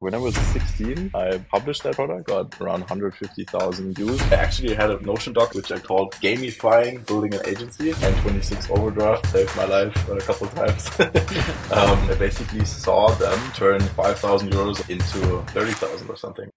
When I was 16, I published that product, got around 150,000 views. I actually had a Notion doc, which I called Gamifying Building an Agency, and 26 Overdraft saved my life a couple times. um, I basically saw them turn 5,000 euros into 30,000 or something.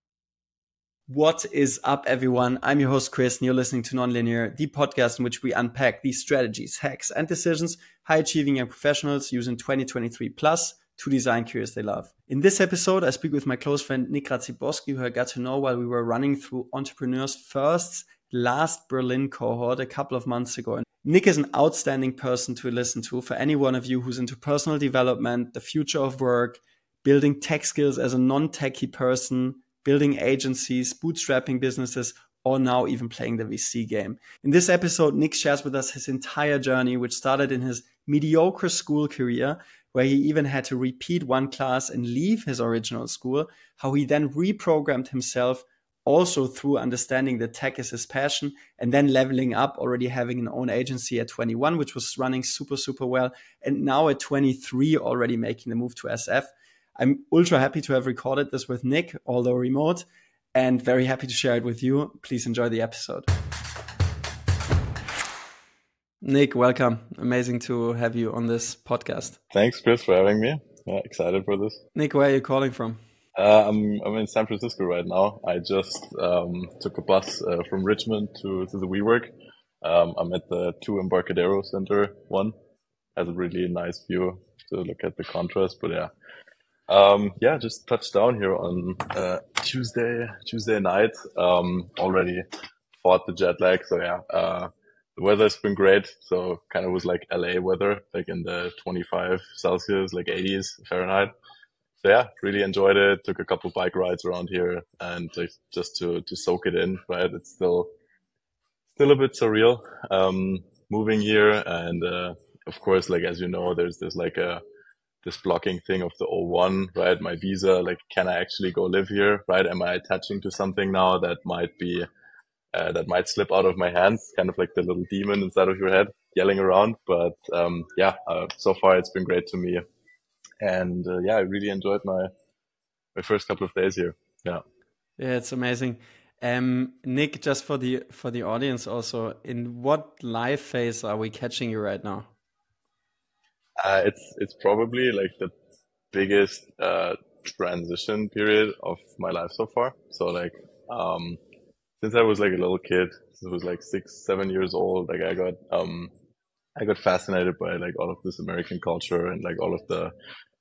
What is up, everyone? I'm your host, Chris, and you're listening to Nonlinear, the podcast in which we unpack these strategies, hacks, and decisions high achieving young professionals using 2023 plus to design careers they love. In this episode, I speak with my close friend Nick Raziborsky, who I got to know while we were running through Entrepreneurs First last Berlin cohort a couple of months ago. And Nick is an outstanding person to listen to for any one of you who's into personal development, the future of work, building tech skills as a non-techie person, building agencies, bootstrapping businesses, or now even playing the VC game. In this episode, Nick shares with us his entire journey, which started in his mediocre school career where he even had to repeat one class and leave his original school, how he then reprogrammed himself also through understanding that tech is his passion and then leveling up, already having an own agency at 21, which was running super, super well. And now at 23, already making the move to SF. I'm ultra happy to have recorded this with Nick, although remote, and very happy to share it with you. Please enjoy the episode. Nick, welcome. Amazing to have you on this podcast. Thanks, Chris, for having me. Yeah, excited for this. Nick, where are you calling from? Uh, I'm I'm in San Francisco right now. I just um, took a bus uh, from Richmond to to the WeWork. Um, I'm at the two Embarcadero Center one. Has a really nice view to look at the contrast. But yeah, um, yeah, just touched down here on uh, Tuesday Tuesday night. Um, already fought the jet lag, so yeah uh, the weather's been great. So kind of was like LA weather, like in the 25 Celsius, like 80s Fahrenheit. So yeah, really enjoyed it. Took a couple bike rides around here and like, just to, to soak it in, right? It's still, still a bit surreal, um, moving here. And, uh, of course, like, as you know, there's, there's like a, this blocking thing of the O1, right? My visa, like, can I actually go live here, right? Am I attaching to something now that might be, uh, that might slip out of my hands, kind of like the little demon inside of your head yelling around. But um, yeah, uh, so far it's been great to me, and uh, yeah, I really enjoyed my my first couple of days here. Yeah, yeah, it's amazing. Um, Nick, just for the for the audience, also, in what life phase are we catching you right now? Uh, it's it's probably like the biggest uh, transition period of my life so far. So like um, since I was like a little kid, since I was like six, seven years old, like I got, um, I got fascinated by like all of this American culture and like all of the,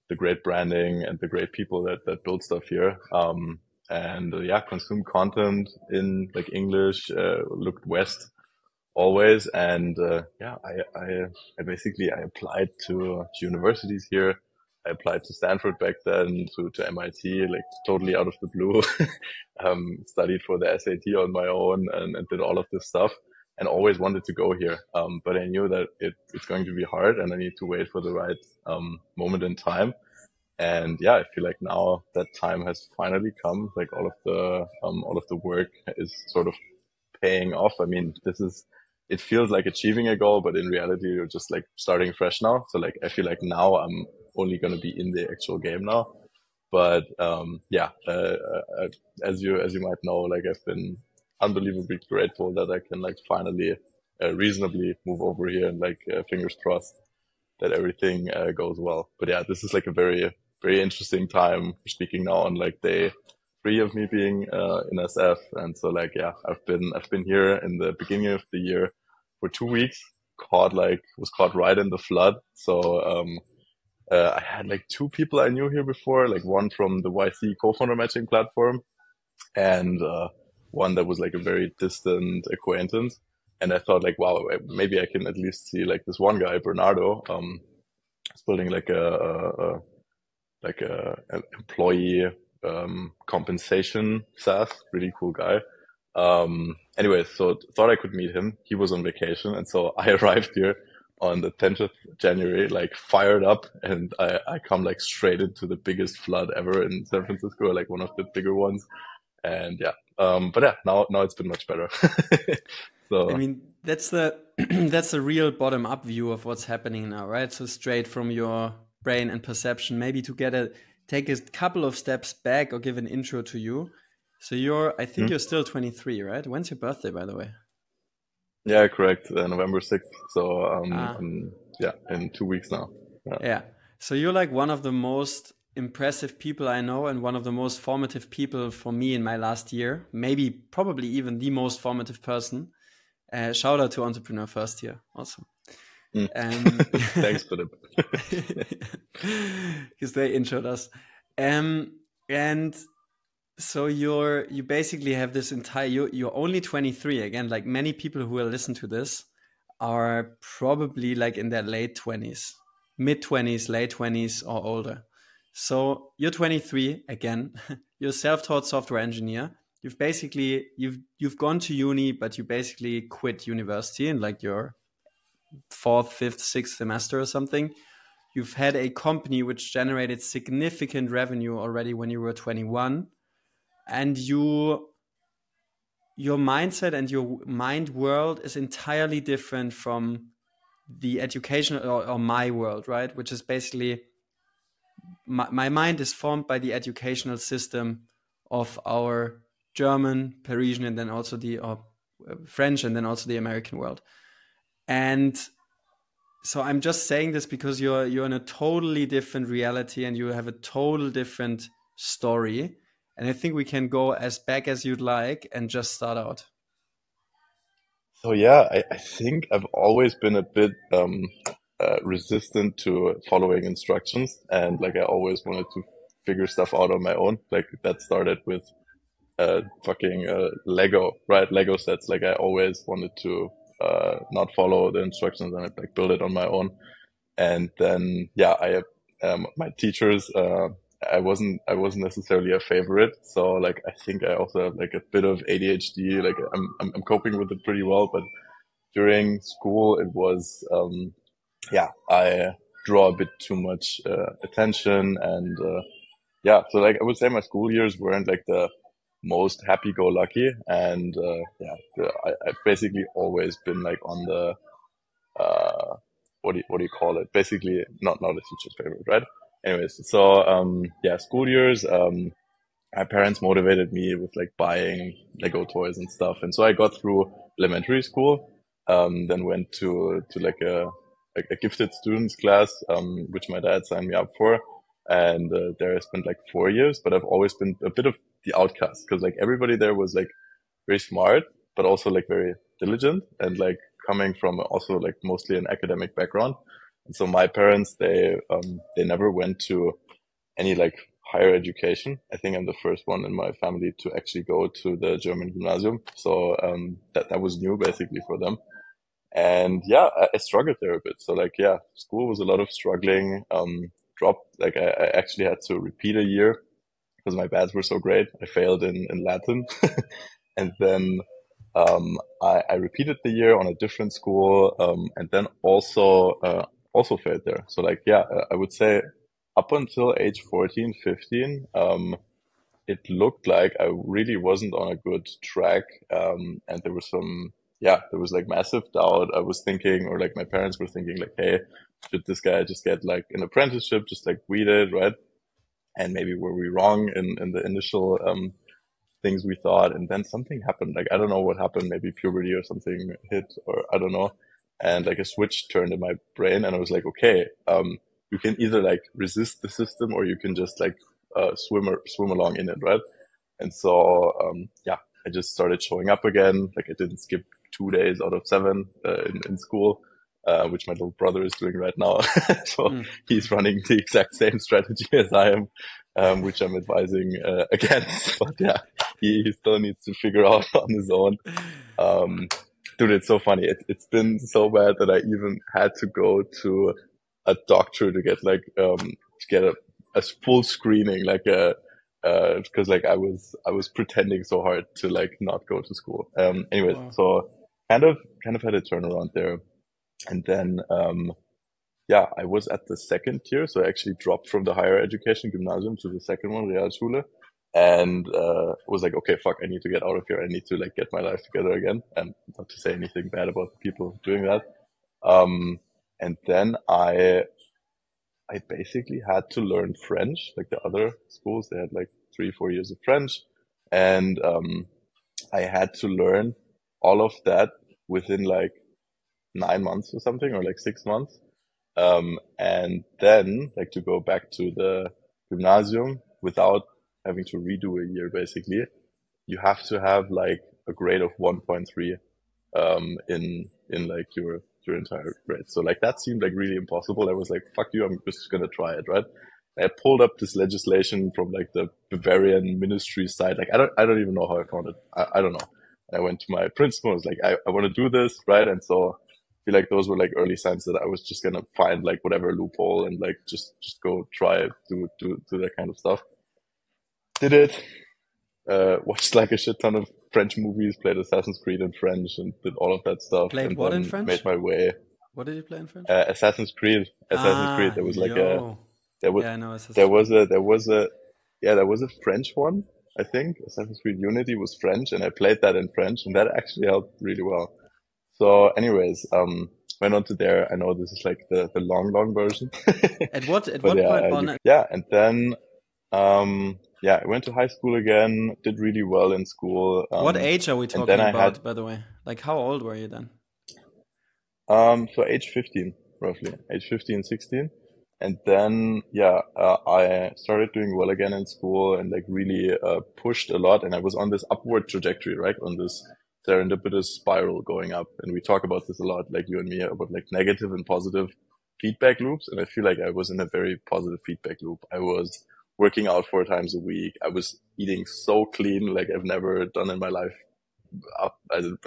the great branding and the great people that, that build stuff here. Um, and uh, yeah, consume content in like English, uh, looked West always. And, uh, yeah, I, I, I basically, I applied to universities here I applied to Stanford back then, to, to MIT, like totally out of the blue. um, studied for the SAT on my own and, and, did all of this stuff and always wanted to go here. Um, but I knew that it, it's going to be hard and I need to wait for the right um, moment in time. And yeah, I feel like now that time has finally come. Like all of the um, all of the work is sort of paying off. I mean, this is it feels like achieving a goal, but in reality, you're just like starting fresh now. So like I feel like now I'm only going to be in the actual game now. But um, yeah, uh, uh, as you as you might know, like I've been unbelievably grateful that I can like finally uh, reasonably move over here and like uh, fingers crossed that everything uh, goes well. But yeah, this is like a very very interesting time. speaking now on like day three of me being uh, in SF, and so like yeah, I've been I've been here in the beginning of the year for two weeks. Caught like was caught right in the flood, so um, uh, I had like two people I knew here before, like one from the YC co-founder matching platform and uh, one that was like a very distant acquaintance. And I thought like, wow, maybe I can at least see like this one guy, Bernardo, um, is building like a, a, a like a, an employee um, compensation SaaS, really cool guy. Um, anyway, so thought I could meet him. He was on vacation, and so I arrived here on the 10th of January, like fired up, and I, I come like straight into the biggest flood ever in San Francisco, like one of the bigger ones. And yeah, um, but yeah, now now it's been much better. so I mean, that's the that's the real bottom up view of what's happening now, right? So straight from your brain and perception, maybe to get a take a couple of steps back or give an intro to you. So you're, I think mm. you're still 23, right? When's your birthday, by the way? Yeah, correct. Uh, November 6th. So, um, ah. um, yeah, in two weeks now. Yeah. yeah. So you're like one of the most impressive people I know and one of the most formative people for me in my last year. Maybe, probably even the most formative person. Uh, shout out to Entrepreneur First year. Awesome. Mm. Um, Thanks for them. Because they introed us. Um, and so you're you basically have this entire you're, you're only 23 again. Like many people who will listen to this are probably like in their late 20s mid 20s late 20s or older. So you're 23 again. You're a self-taught software engineer. You've basically you've you've gone to uni but you basically quit university in like your fourth fifth sixth semester or something. You've had a company which generated significant revenue already when you were 21 and you your mindset and your mind world is entirely different from the educational or, or my world right? Which is basically my, my mind is formed by the educational system of our german parisian and then also the uh, french and then also the american world. And so i'm just saying this because you're you're in a totally different reality and you have a total different story and I think we can go as back as you'd like and just start out. So yeah, I, I think I've always been a bit um, uh, resistant to following instructions, and like I always wanted to figure stuff out on my own. Like that started with uh, fucking uh, Lego, right? Lego sets. Like I always wanted to uh, not follow the instructions and like build it on my own. And then yeah, I um, my teachers uh, I wasn't I wasn't necessarily a favorite. So like I think I also have like a bit of ADHD. Like I'm I'm, I'm coping with it pretty well, but during school it was um yeah I draw a bit too much uh, attention and uh, yeah so like I would say my school years weren't like the most happy go lucky and uh, yeah the, I, I've basically always been like on the uh what do you, what do you call it basically not not a teacher's favorite right anyways, so um, yeah, school years. Um, my parents motivated me with like buying Lego toys and stuff, and so I got through elementary school. Um, then went to to like a like a gifted students class, um, which my dad signed me up for, and uh, there I spent like four years. But I've always been a bit of the outcast because like everybody there was like very smart, but also like very diligent and like coming from also like mostly an academic background. And so my parents, they, um, they never went to any like higher education. I think I'm the first one in my family to actually go to the German gymnasium. So, um, that, that was new basically for them. And yeah, I, I struggled there a bit. So like, yeah, school was a lot of struggling, um, dropped, like I, I actually had to repeat a year because my bads were so great. I failed in, in Latin. and then, um, I, I, repeated the year on a different school, um, and then also, uh, also failed there. So like, yeah, uh, I would say up until age 14, 15, um, it looked like I really wasn't on a good track. Um, and there was some, yeah, there was like massive doubt. I was thinking, or like my parents were thinking like, Hey, should this guy just get like an apprenticeship, just like we did, right? And maybe were we wrong in, in the initial, um, things we thought. And then something happened. Like, I don't know what happened. Maybe puberty or something hit or I don't know and like a switch turned in my brain and I was like, okay, um, you can either like resist the system or you can just like, uh, swim or swim along in it. Right. And so, um, yeah, I just started showing up again. Like I didn't skip two days out of seven, uh, in, in school. Uh, which my little brother is doing right now. so mm. he's running the exact same strategy as I am, um, which I'm advising uh, against. But yeah, he, he, still needs to figure out on his own. Dude, it's so funny. It, it's been so bad that I even had to go to a doctor to get like, um, to get a, a full screening, like a, uh, because like I was, I was pretending so hard to like not go to school. Um, anyways, wow. so kind of, kind of had a turnaround there. And then, um, yeah, I was at the second tier. So I actually dropped from the higher education gymnasium to the second one, Realschule and uh, was like, okay, fuck, I need to get out of here. I need to like get my life together again, and not to say anything bad about the people doing that. Um, and then I I basically had to learn French, like the other schools. They had like three, four years of French. And, um, I had to learn all of that within like nine months or something, or like six months. Um, and then like to go back to the gymnasium without having to redo a year, basically, you have to have like a grade of 1.3, um, in, in like your your entire grade. So like that seemed like really impossible. I was like, fuck you, I'm just gonna try it, right? I pulled up this legislation from like the Bavarian ministry side. Like I don't, I don't even know how I found it. I, I don't know. I went to my principal. I was like, I, I want to do this, right? And so I feel like those were like early signs that I was just gonna find like whatever loophole and like just just go try it, do do do that kind of stuff. Did it. Uh, watched like a shit ton of French movies, played Assassin's Creed in French, and did all of that stuff. Played and what in French? Made my way. What did you play in French? Uh, Assassin's Creed. Assassin's Ah, Creed. There was like a there was yeah, no, there was a there was a yeah there was a French one. I think Assassin's Creed Unity was French, and I played that in French, and that actually helped really well. So, anyways, um, went on to there. I know this is like the the long long version. At what at what yeah, point on yeah, and then um, yeah, I went to high school again. Did really well in school. Um, what age are we talking about, had- by the way? Like how old were you then? Um, so age 15, roughly, age 15, 16. And then, yeah, uh, I started doing well again in school and like really, uh, pushed a lot. And I was on this upward trajectory, right? On this serendipitous spiral going up. And we talk about this a lot, like you and me, about like negative and positive feedback loops. And I feel like I was in a very positive feedback loop. I was working out four times a week. I was eating so clean, like I've never done in my life.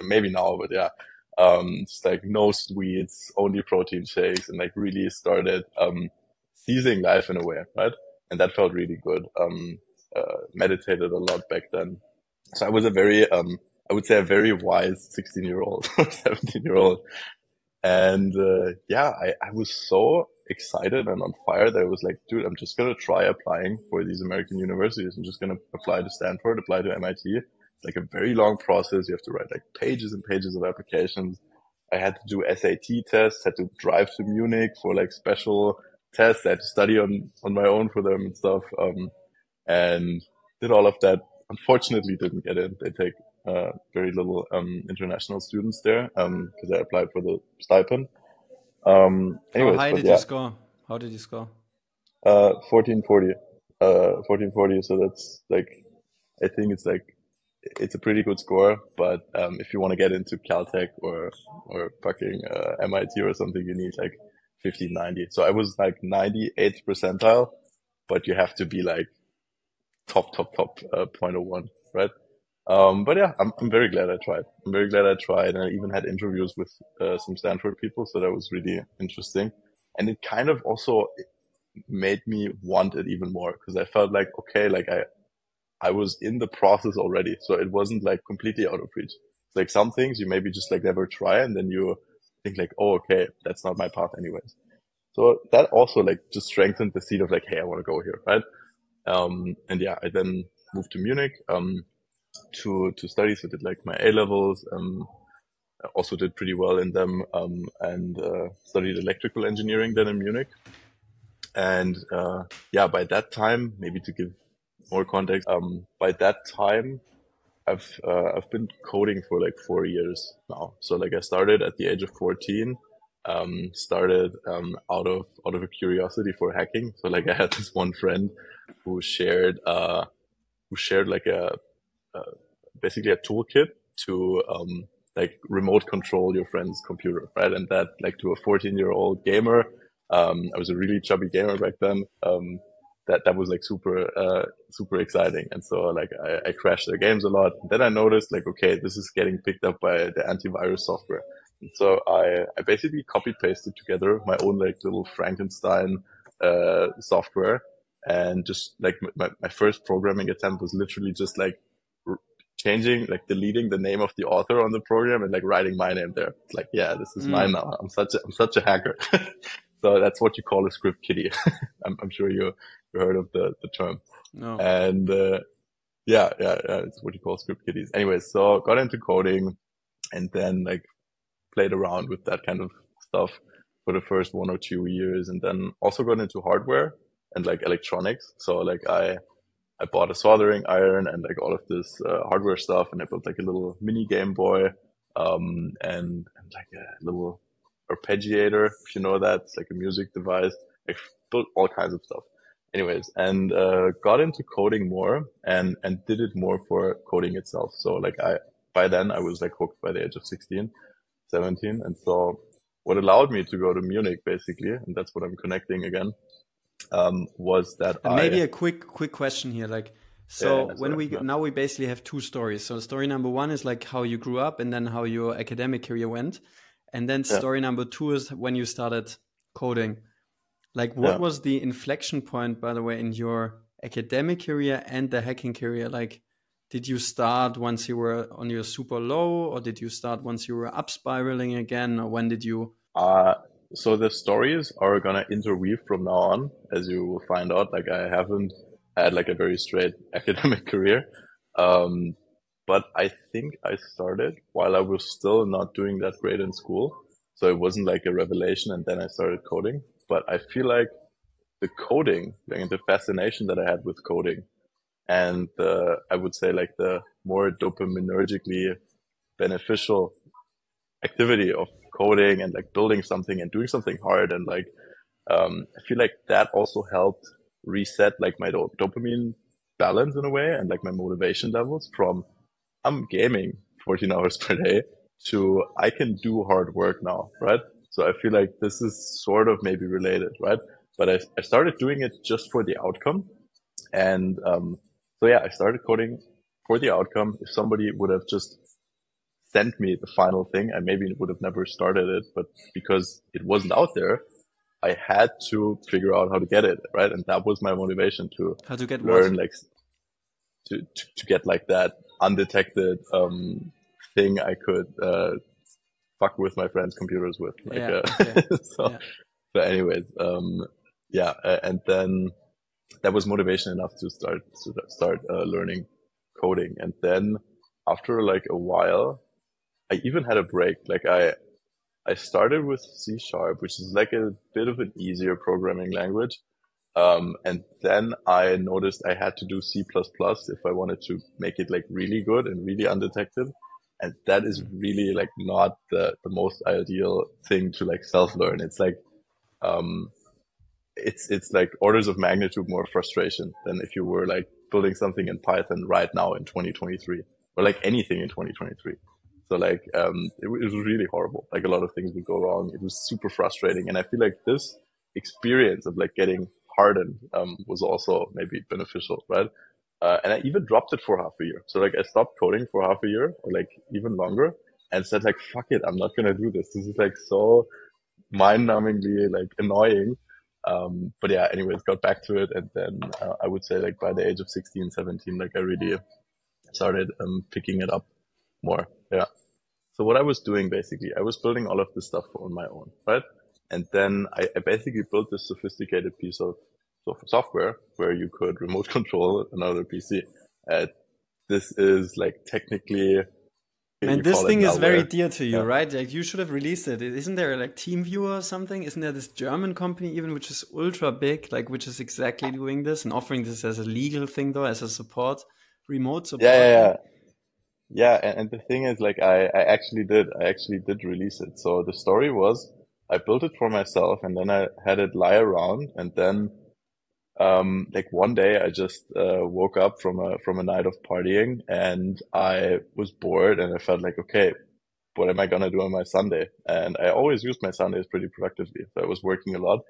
Maybe now, but yeah um, it's like no sweets, only protein shakes, and like really started um, seizing life in a way, right? And that felt really good. Um, uh, meditated a lot back then, so I was a very, um, I would say, a very wise sixteen year old, seventeen year old, and uh, yeah, I, I was so excited and on fire that I was like, dude, I'm just gonna try applying for these American universities. I'm just gonna apply to Stanford, apply to MIT It's like a very long process. You have to write like pages and pages of applications. I had to do SAT tests, had to drive to Munich for like special tests. I had to study on, on my own for them and stuff. Um, and did all of that. Unfortunately didn't get in. They take, uh, very little, um, international students there, um, cause I applied for the stipend. Um, anyways, how high did yeah, you score? How did you score? uh, 1440, uh, 1440. So that's like, I think it's like, it's a pretty good score, but, um, if you want to get into Caltech or, or fucking, uh, MIT or something, you need like 1590. So I was like 98th percentile, but you have to be like top, top, top, uh, 0.01, right? Um, but yeah, I'm, I'm very glad I tried. I'm very glad I tried. And I even had interviews with, uh, some Stanford people. So that was really interesting. And it kind of also made me want it even more because I felt like, okay, like I, I was in the process already. So it wasn't like completely out of reach. Like some things you maybe just like never try and then you think like, oh, okay, that's not my path anyways. So that also like just strengthened the seed of like, hey, I want to go here, right? Um, and yeah, I then moved to Munich, um, to, to study. So I did like my A levels, um, I also did pretty well in them, um, and, uh, studied electrical engineering then in Munich. And, uh, yeah, by that time, maybe to give more context, um, by that time, I've, uh, I've been coding for like four years now. So like I started at the age of 14, um, started, um, out of, out of a curiosity for hacking. So like I had this one friend who shared, uh, who shared like a, uh, basically a toolkit to, um, like remote control your friend's computer, right? And that like to a 14 year old gamer, um, I was a really chubby gamer back then. Um, that, that was like super, uh, super exciting. And so like I, I crashed their games a lot. And then I noticed like, okay, this is getting picked up by the antivirus software. And so I, I basically copy pasted together my own like little Frankenstein, uh, software. And just like my, my first programming attempt was literally just like changing, like deleting the name of the author on the program and like writing my name there. It's like, yeah, this is Mm. mine now. I'm such a, I'm such a hacker. so that's what you call a script kiddie. I'm, I'm sure you, you heard of the, the term. No. And, uh, yeah, yeah, yeah, it's what you call script kiddies. Anyways, so got into coding and then like played around with that kind of stuff for the first one or two years, and then also got into hardware and like electronics. So like I I bought a soldering iron and like all of this uh, hardware stuff, and I built like a little mini Game Boy um, and, and like a little arpeggiator, if you know that. It's like a music device. I built all kinds of stuff. Anyways, and uh, got into coding more and and did it more for coding itself. So like I by then I was like hooked by the age of 16, 17, and so what allowed me to go to Munich basically, and that's what I'm connecting again, um, was that and maybe I, a quick quick question here, like. So yeah, when we now we basically have two stories. So story number one is like how you grew up and then how your academic career went, and then story yeah. number two is when you started coding. Like, what was the inflection point, by the way, in your academic career and the hacking career? Like, did you start once you were on your super low, or did you start once you were up spiraling again, or when did you? Uh, so the stories are gonna interweave from now on, as you will find out. Like, I haven't had like a very straight academic career. Um, but I think I started while I was still not doing that great in school. So it wasn't like a revelation and then I started coding but I feel like the coding like, the fascination that I had with coding and the, I would say like the more dopaminergically beneficial activity of coding and like building something and doing something hard and like um, I feel like that also helped reset like my do- dopamine balance in a way and like my motivation levels from I'm gaming 14 hours per day to I can do hard work now, right? So I feel like this is sort of maybe related, right? But I, I started doing it just for the outcome. And um, so yeah, I started coding for the outcome. If somebody would have just sent me the final thing, I maybe would have never started it. But because it wasn't out there, I had to figure out how to get it, right? And that was my motivation to how to get learn what? like to, to, to get like that undetected um, thing I could uh, fuck with my friends' computers with. Like, yeah, uh, so, yeah. so anyways, um, yeah, uh, and then that was motivation enough to start to start uh, learning coding, and then after like a while, I even had a break. Like I, I started with C sharp, which is like a bit of an easier programming language. Um, and then I noticed I had to do C++ if I wanted to make it like really good and really undetected and that is really like not the, the most ideal thing to like self learn it's like um it's it's like orders of magnitude more frustration than if you were like building something in python right now in 2023 or like anything in 2023 so like um it, it was really horrible like a lot of things would go wrong it was super frustrating and i feel like this experience of like getting hardened um was also maybe beneficial right uh, and I even dropped it for half a year. So like I stopped coding for half a year or like even longer and said like, fuck it, I'm not going to do this. This is like so mind numbingly like annoying. Um, but yeah, anyways, got back to it. And then uh, I would say like by the age of 16, 17, like I really started um, picking it up more. Yeah. So what I was doing basically, I was building all of this stuff on my own, right? And then I, I basically built this sophisticated piece of software where you could remote control another PC. Uh, this is like technically. And this thing is very dear to you, yeah. right? Like you should have released it. Isn't there like TeamViewer or something? Isn't there this German company even which is ultra big, like which is exactly doing this and offering this as a legal thing though, as a support, remote support? Yeah, yeah, yeah. Yeah, and, and the thing is, like, I, I actually did, I actually did release it. So the story was, I built it for myself, and then I had it lie around, and then um, like one day I just uh, woke up from a from a night of partying and I was bored and I felt like okay what am I gonna do on my Sunday? And I always used my Sundays pretty productively. So I was working a lot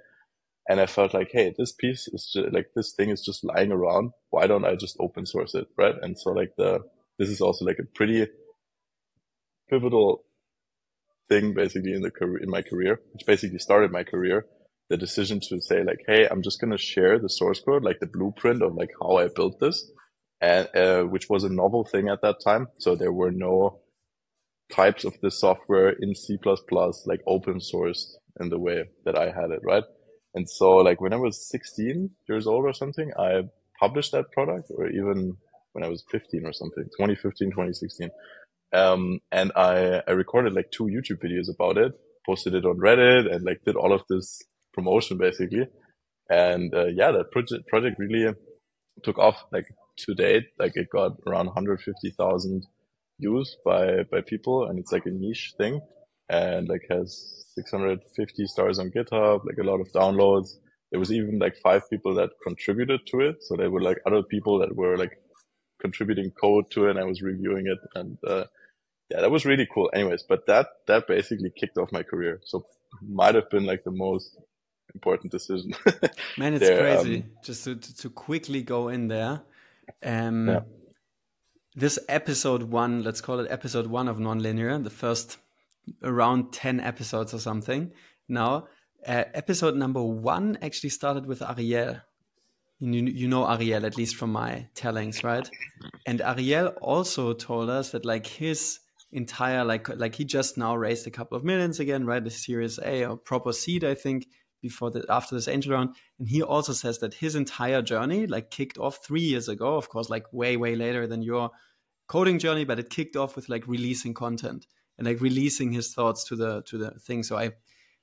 and I felt like hey this piece is just, like this thing is just lying around. Why don't I just open source it right? And so like the this is also like a pretty pivotal thing basically in the career in my career which basically started my career the decision to say like, Hey, I'm just going to share the source code, like the blueprint of like how I built this and, uh, which was a novel thing at that time. So there were no types of this software in C++, like open sourced in the way that I had it. Right. And so like when I was 16 years old or something, I published that product or even when I was 15 or something, 2015, 2016. Um, and I, I recorded like two YouTube videos about it posted it on Reddit and like did all of this promotion basically. And uh, yeah, that project project really took off. Like to date, like it got around 150,000 views by by people, and it's like a niche thing, and like has 650 stars on GitHub, like a lot of downloads. There was even like five people that contributed to it, so there were like other people that were like contributing code to it, and I was reviewing it, and uh, yeah, that was really cool. Anyways, but that that basically kicked off my career. So might have been like the most important decision. Man, it's there, crazy. Um, Just to, to, to quickly go in there. Um, yeah. This episode one, let's call it episode one of Nonlinear, the first around 10 episodes or something. Now, uh, episode number one actually started with Ariel. You, you know Ariel, at least from my tellings, right? And Ariel also told us that like his entire like like he just now raised a couple of millions again, right? The Series A or proper seed, I think, before the after this angel round. And he also says that his entire journey like kicked off three years ago, of course, like way, way later than your coding journey, but it kicked off with like releasing content and like releasing his thoughts to the to the thing. So I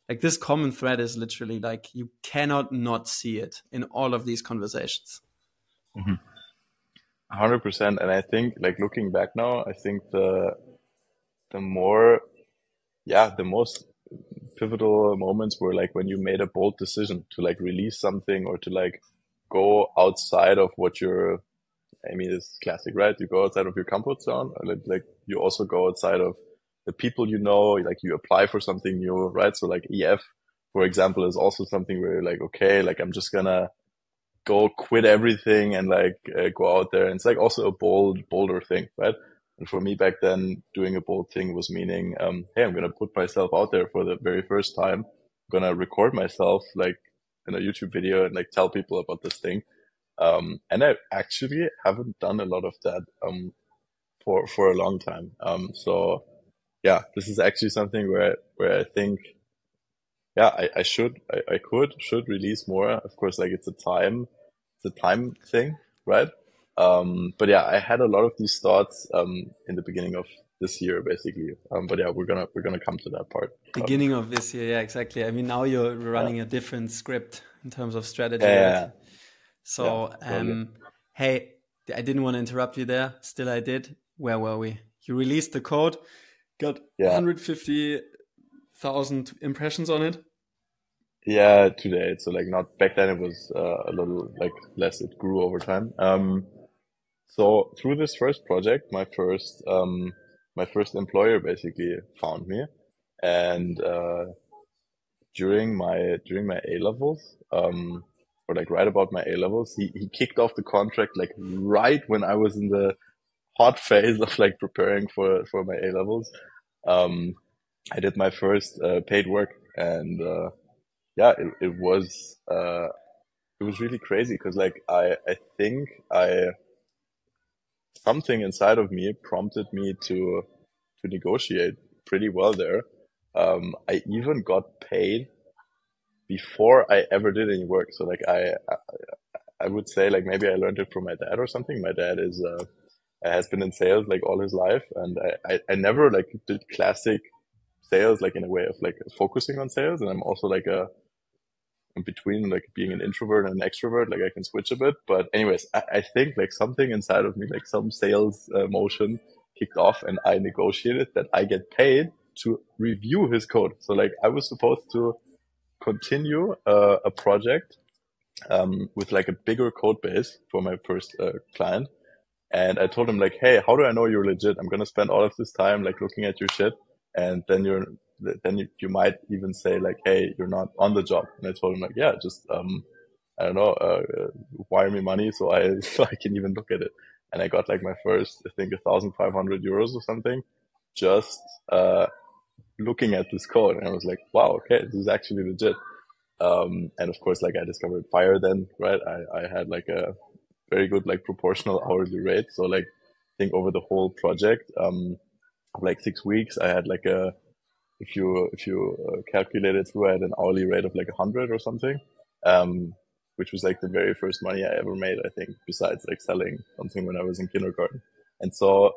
like this common thread is literally like you cannot not see it in all of these conversations. Mm-hmm. 100% and i think like looking back now i think the the more yeah the most pivotal moments were like when you made a bold decision to like release something or to like go outside of what you're I mean, it's classic, right? You go outside of your comfort zone, like, like you also go outside of the people you know, like you apply for something new, right? So like EF, for example, is also something where you're like, okay, like I'm just gonna go quit everything and like uh, go out there. And it's like also a bold, bolder thing, right? And for me back then, doing a bold thing was meaning, um, hey, I'm gonna put myself out there for the very first time. I'm gonna record myself like in a YouTube video and like tell people about this thing. Um, and I actually haven't done a lot of that um, for for a long time. Um, so yeah, this is actually something where where I think yeah, I, I should I, I could should release more. Of course, like it's a time it's a time thing, right? Um, but yeah, I had a lot of these thoughts um, in the beginning of this year, basically. Um, but yeah, we're gonna we're gonna come to that part. Beginning of this year, yeah, exactly. I mean, now you're running yeah. a different script in terms of strategy. Yeah. Right? So, yeah, um, hey, I didn't want to interrupt you there. Still, I did. Where were we? You released the code, got yeah. 150,000 impressions on it. Yeah, today. So like not back then. It was uh, a little like less. It grew over time. Um, so through this first project, my first um, my first employer basically found me, and uh, during my during my A levels, um, or like right about my A levels, he he kicked off the contract like right when I was in the hot phase of like preparing for for my A levels. Um, I did my first uh, paid work, and uh, yeah, it, it was uh, it was really crazy because like I I think I something inside of me prompted me to to negotiate pretty well there. Um, I even got paid before I ever did any work. So like I, I, I would say like maybe I learned it from my dad or something. My dad is uh, has been in sales like all his life, and I, I, I never like did classic sales like in a way of like focusing on sales. And I'm also like a in between like being an introvert and an extrovert like i can switch a bit. But anyways i, I think like something inside of me like some sales uh, motion kicked off and i negotiated that i get paid to review his code. So like i was supposed to continue uh, a project um, with like a bigger code base for my first uh, client and i told him like hey how do i know you're legit i'm gonna spend all of this time like looking at your shit and then you're then you, you might even say like, Hey, you're not on the job. And I told him like, yeah, just, um, I don't know, uh, wire me money so I, so I can even look at it. And I got like my first, I think, 1,500 euros or something, just, uh, looking at this code. And I was like, wow, okay, this is actually legit. Um, and of course, like I discovered Fire then, right? I, I had like a very good, like proportional hourly rate. So like, I think over the whole project, um, like six weeks, I had like a if you if you uh, calculate it through, I had an hourly rate of like a hundred or something, um, which was like the very first money I ever made. I think besides like selling something when I was in kindergarten, and so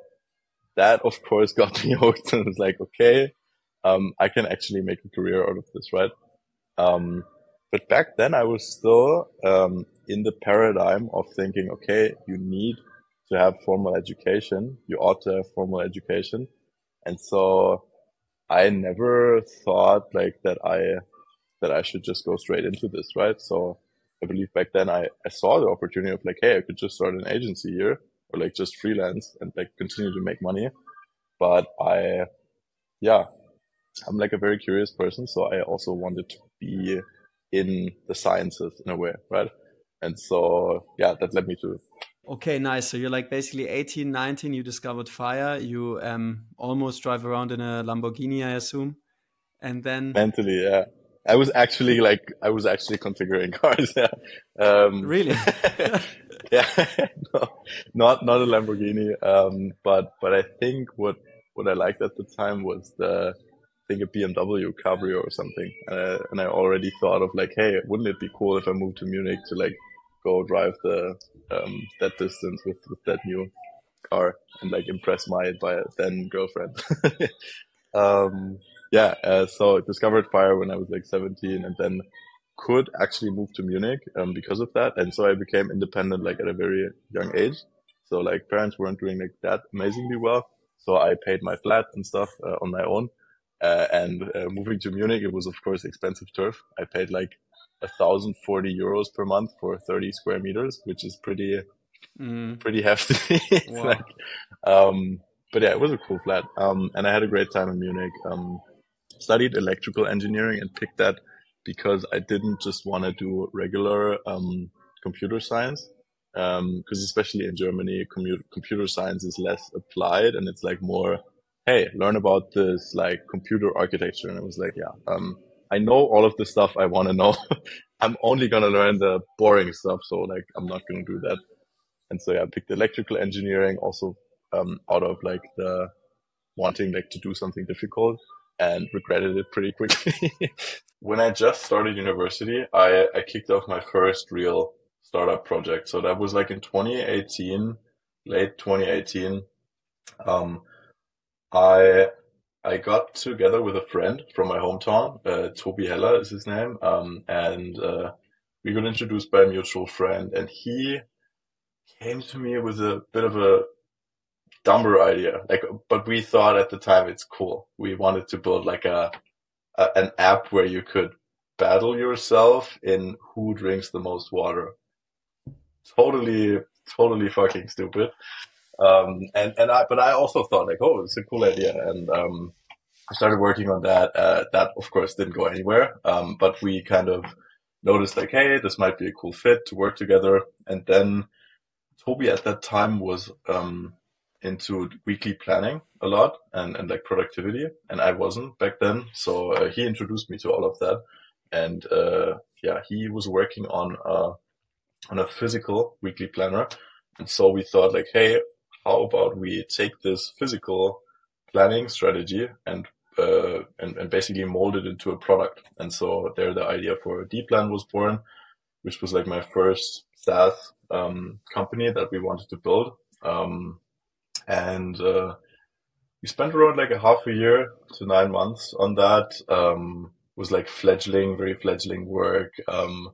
that of course got me hooked and was like, okay, um, I can actually make a career out of this, right? Um, but back then I was still, um, in the paradigm of thinking, okay, you need to have formal education. You ought to have formal education. And so I never thought like that I, that I should just go straight into this, right? So I believe back then I, I saw the opportunity of like, hey, I could just start an agency here or like just freelance and like continue to make money. But I, yeah, I'm like a very curious person. So I also wanted to be in the sciences in a way, right? And so, yeah, that led me to. Okay, nice. So you're like basically 18, 19, you discovered fire. You um, almost drive around in a Lamborghini, I assume. And then. Mentally, yeah. I was actually like, I was actually configuring cars. Yeah. Um, really? yeah. no, not, not a Lamborghini. Um, but, but I think what, what I liked at the time was the, think a BMW Cabrio or something. Uh, and I already thought of like, hey, wouldn't it be cool if I moved to Munich to like go drive the um, that distance with, with that new car and like impress my then girlfriend. um, yeah, uh, so I discovered fire when I was like 17 and then could actually move to Munich um, because of that. And so I became independent like at a very young age. So like parents weren't doing like that amazingly well. So I paid my flat and stuff uh, on my own. Uh, and uh, moving to Munich, it was of course expensive turf. I paid like a thousand forty euros per month for thirty square meters, which is pretty mm. pretty hefty. wow. like, um, but yeah, it was a cool flat. Um, and I had a great time in Munich. Um, studied electrical engineering and picked that because I didn't just want to do regular um, computer science. Because um, especially in Germany, commu- computer science is less applied and it's like more hey, learn about this like computer architecture. And I was like, yeah, um, I know all of the stuff I want to know. I'm only going to learn the boring stuff. So like, I'm not going to do that. And so yeah, I picked electrical engineering also, um, out of like the wanting like to do something difficult and regretted it pretty quickly. when I just started university, I, I kicked off my first real startup project. So that was like in 2018, late 2018. Um, I I got together with a friend from my hometown. Uh, Toby Heller is his name, um, and uh, we got introduced by a mutual friend, and he came to me with a bit of a dumber idea. Like, but we thought at the time it's cool. We wanted to build like a, a an app where you could battle yourself in who drinks the most water. Totally, totally fucking stupid. Um, and, and I, but I also thought like, oh, it's a cool idea. And, um, I started working on that. Uh, that of course didn't go anywhere. Um, but we kind of noticed like, hey, this might be a cool fit to work together. And then Toby at that time was, um, into weekly planning a lot and, and like productivity. And I wasn't back then. So uh, he introduced me to all of that. And, uh, yeah, he was working on, uh, on a physical weekly planner. And so we thought like, hey, how about we take this physical planning strategy and uh, and, and basically mold it into a product. And so there, the idea for Dplan was born, which was like my first SaaS um, company that we wanted to build. Um, and uh, we spent around like a half a year to nine months on that. Um, was like fledgling, very fledgling work, um,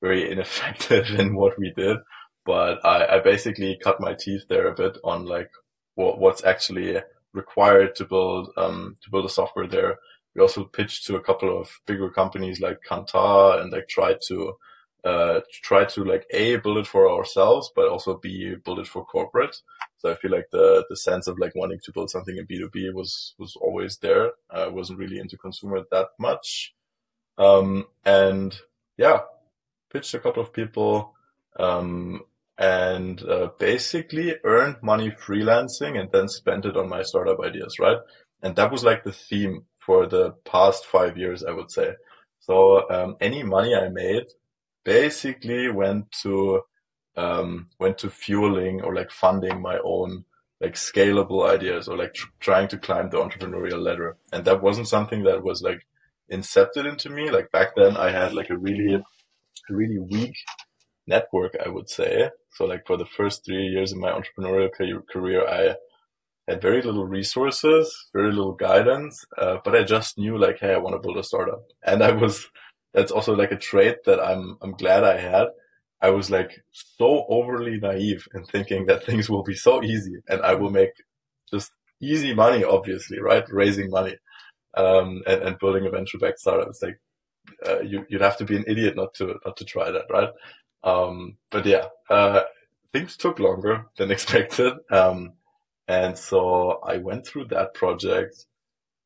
very ineffective in what we did but I, I basically cut my teeth there a bit on like what, what's actually required to build um, to build a software there. We also pitched to a couple of bigger companies like Kantar and like tried to uh, try to like a build it for ourselves, but also b build it for corporate. So I feel like the the sense of like wanting to build something in B two B was was always there. I wasn't really into consumer that much, um, and yeah, pitched a couple of people. Um, and uh, basically earned money freelancing and then spent it on my startup ideas, right? And that was like the theme for the past five years, I would say. So um, any money I made basically went to um, went to fueling or like funding my own like scalable ideas or like tr- trying to climb the entrepreneurial ladder. And that wasn't something that was like incepted into me. Like back then, I had like a really really weak network, I would say. So like for the first three years of my entrepreneurial career, I had very little resources, very little guidance, uh, but I just knew like, hey, I want to build a startup. And I was, that's also like a trait that I'm, I'm glad I had. I was like so overly naive in thinking that things will be so easy and I will make just easy money, obviously, right? Raising money, um, and, and building a venture backed startup. It's like, uh, you, you'd have to be an idiot not to, not to try that, right? Um, but yeah, uh, things took longer than expected. Um, and so I went through that project,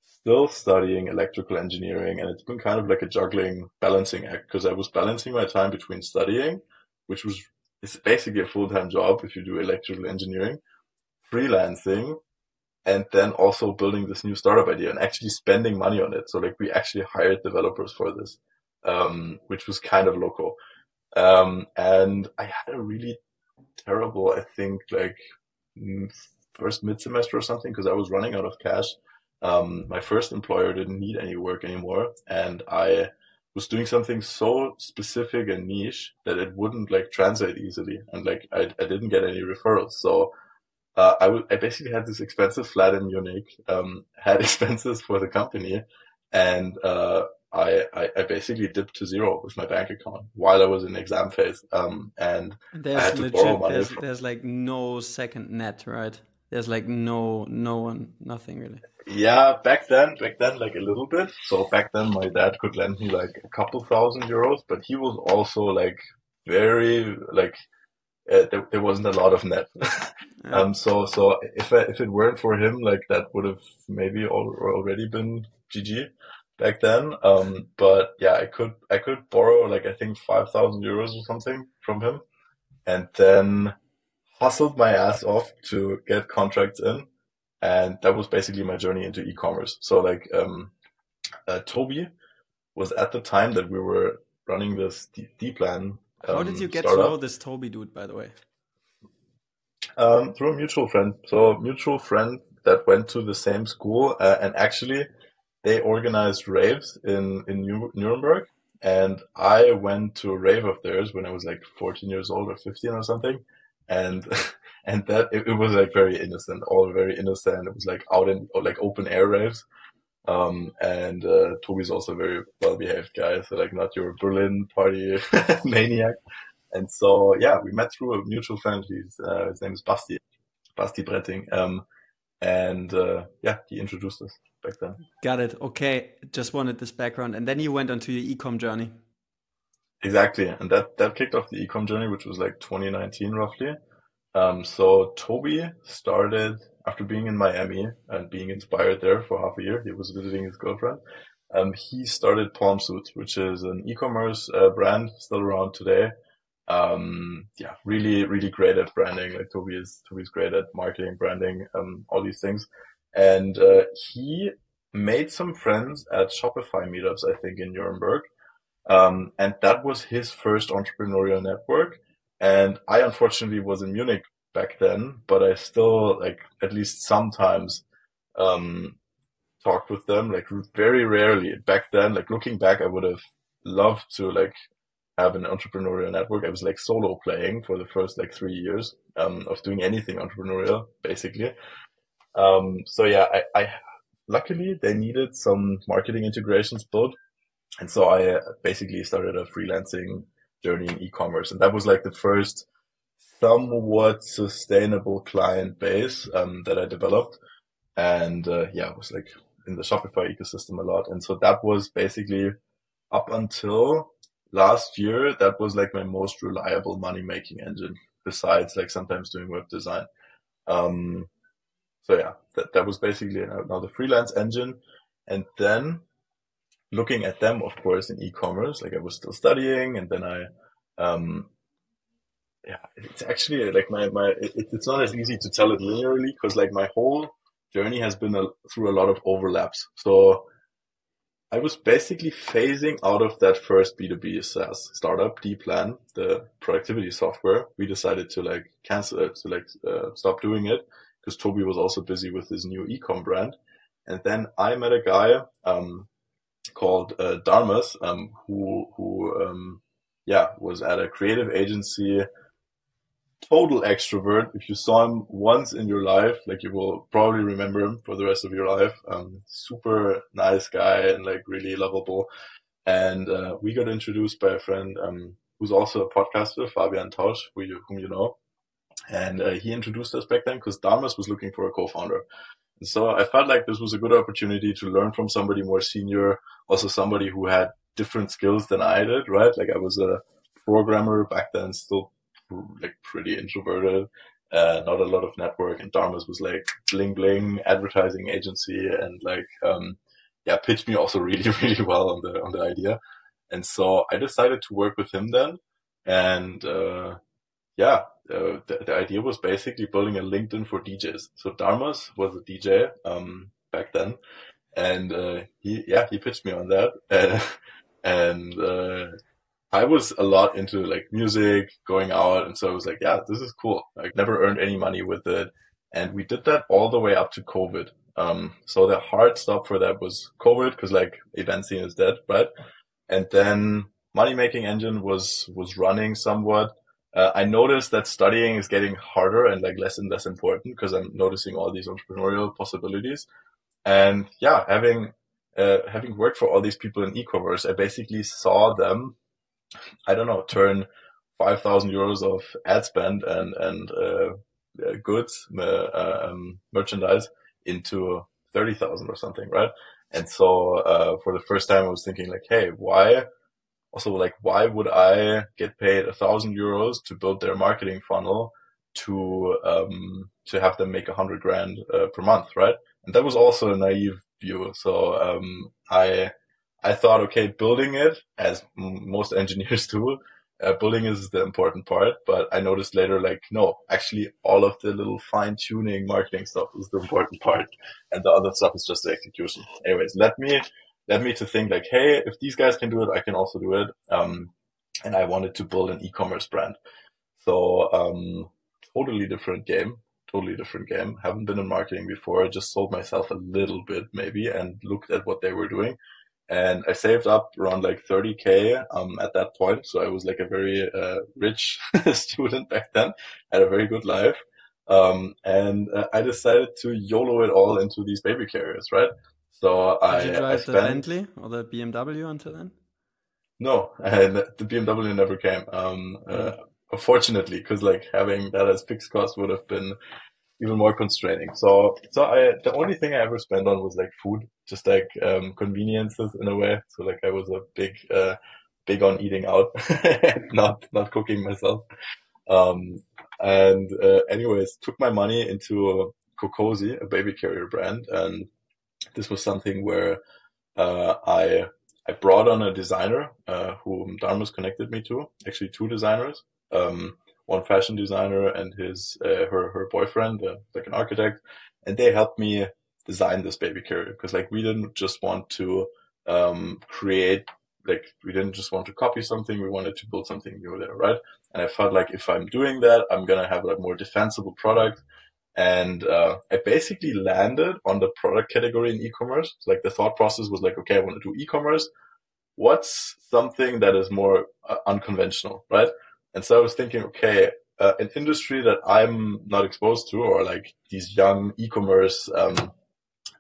still studying electrical engineering. And it's been kind of like a juggling balancing act because I was balancing my time between studying, which was, it's basically a full-time job if you do electrical engineering, freelancing, and then also building this new startup idea and actually spending money on it. So like we actually hired developers for this, um, which was kind of local. Um, and I had a really terrible, I think, like first mid semester or something because I was running out of cash. Um, my first employer didn't need any work anymore, and I was doing something so specific and niche that it wouldn't like translate easily, and like I, I didn't get any referrals. So uh, I, w- I basically had this expensive flat in Munich, um, had expenses for the company, and uh, I, I, I, basically dipped to zero with my bank account while I was in exam phase. Um, and there's I had to legit, borrow money. There's, from... there's like no second net, right? There's like no, no one, nothing really. Yeah, back then, back then, like a little bit. So back then, my dad could lend me like a couple thousand euros, but he was also like very like uh, there, there wasn't a lot of net. Um, so so if I, if it weren't for him, like that would have maybe already been GG back then. Um, but yeah, I could, I could borrow like, I think 5,000 euros or something from him and then hustled my ass off to get contracts in. And that was basically my journey into e-commerce. So like, um, uh, Toby was at the time that we were running this D, plan. Um, How did you get startup. to know this Toby dude, by the way? Um, through a mutual friend. So a mutual friend that went to the same school, uh, and actually they organized raves in, in Nuremberg. And I went to a rave of theirs when I was like 14 years old or 15 or something. And, and that, it, it was like very innocent, all very innocent. It was like out in, like open air raves. Um, and, uh, Toby's also a very well behaved guy. So like not your Berlin party maniac. And so, yeah, we met through a mutual friend. He's, uh, his name is Basti, Basti Bretting. Um, and, uh, yeah, he introduced us back then. Got it. Okay. Just wanted this background. And then you went onto your ecom journey. Exactly. And that, that kicked off the ecom journey, which was like 2019 roughly. Um, so Toby started after being in Miami and being inspired there for half a year. He was visiting his girlfriend. Um, he started Palm Suit, which is an e-commerce uh, brand still around today. Um, yeah, really, really great at branding. Like Toby is, Toby's great at marketing, branding, um, all these things. And uh, he made some friends at Shopify meetups, I think, in Nuremberg. Um, and that was his first entrepreneurial network. And I unfortunately was in Munich back then, but I still like at least sometimes um, talked with them, like very rarely back then. Like looking back, I would have loved to like have an entrepreneurial network. I was like solo playing for the first like three years um, of doing anything entrepreneurial, basically. Um, so yeah, I, I, luckily they needed some marketing integrations built. And so I uh, basically started a freelancing journey in e-commerce. And that was like the first somewhat sustainable client base, um, that I developed. And, uh, yeah, it was like in the Shopify ecosystem a lot. And so that was basically up until last year, that was like my most reliable money making engine besides like sometimes doing web design. Um, so yeah, that, that was basically another freelance engine. And then looking at them, of course, in e-commerce, like I was still studying and then I, um, yeah, it's actually like my, my, it, it's not as easy to tell it linearly because like my whole journey has been a, through a lot of overlaps. So I was basically phasing out of that first B2B SaaS startup, Dplan, the productivity software. We decided to like cancel it, to like uh, stop doing it because Toby was also busy with his new ecom brand. And then I met a guy um, called uh, Darmas, um, who who um, yeah was at a creative agency total extrovert. If you saw him once in your life, like you will probably remember him for the rest of your life. Um, super nice guy and like really lovable. And uh, we got introduced by a friend um, who's also a podcaster, Fabian Tausch, who you, whom you know. And uh, he introduced us back then because Darmus was looking for a co-founder. And so I felt like this was a good opportunity to learn from somebody more senior, also somebody who had different skills than I did, right? Like I was a programmer back then, still like pretty introverted, uh, not a lot of network. And Darmus was like bling bling advertising agency and like, um, yeah, pitched me also really, really well on the, on the idea. And so I decided to work with him then. And, uh, yeah, uh, the, the, idea was basically building a LinkedIn for DJs. So Darmus was a DJ, um, back then. And, uh, he, yeah, he pitched me on that. and, uh, I was a lot into like music, going out. And so I was like, yeah, this is cool. I never earned any money with it. And we did that all the way up to COVID. Um, so the hard stop for that was COVID because like event scene is dead, right? And then money making engine was, was running somewhat. Uh, I noticed that studying is getting harder and like less and less important because I'm noticing all these entrepreneurial possibilities. And yeah, having, uh, having worked for all these people in e-commerce, I basically saw them I don't know, turn 5,000 euros of ad spend and, and, uh, uh goods, uh, um, merchandise into 30,000 or something, right? And so, uh, for the first time, I was thinking like, Hey, why? Also, like, why would I get paid a thousand euros to build their marketing funnel to, um, to have them make a hundred grand, uh, per month, right? And that was also a naive view. So, um, I, I thought, okay, building it, as most engineers do, uh, building is the important part. But I noticed later, like, no, actually, all of the little fine tuning marketing stuff is the important part, and the other stuff is just the execution. Anyways, let me let me to think like, hey, if these guys can do it, I can also do it. Um, and I wanted to build an e-commerce brand. So um, totally different game, totally different game. Haven't been in marketing before. I just sold myself a little bit maybe and looked at what they were doing and I saved up around like 30k um, at that point. So I was like a very uh, rich student back then, had a very good life, um, and uh, I decided to YOLO it all into these baby carriers, right? So Did I you drive I spent, the Bentley or the BMW until then? No, the BMW never came. Um, uh, unfortunately, because like having that as fixed cost would have been even more constraining. So, so I, the only thing I ever spent on was like food, just like, um, conveniences in a way. So like I was a big, uh, big on eating out, not, not cooking myself. Um, and, uh, anyways, took my money into Cocosi, a baby carrier brand. And this was something where, uh, I, I brought on a designer, uh, whom Darmus connected me to, actually two designers. Um, one fashion designer and his uh, her her boyfriend, uh, like an architect, and they helped me design this baby carrier because like we didn't just want to um, create like we didn't just want to copy something we wanted to build something new there right and i felt like if i'm doing that i'm gonna have a more defensible product and uh, i basically landed on the product category in e-commerce. Like the thought process was like okay i want to do e-commerce. What's something that is more uh, unconventional right? And so I was thinking, okay, uh, an industry that I'm not exposed to, or like these young e-commerce um,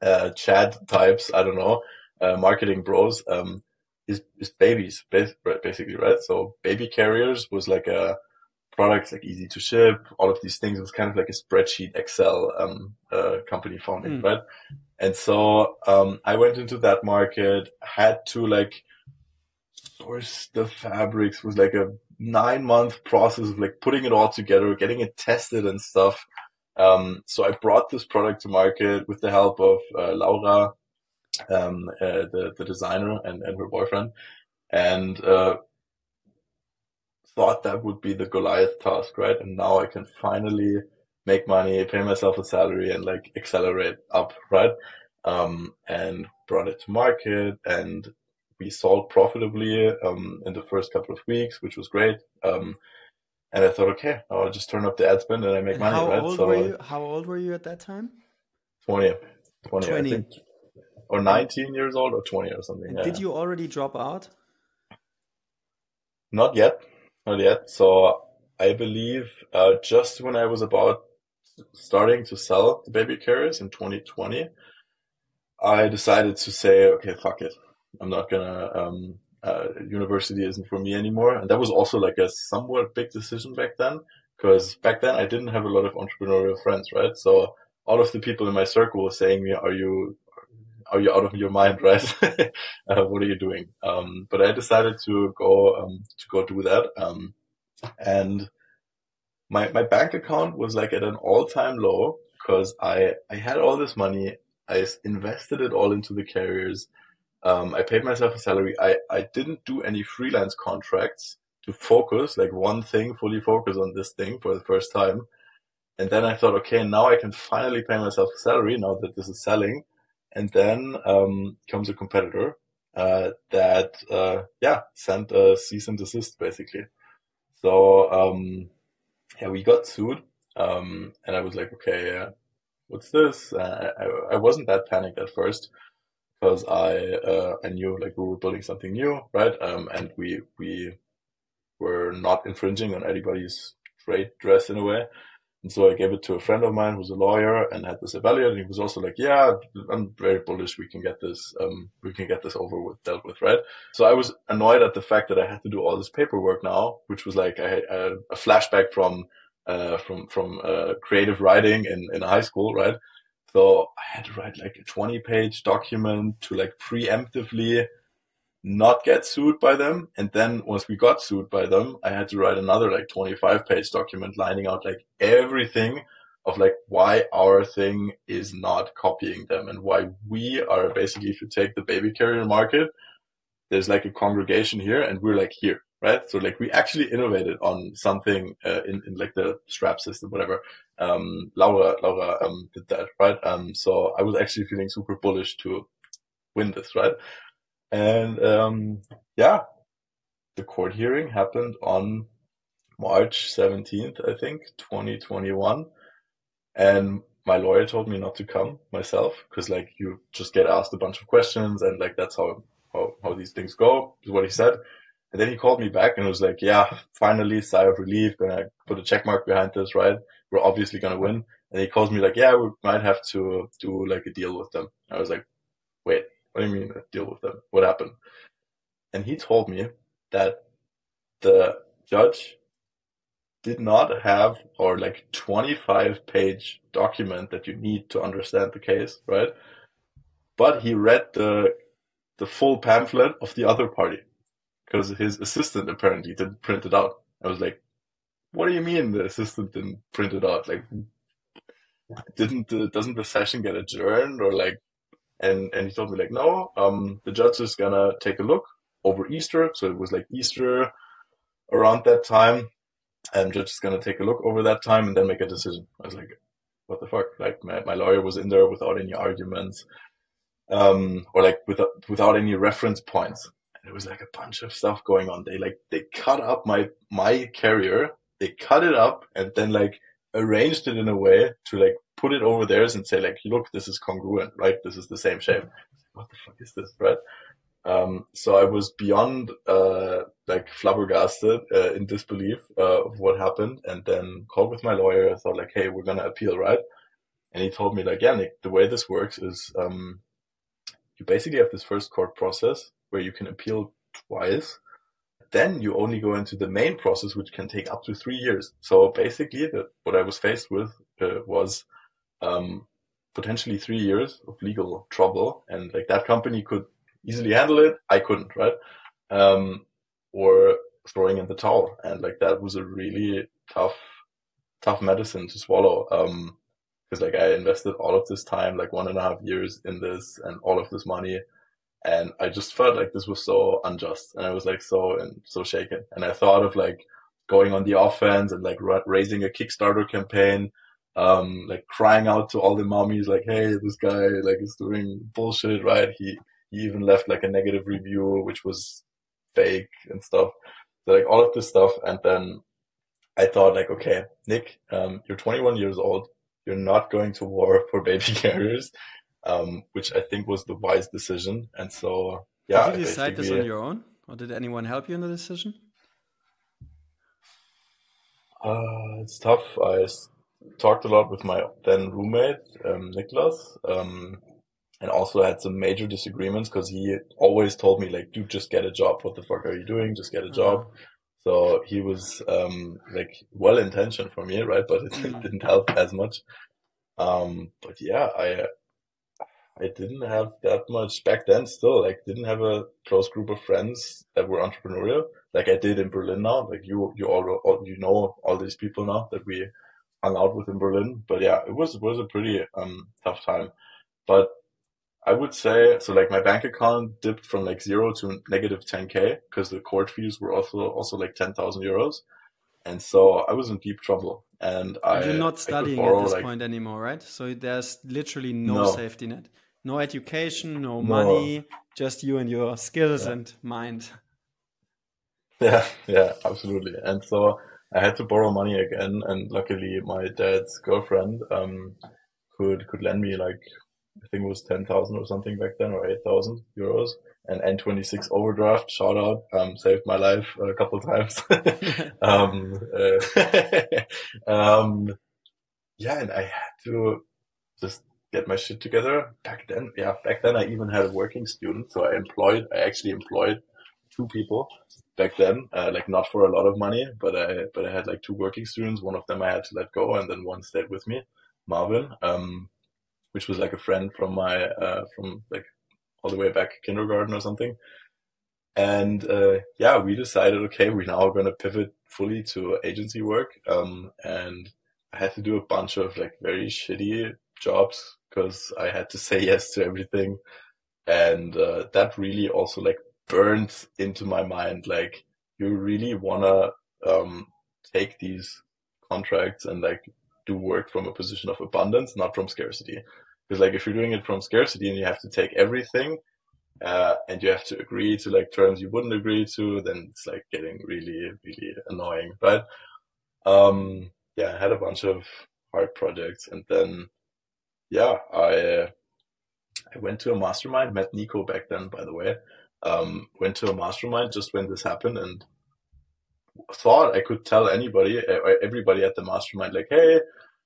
uh, chat types, I don't know, uh, marketing bros, um, is, is babies, basically, right? So baby carriers was like a product, like easy to ship, all of these things. It was kind of like a spreadsheet Excel um, uh, company founding, mm. right? And so um, I went into that market, had to like source the fabrics was like a nine month process of like putting it all together, getting it tested and stuff. Um, so I brought this product to market with the help of uh, Laura, um, uh, the the designer and, and her boyfriend, and uh, thought that would be the Goliath task, right? And now I can finally make money, pay myself a salary, and like accelerate up, right? Um, and brought it to market and we sold profitably um, in the first couple of weeks, which was great. Um, and I thought, okay, I'll just turn up the ad spend and I make and money. How right? old so, were you? How old were you at that time? 20, 20, 20. I think, or 19 years old or 20 or something. Yeah. Did you already drop out? Not yet, not yet. So I believe, uh, just when I was about starting to sell the baby carriers in 2020, I decided to say, okay, fuck it. I'm not gonna, um, uh, university isn't for me anymore. And that was also like a somewhat big decision back then, because back then I didn't have a lot of entrepreneurial friends, right? So all of the people in my circle were saying me, are you, are you out of your mind, right? uh, what are you doing? Um, but I decided to go, um, to go do that. Um, and my, my bank account was like at an all time low because I, I had all this money. I invested it all into the carriers. Um, I paid myself a salary. I, I didn't do any freelance contracts to focus, like one thing, fully focus on this thing for the first time. And then I thought, okay, now I can finally pay myself a salary now that this is selling. And then um, comes a competitor uh, that, uh, yeah, sent a cease and desist basically. So um, yeah, we got sued, um, and I was like, okay, uh, what's this? Uh, I, I wasn't that panicked at first because I uh, I knew like we were building something new, right? Um, and we we were not infringing on anybody's trade dress in a way. And so I gave it to a friend of mine who's a lawyer and had this evaluated. And he was also like, yeah, I'm very bullish. We can get this, um, we can get this over with, dealt with, right? So I was annoyed at the fact that I had to do all this paperwork now, which was like I had a flashback from, uh, from, from, uh, creative writing in, in high school, right? So I had to write like a 20 page document to like preemptively not get sued by them. And then once we got sued by them, I had to write another like 25 page document lining out like everything of like why our thing is not copying them and why we are basically, if you take the baby carrier market, there's like a congregation here and we're like here, right? So like we actually innovated on something uh, in, in like the strap system, whatever. Um, Laura, Laura, um, did that, right? Um, so I was actually feeling super bullish to win this, right? And um, yeah, the court hearing happened on March 17th, I think, 2021. And my lawyer told me not to come myself because like you just get asked a bunch of questions and like that's how, how, how these things go is what he said. And then he called me back and was like, yeah, finally sigh of relief. Gonna put a check mark behind this, right? We're obviously going to win. And he calls me like, yeah, we might have to do like a deal with them. I was like, wait, what do you mean deal with them? What happened? And he told me that the judge did not have or like 25 page document that you need to understand the case, right? But he read the the full pamphlet of the other party because his assistant apparently didn't print it out. I was like, what do you mean the assistant didn't print it out? Like, didn't doesn't the session get adjourned or like and, and he told me like, no, um, the judge is gonna take a look over Easter. So it was like Easter around that time. And judge is gonna take a look over that time and then make a decision. I was like, what the fuck? Like my, my lawyer was in there without any arguments, um, or like without, without any reference points. And there was like a bunch of stuff going on. They like, they cut up my, my carrier. They cut it up and then like arranged it in a way to like put it over theirs and say like, look, this is congruent, right? This is the same shape. What the fuck is this, right? Um, so I was beyond, uh, like flabbergasted, uh, in disbelief, uh, of what happened and then called with my lawyer. I thought like, Hey, we're going to appeal, right? And he told me like, yeah, Nick, the way this works is, um, you basically have this first court process where you can appeal twice. Then you only go into the main process, which can take up to three years. So basically the, what I was faced with uh, was um, potentially three years of legal trouble. And like that company could easily handle it. I couldn't, right? Um, or throwing in the towel. And like that was a really tough, tough medicine to swallow. Um, cause like I invested all of this time, like one and a half years in this and all of this money. And I just felt like this was so unjust. And I was like so, and so shaken. And I thought of like going on the offense and like raising a Kickstarter campaign um, like crying out to all the mommies, like, "Hey, this guy like is doing bullshit, right?" He he even left like a negative review, which was fake and stuff. So like all of this stuff, and then I thought like, okay, Nick, um, you're 21 years old. You're not going to war for baby carriers, um, which I think was the wise decision. And so, yeah. Did you decide this on your own, or did anyone help you in the decision? Uh, it's tough. I talked a lot with my then roommate, um, Niklas, um, and also had some major disagreements because he always told me like, dude, just get a job. What the fuck are you doing? Just get a job. Uh-huh. So he was um, like well intentioned for me, right? But it mm. didn't help as much. Um, but yeah, I I didn't have that much back then. Still, like, didn't have a close group of friends that were entrepreneurial, like I did in Berlin now. Like you, you all, all you know all these people now that we hung out with in Berlin. But yeah, it was it was a pretty um tough time. But I would say so. Like my bank account dipped from like zero to negative 10k because the court fees were also also like 10,000 euros, and so I was in deep trouble. And I you're not studying borrow, at this like, point anymore, right? So there's literally no, no. safety net no education, no, no. money, just you and your skills yeah. and mind. Yeah, yeah, absolutely. And so I had to borrow money again, and luckily my dad's girlfriend um, could could lend me like I think it was ten thousand or something back then, or eight thousand euros. And N26 overdraft, shout out, um, saved my life a couple times. um, uh, um, yeah, and I had to just get my shit together. Back then, yeah, back then I even had a working student, so I employed, I actually employed two people back then, uh, like not for a lot of money, but I, but I had like two working students. One of them I had to let go, and then one stayed with me, Marvin, um, which was like a friend from my, uh, from like all the way back kindergarten or something. And uh, yeah, we decided, okay, we're now going to pivot fully to agency work. Um, and I had to do a bunch of like very shitty jobs because I had to say yes to everything. And uh, that really also like burned into my mind. Like you really wanna um, take these contracts and like do work from a position of abundance, not from scarcity. Because like if you're doing it from scarcity and you have to take everything, uh, and you have to agree to like terms you wouldn't agree to, then it's like getting really, really annoying, right? Um, yeah, I had a bunch of hard projects and then yeah, I I went to a mastermind, met Nico back then, by the way. Um, went to a mastermind just when this happened and thought I could tell anybody, everybody at the mastermind, like, hey,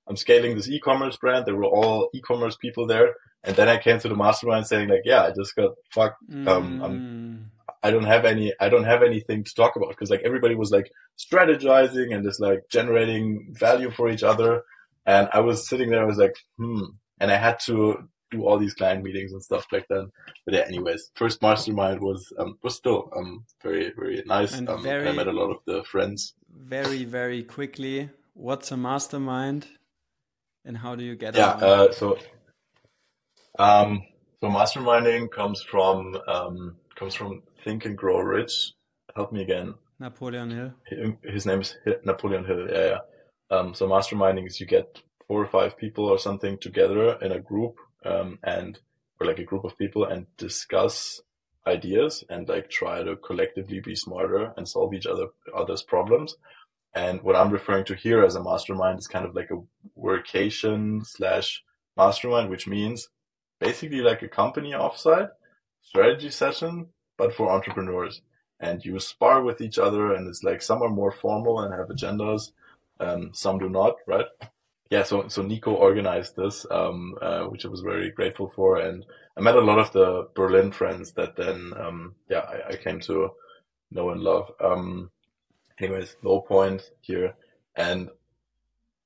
I'm scaling this e-commerce brand. There were all e-commerce people there. And then I came to the mastermind saying like, yeah, I just got fucked. Um, mm. I'm, I don't have any, I don't have anything to talk about because like everybody was like strategizing and just like generating value for each other. And I was sitting there, I was like, hmm, and I had to do all these client meetings and stuff back then. But yeah, anyways, first mastermind was um, was still um very very nice. And um, very, I met a lot of the friends. Very very quickly, what's a mastermind, and how do you get? Yeah, uh, so um, so masterminding comes from um comes from Think and Grow Rich. Help me again. Napoleon Hill. His name is Napoleon Hill. Yeah, yeah. Um, so masterminding is you get four or five people or something together in a group um, and or like a group of people and discuss ideas and like try to collectively be smarter and solve each other others problems. And what i'm referring to here as a mastermind is kind of like a workation slash mastermind which means basically like a company offsite strategy session but for entrepreneurs. And you spar with each other and it's like some are more formal and have agendas um, some do not right yeah, so so Nico organized this, um, uh, which I was very grateful for, and I met a lot of the Berlin friends that then, um, yeah, I, I, came to know and love. Um, anyways, low point here, and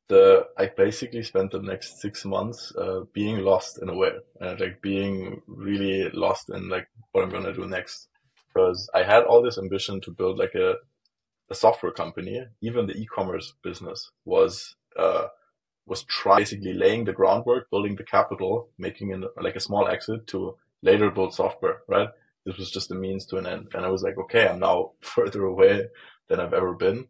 the I basically spent the next six months uh, being lost in a way, uh, like being really lost in like what I'm gonna do next, because I had all this ambition to build like a a software company. Even the e-commerce business was. Was try basically laying the groundwork, building the capital, making an, like a small exit to later build software, right? This was just a means to an end. And I was like, okay, I'm now further away than I've ever been.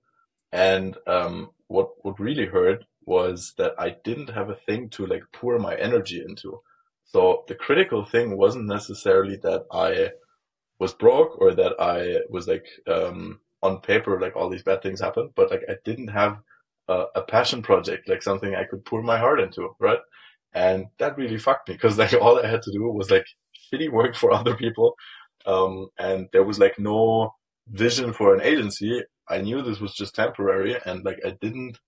And, um, what, what really hurt was that I didn't have a thing to like pour my energy into. So the critical thing wasn't necessarily that I was broke or that I was like, um, on paper, like all these bad things happened, but like I didn't have a, a passion project, like something I could pour my heart into, right? And that really fucked me because like all I had to do was like shitty work for other people. Um, and there was like no vision for an agency, I knew this was just temporary and like I didn't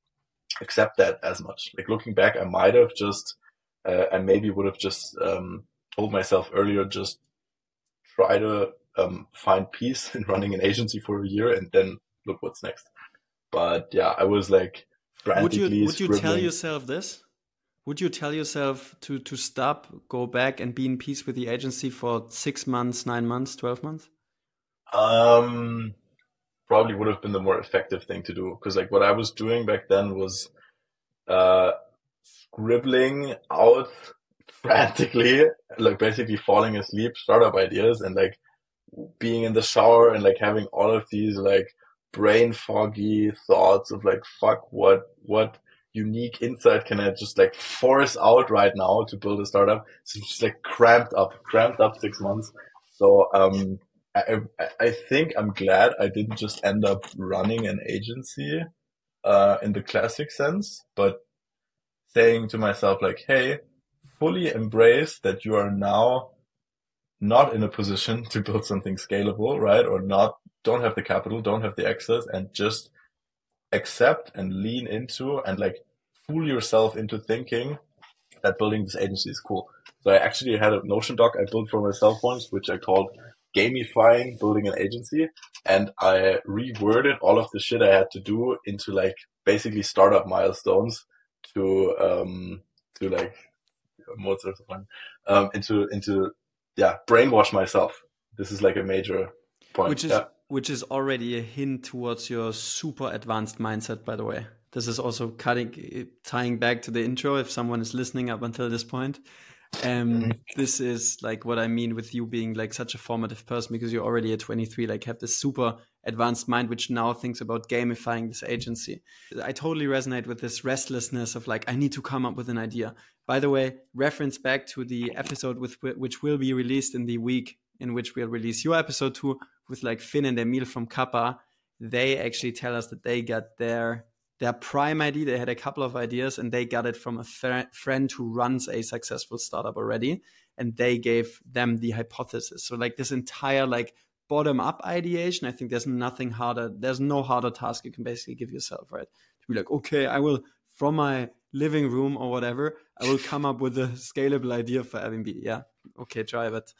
accept that as much. Like looking back, I might have just, uh, I maybe would have just um, told myself earlier, just try to um, find peace in running an agency for a year and then look what's next. But yeah, I was like frantically. Would you would you tell yourself this? Would you tell yourself to to stop, go back, and be in peace with the agency for six months, nine months, twelve months? Um, probably would have been the more effective thing to do because like what I was doing back then was uh scribbling out frantically, like basically falling asleep, startup ideas and like being in the shower and like having all of these like brain foggy thoughts of like fuck what what unique insight can I just like force out right now to build a startup? So just like cramped up, cramped up six months. So um I, I think I'm glad I didn't just end up running an agency uh, in the classic sense, but saying to myself like, hey, fully embrace that you are now not in a position to build something scalable, right? Or not, don't have the capital, don't have the access and just accept and lean into and like fool yourself into thinking that building this agency is cool. So I actually had a Notion doc I built for myself once, which I called gamifying building an agency and I reworded all of the shit I had to do into like basically startup milestones to um to like Mozart's fun, um into into yeah brainwash myself. This is like a major point. Which is yeah. which is already a hint towards your super advanced mindset, by the way. This is also cutting tying back to the intro if someone is listening up until this point. Um, this is like what I mean with you being like such a formative person because you're already at 23, like have this super advanced mind, which now thinks about gamifying this agency. I totally resonate with this restlessness of like, I need to come up with an idea. By the way, reference back to the episode with which will be released in the week in which we'll release your episode too with like Finn and Emil from Kappa. They actually tell us that they got their their prime idea. They had a couple of ideas and they got it from a fr- friend who runs a successful startup already. And they gave them the hypothesis. So like this entire like bottom up ideation, I think there's nothing harder. There's no harder task you can basically give yourself, right? To be like, okay, I will from my living room or whatever, I will come up with a scalable idea for Airbnb. Yeah. Okay, try it.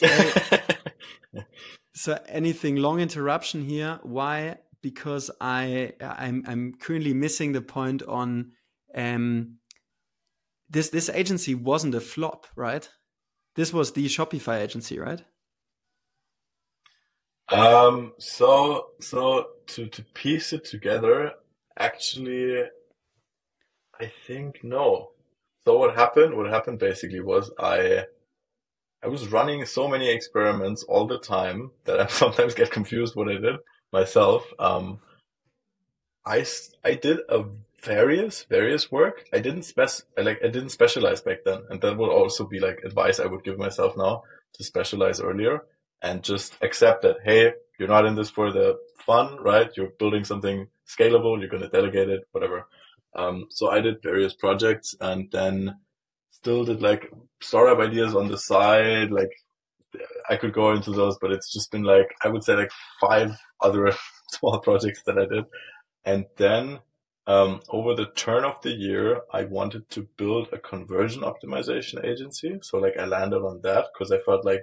so anything long interruption here. Why? because I I'm I'm currently missing the point on um this this agency wasn't a flop, right? This was the Shopify agency, right? Um so so to to piece it together, actually I think no. So what happened what happened basically was I I was running so many experiments all the time that I sometimes get confused what I did myself. Um, I, I did a various, various work. I didn't spec, like, I didn't specialize back then. And that would also be like advice I would give myself now to specialize earlier and just accept that, hey, you're not in this for the fun, right? You're building something scalable. You're going to delegate it, whatever. Um, so I did various projects and then still did like startup ideas on the side, like I could go into those, but it's just been like, I would say like five other small projects that I did. And then, um, over the turn of the year, I wanted to build a conversion optimization agency. So like I landed on that because I felt like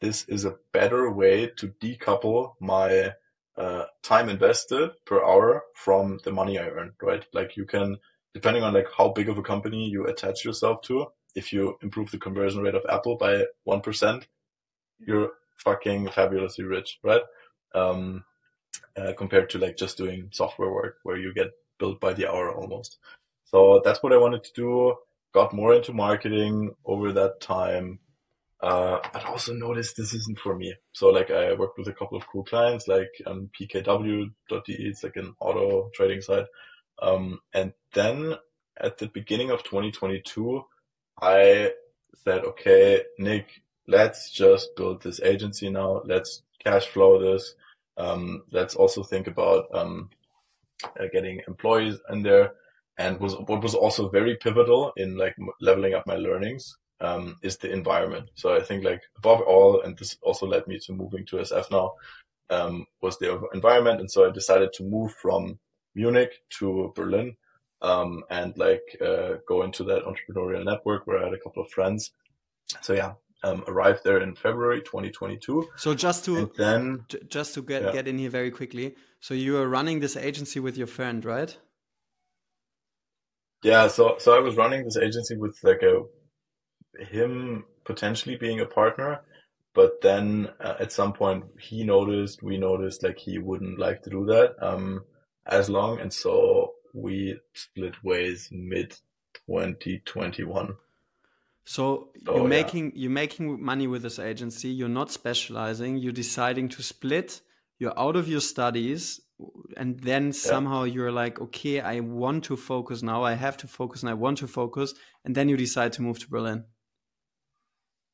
this is a better way to decouple my uh, time invested per hour from the money I earn, right? Like you can, depending on like how big of a company you attach yourself to, if you improve the conversion rate of Apple by 1%, you're fucking fabulously rich, right? Um, uh, compared to like just doing software work where you get built by the hour almost. So that's what I wanted to do. Got more into marketing over that time. Uh, but also noticed this isn't for me. So like I worked with a couple of cool clients like um, pkw.de. It's like an auto trading site. Um, and then at the beginning of 2022, I said, okay, Nick, let's just build this agency now. Let's cash flow this. Um, let's also think about um, uh, getting employees in there. And was what was also very pivotal in like leveling up my learnings um, is the environment. So I think like above all, and this also led me to moving to SF now. um, was the environment. And so I decided to move from Munich to Berlin, um, and like, uh, go into that entrepreneurial network where I had a couple of friends. So yeah, um, arrived there in February 2022. So just to and then just to get yeah. get in here very quickly. So you were running this agency with your friend, right? Yeah. So so I was running this agency with like a him potentially being a partner, but then uh, at some point he noticed, we noticed like he wouldn't like to do that um, as long, and so we split ways mid 2021. So oh, you're making yeah. you're making money with this agency. You're not specializing. You're deciding to split. You're out of your studies, and then yeah. somehow you're like, okay, I want to focus now. I have to focus, and I want to focus. And then you decide to move to Berlin.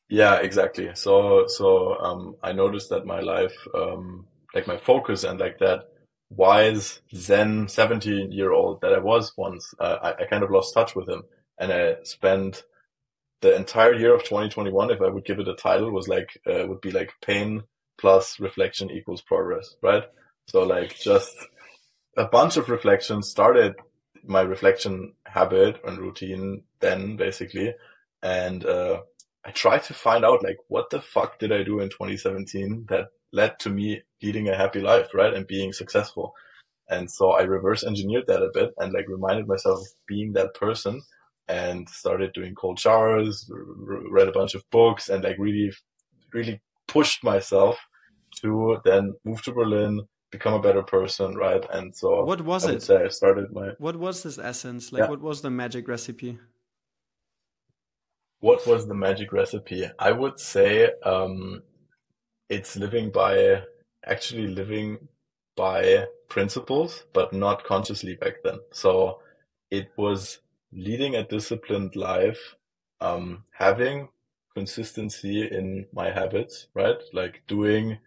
Yeah, exactly. So so um, I noticed that my life, um, like my focus and like that wise Zen 17 year old that I was once, uh, I, I kind of lost touch with him, and I spent the entire year of 2021, if I would give it a title, was like uh, would be like pain plus reflection equals progress, right? So like just a bunch of reflections started my reflection habit and routine then basically, and uh, I tried to find out like what the fuck did I do in 2017 that led to me leading a happy life, right, and being successful. And so I reverse engineered that a bit and like reminded myself of being that person and started doing cold showers, read a bunch of books, and like really, really pushed myself to then move to Berlin, become a better person, right? And so, what was I it? Say I started my. What was this essence? Like, yeah. what was the magic recipe? What was the magic recipe? I would say um, it's living by actually living by principles, but not consciously back then. So it was leading a disciplined life, um, having consistency in my habits, right? Like doing,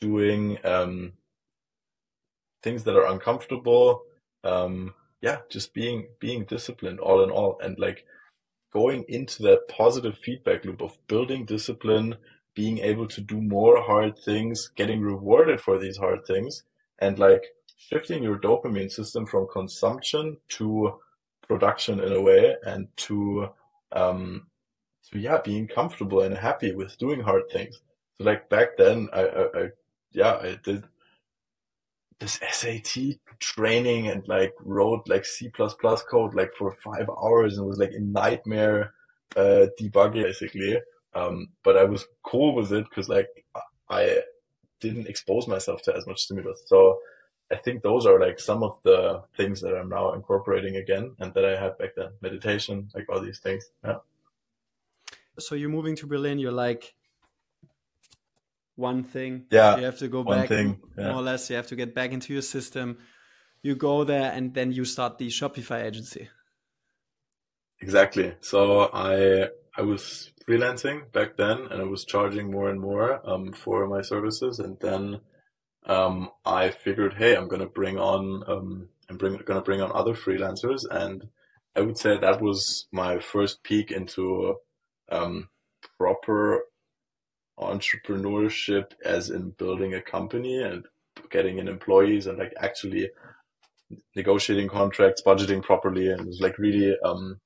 doing, um, things that are uncomfortable. Um, yeah, just being, being disciplined all in all and like going into that positive feedback loop of building discipline, being able to do more hard things, getting rewarded for these hard things and like shifting your dopamine system from consumption to production in a way and to um to yeah being comfortable and happy with doing hard things. So like back then i i, I yeah i did this SAT training and like wrote like C++ code like for five hours and was like a nightmare uh, debugging basically. Um, but I was cool with it because like I didn't expose myself to as much stimulus. So I think those are like some of the things that I'm now incorporating again and that I had back then. Meditation, like all these things. Yeah. So you're moving to Berlin, you're like one thing. Yeah. You have to go back thing, yeah. more or less. You have to get back into your system. You go there and then you start the Shopify agency. Exactly. So I I was freelancing back then and I was charging more and more um, for my services and then um, I figured, hey, I'm gonna bring on, um, I'm bring, gonna bring on other freelancers, and I would say that was my first peek into um, proper entrepreneurship, as in building a company and getting in employees and like actually negotiating contracts, budgeting properly, and like really, um,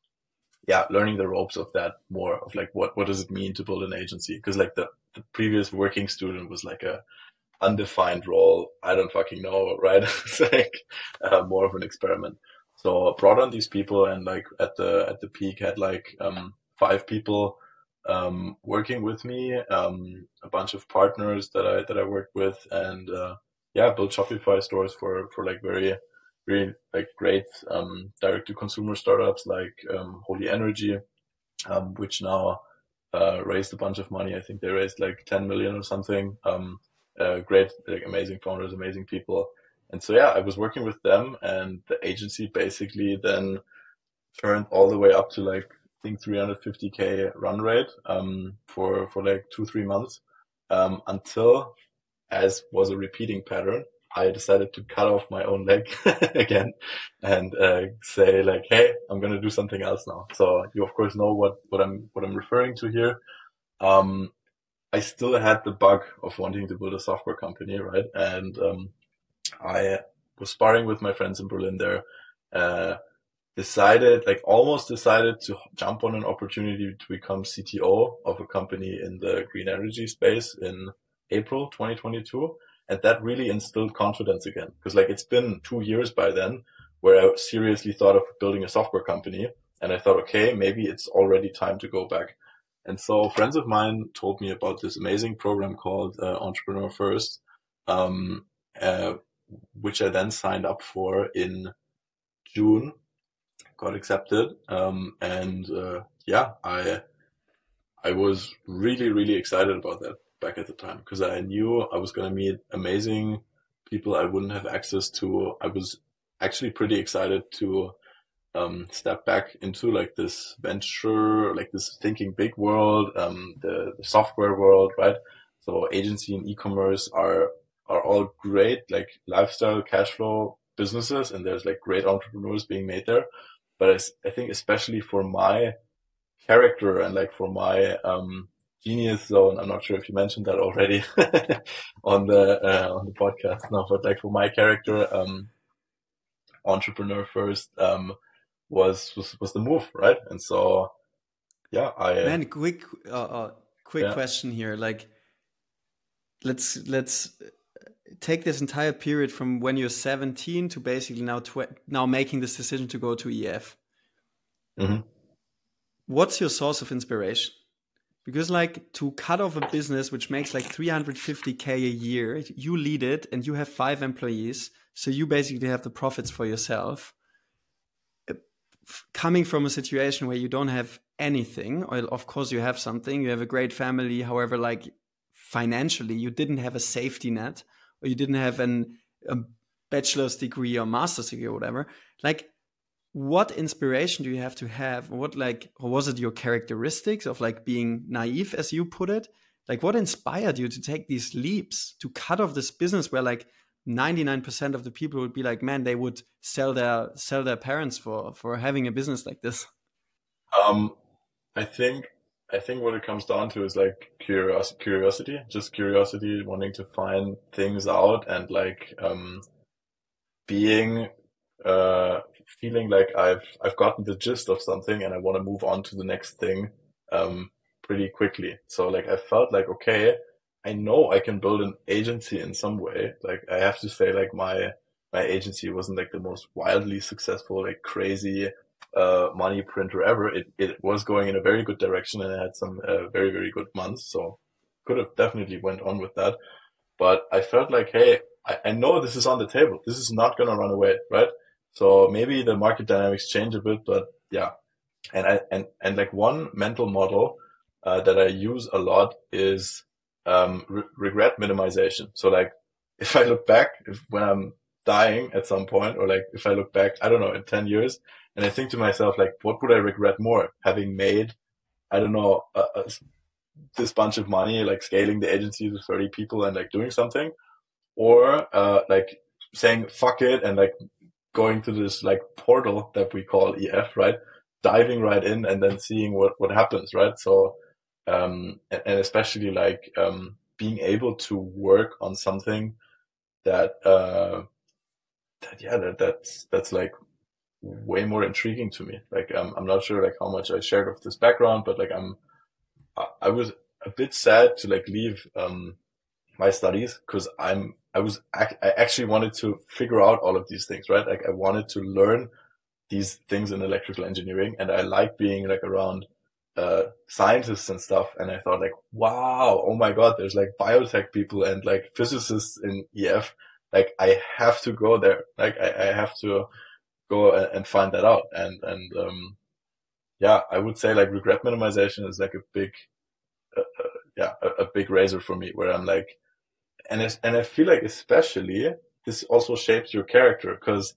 yeah, learning the ropes of that more of like what what does it mean to build an agency? Because like the the previous working student was like a undefined role. I don't fucking know, right? it's like uh, more of an experiment. So brought on these people and like at the at the peak had like um, five people um, working with me, um, a bunch of partners that I that I worked with, and uh, yeah, built Shopify stores for for like very very like great um, direct to consumer startups like um, Holy Energy, um, which now uh, raised a bunch of money. I think they raised like 10 million or something. Um, uh, great, like amazing founders, amazing people. And so, yeah, I was working with them and the agency basically then turned all the way up to like, think 350k run rate, um, for, for like two, three months, um, until as was a repeating pattern, I decided to cut off my own leg again and, uh, say like, Hey, I'm to do something else now. So you of course know what, what I'm, what I'm referring to here. Um, I still had the bug of wanting to build a software company, right? And um, I was sparring with my friends in Berlin there. Uh, decided, like almost decided to jump on an opportunity to become CTO of a company in the green energy space in April 2022. And that really instilled confidence again. Cause like it's been two years by then where I seriously thought of building a software company. And I thought, okay, maybe it's already time to go back. And so friends of mine told me about this amazing program called uh, Entrepreneur First, um, uh, which I then signed up for in June, got accepted. Um, and uh, yeah, I I was really really excited about that back at the time because I knew I was going to meet amazing people I wouldn't have access to. I was actually pretty excited to um, step back into like this venture, like this thinking big world, um, the, the software world, right? So agency and e-commerce are, are all great, like lifestyle cash flow businesses. And there's like great entrepreneurs being made there. But I, I think especially for my character and like for my, um, genius zone. I'm not sure if you mentioned that already on the, uh, on the podcast now, but like for my character, um, entrepreneur first, um, was was was the move, right? And so, yeah, I man, quick, uh, uh, quick yeah. question here. Like, let's let's take this entire period from when you're 17 to basically now now making this decision to go to EF. Mm-hmm. What's your source of inspiration? Because like to cut off a business which makes like 350k a year, you lead it and you have five employees, so you basically have the profits for yourself coming from a situation where you don't have anything, or of course you have something, you have a great family, however, like financially, you didn't have a safety net, or you didn't have an, a bachelor's degree or master's degree or whatever. Like, what inspiration do you have to have? What like, or was it your characteristics of like being naive, as you put it? Like, what inspired you to take these leaps to cut off this business where like 99% of the people would be like man they would sell their sell their parents for for having a business like this um i think i think what it comes down to is like curiosity curiosity just curiosity wanting to find things out and like um being uh feeling like i've i've gotten the gist of something and i want to move on to the next thing um pretty quickly so like i felt like okay I know I can build an agency in some way. Like I have to say, like my my agency wasn't like the most wildly successful, like crazy uh, money printer ever. It it was going in a very good direction, and it had some uh, very very good months. So could have definitely went on with that. But I felt like, hey, I, I know this is on the table. This is not gonna run away, right? So maybe the market dynamics change a bit, but yeah. And I and and like one mental model uh, that I use a lot is um, re- regret minimization. So like, if I look back, if when I'm dying at some point, or like if I look back, I don't know, in 10 years, and I think to myself, like, what would I regret more? Having made, I don't know, a, a, this bunch of money, like scaling the agency to 30 people and like doing something, or uh, like saying fuck it and like going to this like portal that we call EF, right? Diving right in and then seeing what, what happens, right? So um, and, and, especially like um, being able to work on something that uh, that yeah that that's that's like way more intriguing to me. Like um, I'm not sure like how much I shared of this background, but like I'm I, I was a bit sad to like leave um, my studies because I'm I was I actually wanted to figure out all of these things, right? Like I wanted to learn these things in electrical engineering, and I like being like around uh, scientists and stuff. And I thought like, wow, oh my God, there's like biotech people and like physicists in EF. Like I have to go there. Like I, I have to go and find that out. And, and, um, yeah, I would say like regret minimization is like a big, uh, uh, yeah, a, a, big razor for me where I'm like, and it's, and I feel like especially this also shapes your character because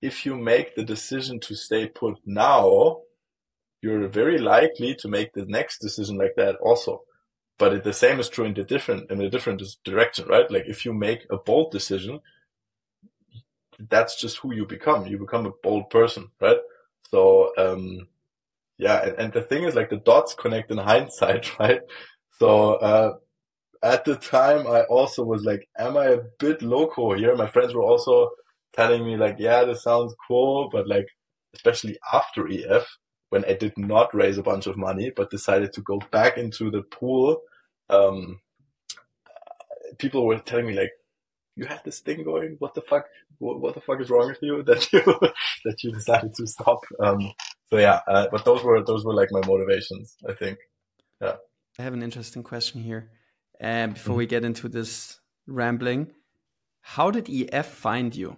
if you make the decision to stay put now, you're very likely to make the next decision like that also. But it, the same is true in the different in a different direction, right? Like if you make a bold decision, that's just who you become. You become a bold person, right? So um, yeah, and, and the thing is like the dots connect in hindsight, right? So uh, at the time, I also was like, "Am I a bit loco here?" My friends were also telling me like, "Yeah, this sounds cool," but like, especially after EF, when I did not raise a bunch of money, but decided to go back into the pool, um, people were telling me like, "You had this thing going. What the fuck? What, what the fuck is wrong with you that you that you decided to stop?" Um, so yeah, uh, but those were those were like my motivations. I think. Yeah. I have an interesting question here. Uh, before mm-hmm. we get into this rambling, how did EF find you?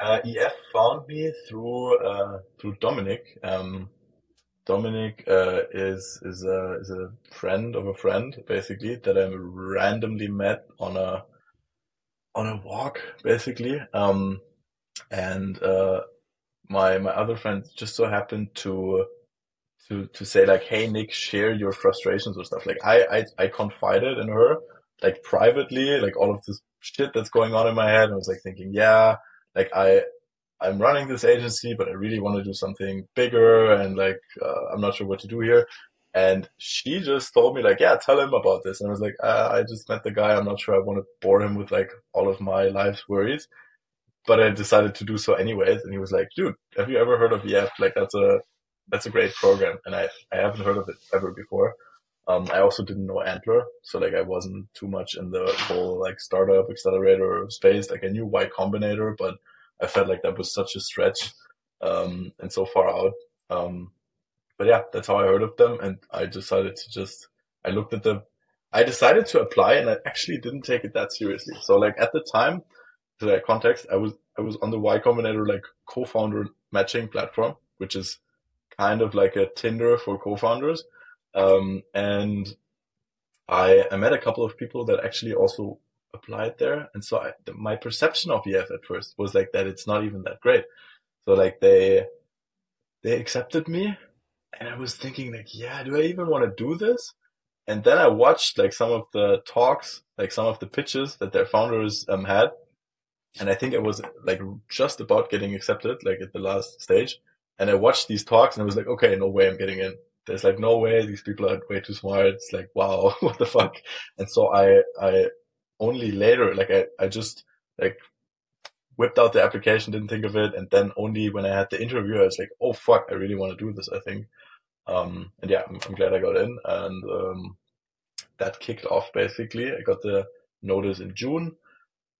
Uh, EF found me through uh, through Dominic. Um, Dominic uh, is is a is a friend of a friend, basically that I randomly met on a on a walk, basically. Um, and uh, my my other friend just so happened to to to say like, hey Nick, share your frustrations or stuff. Like I I I confided in her like privately, like all of this shit that's going on in my head. And I was like thinking, yeah, like I I'm running this agency, but I really want to do something bigger, and like uh, I'm not sure what to do here. And she just told me like, yeah, tell him about this. And I was like, uh, I just met the guy. I'm not sure I want to bore him with like all of my life's worries but I decided to do so anyways. And he was like, dude, have you ever heard of EF? Like that's a, that's a great program. And I, I haven't heard of it ever before. Um, I also didn't know Antler. So like I wasn't too much in the whole like startup accelerator space. Like I knew Y Combinator, but I felt like that was such a stretch, um, and so far out. Um, but yeah, that's how I heard of them. And I decided to just, I looked at the, I decided to apply and I actually didn't take it that seriously. So like at the time, to that context, I was I was on the Y Combinator like co-founder matching platform, which is kind of like a Tinder for co-founders. Um, and I, I met a couple of people that actually also applied there. And so I, my perception of EF at first was like that it's not even that great. So like they, they accepted me and I was thinking like, yeah, do I even want to do this? And then I watched like some of the talks, like some of the pitches that their founders um, had and I think I was like just about getting accepted, like at the last stage. And I watched these talks and I was like, okay, no way I'm getting in. There's like no way these people are way too smart. It's like, wow, what the fuck? And so I, I only later, like I, I just like whipped out the application, didn't think of it. And then only when I had the interview, I was like, oh fuck, I really want to do this, I think. Um, and yeah, I'm, I'm glad I got in and, um, that kicked off basically. I got the notice in June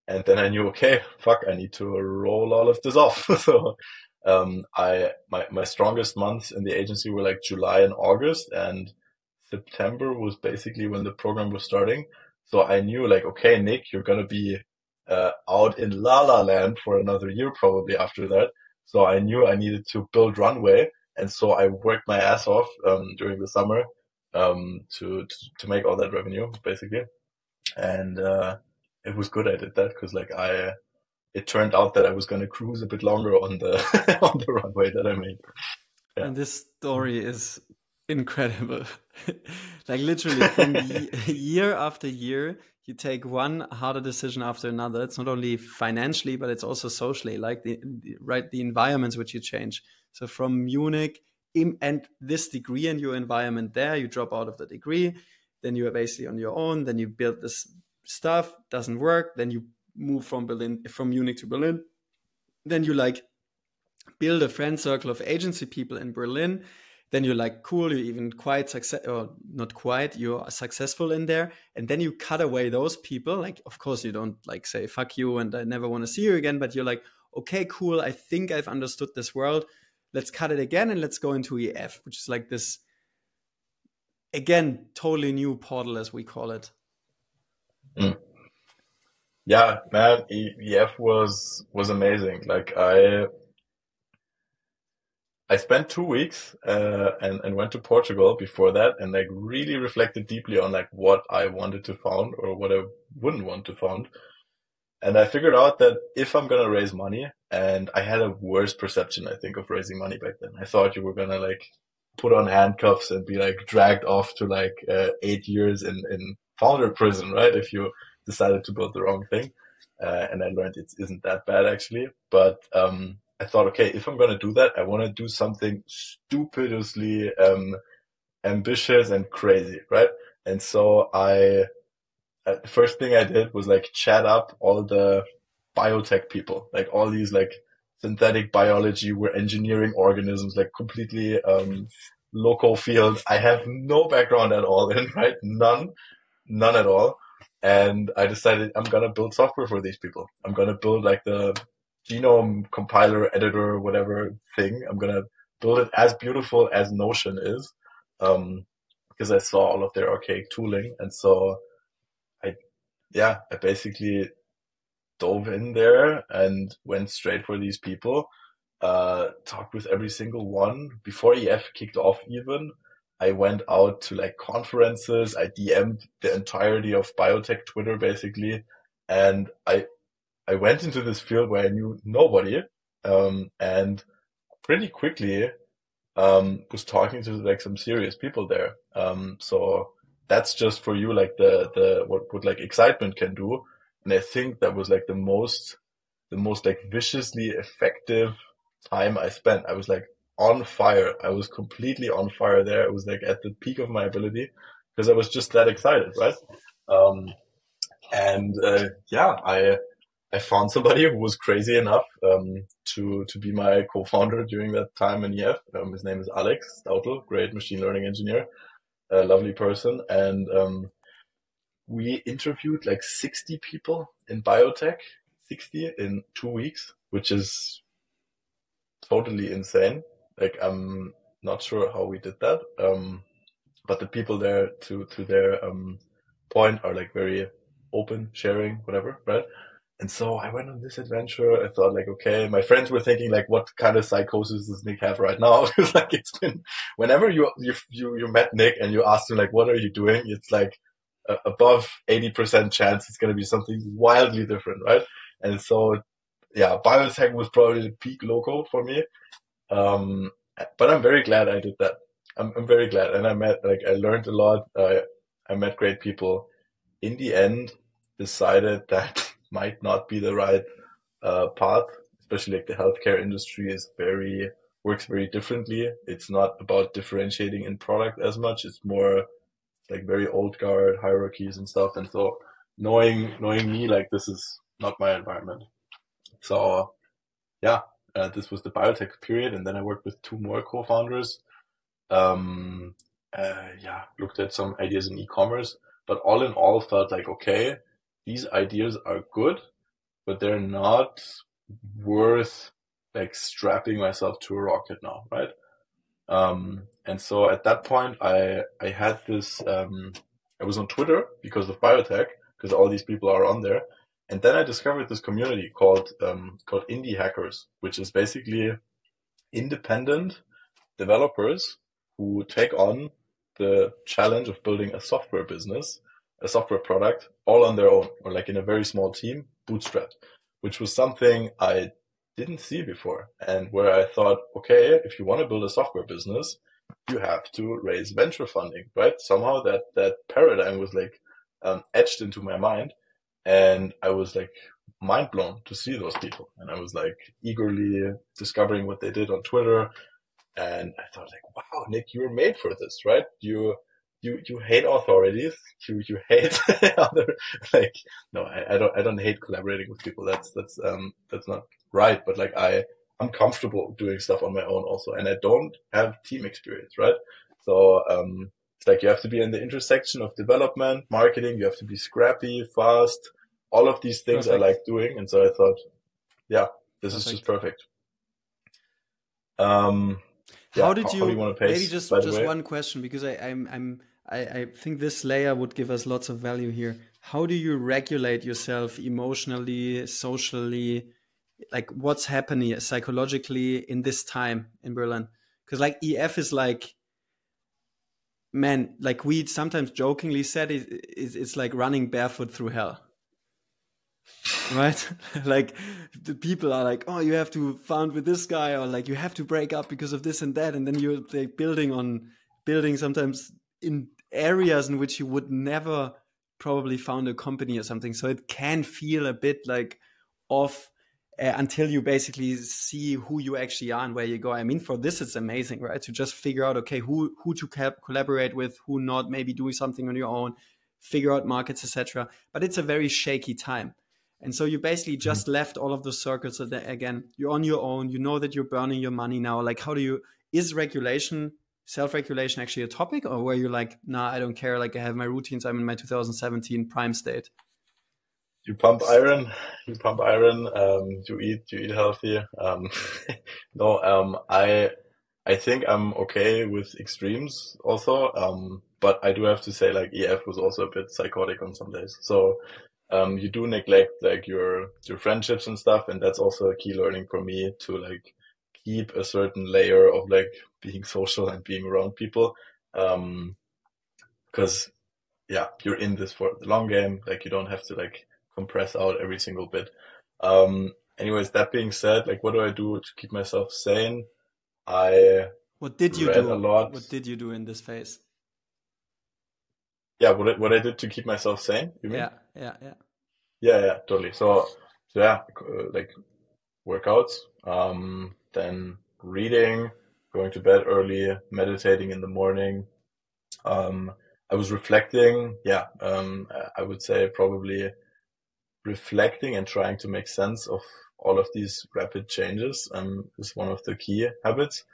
and then I knew, okay, fuck, I need to roll all of this off. so, um, I, my, my strongest months in the agency were like July and August and September was basically when the program was starting. So I knew like, okay, Nick, you're going to be, uh, out in La La Land for another year probably after that. So I knew I needed to build runway. And so I worked my ass off, um, during the summer, um, to, to, to make all that revenue basically. And, uh, it was good I did that because like I, it turned out that I was going to cruise a bit longer on the on the runway that I made. Yeah. And this story is incredible. like literally from year after year, you take one harder decision after another. It's not only financially, but it's also socially, like the right the environments which you change. So from Munich in, and this degree and your environment there, you drop out of the degree, then you are basically on your own. Then you build this stuff doesn't work then you move from berlin from munich to berlin then you like build a friend circle of agency people in berlin then you're like cool you're even quite success or not quite you're successful in there and then you cut away those people like of course you don't like say fuck you and i never want to see you again but you're like okay cool i think i've understood this world let's cut it again and let's go into ef which is like this again totally new portal as we call it Mm. Yeah, man, EF was was amazing. Like I I spent two weeks uh, and and went to Portugal before that, and like really reflected deeply on like what I wanted to found or what I wouldn't want to found. And I figured out that if I'm gonna raise money, and I had a worse perception, I think, of raising money back then. I thought you were gonna like put on handcuffs and be like dragged off to like uh, eight years in in founder prison, right? If you decided to build the wrong thing. Uh, and I learned it isn't that bad actually. But um, I thought, okay, if I'm going to do that, I want to do something stupidly um, ambitious and crazy, right? And so I, uh, the first thing I did was like chat up all the biotech people, like all these like synthetic biology, we're engineering organisms, like completely um, local field. I have no background at all in, right? None, none at all. And I decided I'm gonna build software for these people. I'm gonna build like the genome compiler, editor, whatever thing. I'm gonna build it as beautiful as Notion is, um, because I saw all of their archaic tooling, and so I, yeah, I basically dove in there and went straight for these people. Uh, talked with every single one before EF kicked off. Even I went out to like conferences. I DM'd the entirety of biotech Twitter basically, and I I went into this field where I knew nobody, um, and pretty quickly um, was talking to like some serious people there. Um, so that's just for you like the the what what like excitement can do and I think that was like the most, the most like viciously effective time I spent. I was like on fire. I was completely on fire there. I was like at the peak of my ability because I was just that excited, right? Um, and uh, yeah, I I found somebody who was crazy enough um, to to be my co-founder during that time in EF. Um, his name is Alex Stautel, great machine learning engineer, a lovely person, and um, we interviewed like 60 people in biotech, 60 in two weeks, which is totally insane. Like, I'm not sure how we did that. Um, but the people there to, to their, um, point are like very open, sharing, whatever, right? And so I went on this adventure. I thought like, okay, my friends were thinking like, what kind of psychosis does Nick have right now? Because like, it's been, whenever you, you, you, you met Nick and you asked him like, what are you doing? It's like, above 80% chance it's going to be something wildly different, right? And so, yeah, biotech was probably the peak local for me. Um, but I'm very glad I did that. I'm, I'm very glad. And I met, like, I learned a lot. Uh, I met great people. In the end, decided that might not be the right, uh, path, especially like the healthcare industry is very, works very differently. It's not about differentiating in product as much. It's more like very old guard hierarchies and stuff. And so knowing, knowing me, like this is not my environment. So yeah, uh, this was the biotech period. And then I worked with two more co-founders. Um, uh, yeah, looked at some ideas in e-commerce, but all in all felt like, okay, these ideas are good, but they're not worth like strapping myself to a rocket now, right? Um, and so at that point, I I had this. Um, I was on Twitter because of biotech, because all these people are on there. And then I discovered this community called um, called indie hackers, which is basically independent developers who take on the challenge of building a software business, a software product, all on their own, or like in a very small team, bootstrapped, which was something I didn't see before. And where I thought, okay, if you want to build a software business, you have to raise venture funding, right? Somehow that, that paradigm was like, um, etched into my mind. And I was like mind blown to see those people. And I was like eagerly discovering what they did on Twitter. And I thought like, wow, Nick, you were made for this, right? You, you, you hate authorities. You, you hate other, like, no, I, I don't, I don't hate collaborating with people. That's, that's, um, that's not right, but like I, I'm comfortable doing stuff on my own also, and I don't have team experience, right? So, um, it's like you have to be in the intersection of development, marketing, you have to be scrappy, fast. All of these things perfect. I like doing. And so I thought, yeah, this perfect. is just perfect. Um, yeah, how did you, how, you want to pace, maybe just, just one question because I, I'm, I'm, I, I think this layer would give us lots of value here. How do you regulate yourself emotionally, socially, like what's happening psychologically in this time in Berlin. Because like EF is like, man, like we sometimes jokingly said it, it's, it's like running barefoot through hell. right? like the people are like, oh, you have to found with this guy, or like you have to break up because of this and that, and then you're like building on building sometimes in areas in which you would never probably found a company or something. So it can feel a bit like off uh, until you basically see who you actually are and where you go. I mean, for this, it's amazing, right? To just figure out, okay, who who to collaborate with, who not, maybe doing something on your own, figure out markets, etc. But it's a very shaky time. And so you basically mm-hmm. just mm-hmm. left all of those circles. So again, you're on your own. You know that you're burning your money now. Like, how do you, is regulation, self regulation actually a topic? Or were you like, nah, I don't care. Like, I have my routines. I'm in my 2017 prime state you pump iron, you pump iron, um, you eat, you eat healthy. Um, no, um, I, I think I'm okay with extremes also. Um, but I do have to say like EF was also a bit psychotic on some days. So, um, you do neglect like your, your friendships and stuff. And that's also a key learning for me to like keep a certain layer of like being social and being around people. Um, cause yeah, you're in this for the long game. Like you don't have to like compress out every single bit. Um, anyways, that being said, like, what do I do to keep myself sane? I what did you do? A lot. What did you do in this phase? Yeah, what I, what I did to keep myself sane. You mean? Yeah, yeah, yeah. Yeah, yeah, totally. So, so yeah, uh, like workouts, um, then reading, going to bed early, meditating in the morning. Um, I was reflecting. Yeah, um, I would say probably reflecting and trying to make sense of all of these rapid changes um, is one of the key habits.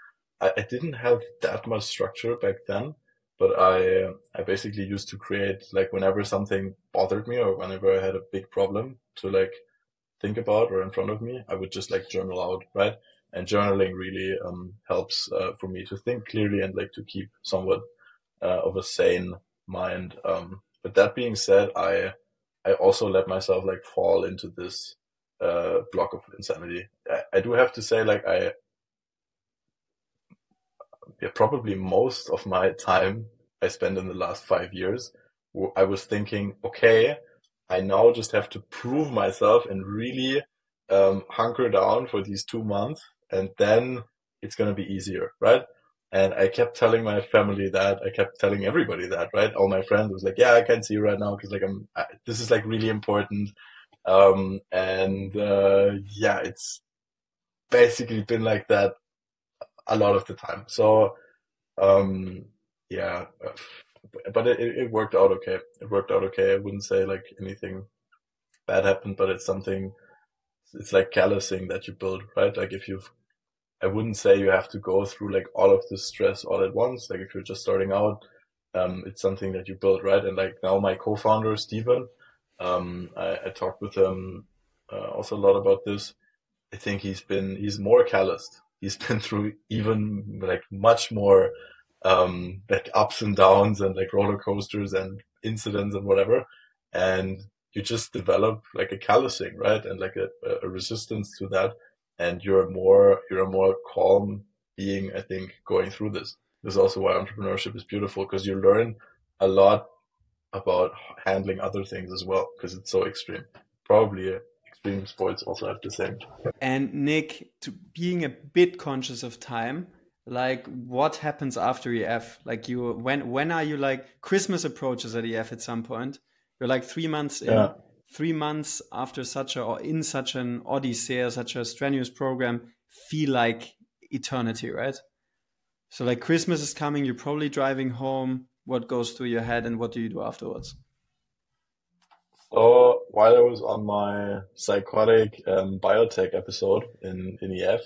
I, I, didn't have that much structure back then, but I I basically used to create like whenever something bothered me or whenever I had a big problem to like think about or in front of me, I would just like journal out, right? And journaling really um, helps uh, for me to think clearly and like to keep somewhat uh, of a sane mind. Um, but that being said, I I also let myself like fall into this uh, block of insanity. I, I do have to say, like I, yeah, probably most of my time I spent in the last five years, I was thinking, okay, I now just have to prove myself and really um, hunker down for these two months, and then it's gonna be easier, right? And I kept telling my family that. I kept telling everybody that, right? All my friends was like, yeah, I can't see you right now because like I'm, I, this is like really important. Um, and, uh, yeah, it's basically been like that a lot of the time. So, um, yeah, but it, it worked out okay. It worked out okay. I wouldn't say like anything bad happened, but it's something, it's like callousing that you build, right? Like if you've I wouldn't say you have to go through like all of the stress all at once. Like if you're just starting out, um, it's something that you build, right? And like now my co-founder, Steven, um, I, I talked with him, uh, also a lot about this. I think he's been, he's more calloused. He's been through even like much more, um, like ups and downs and like roller coasters and incidents and whatever. And you just develop like a callousing, right? And like a, a resistance to that and you're more you're a more calm being i think going through this. This is also why entrepreneurship is beautiful because you learn a lot about handling other things as well because it's so extreme. Probably uh, extreme sports also have the same. And nick to being a bit conscious of time like what happens after ef like you when when are you like christmas approaches at ef at some point? You're like three months in. Yeah three months after such a or in such an odyssey such a strenuous program feel like eternity right? So like christmas is coming you're probably driving home. What goes through your head and what do you do afterwards? So while i was on my psychotic um, biotech episode in, in ef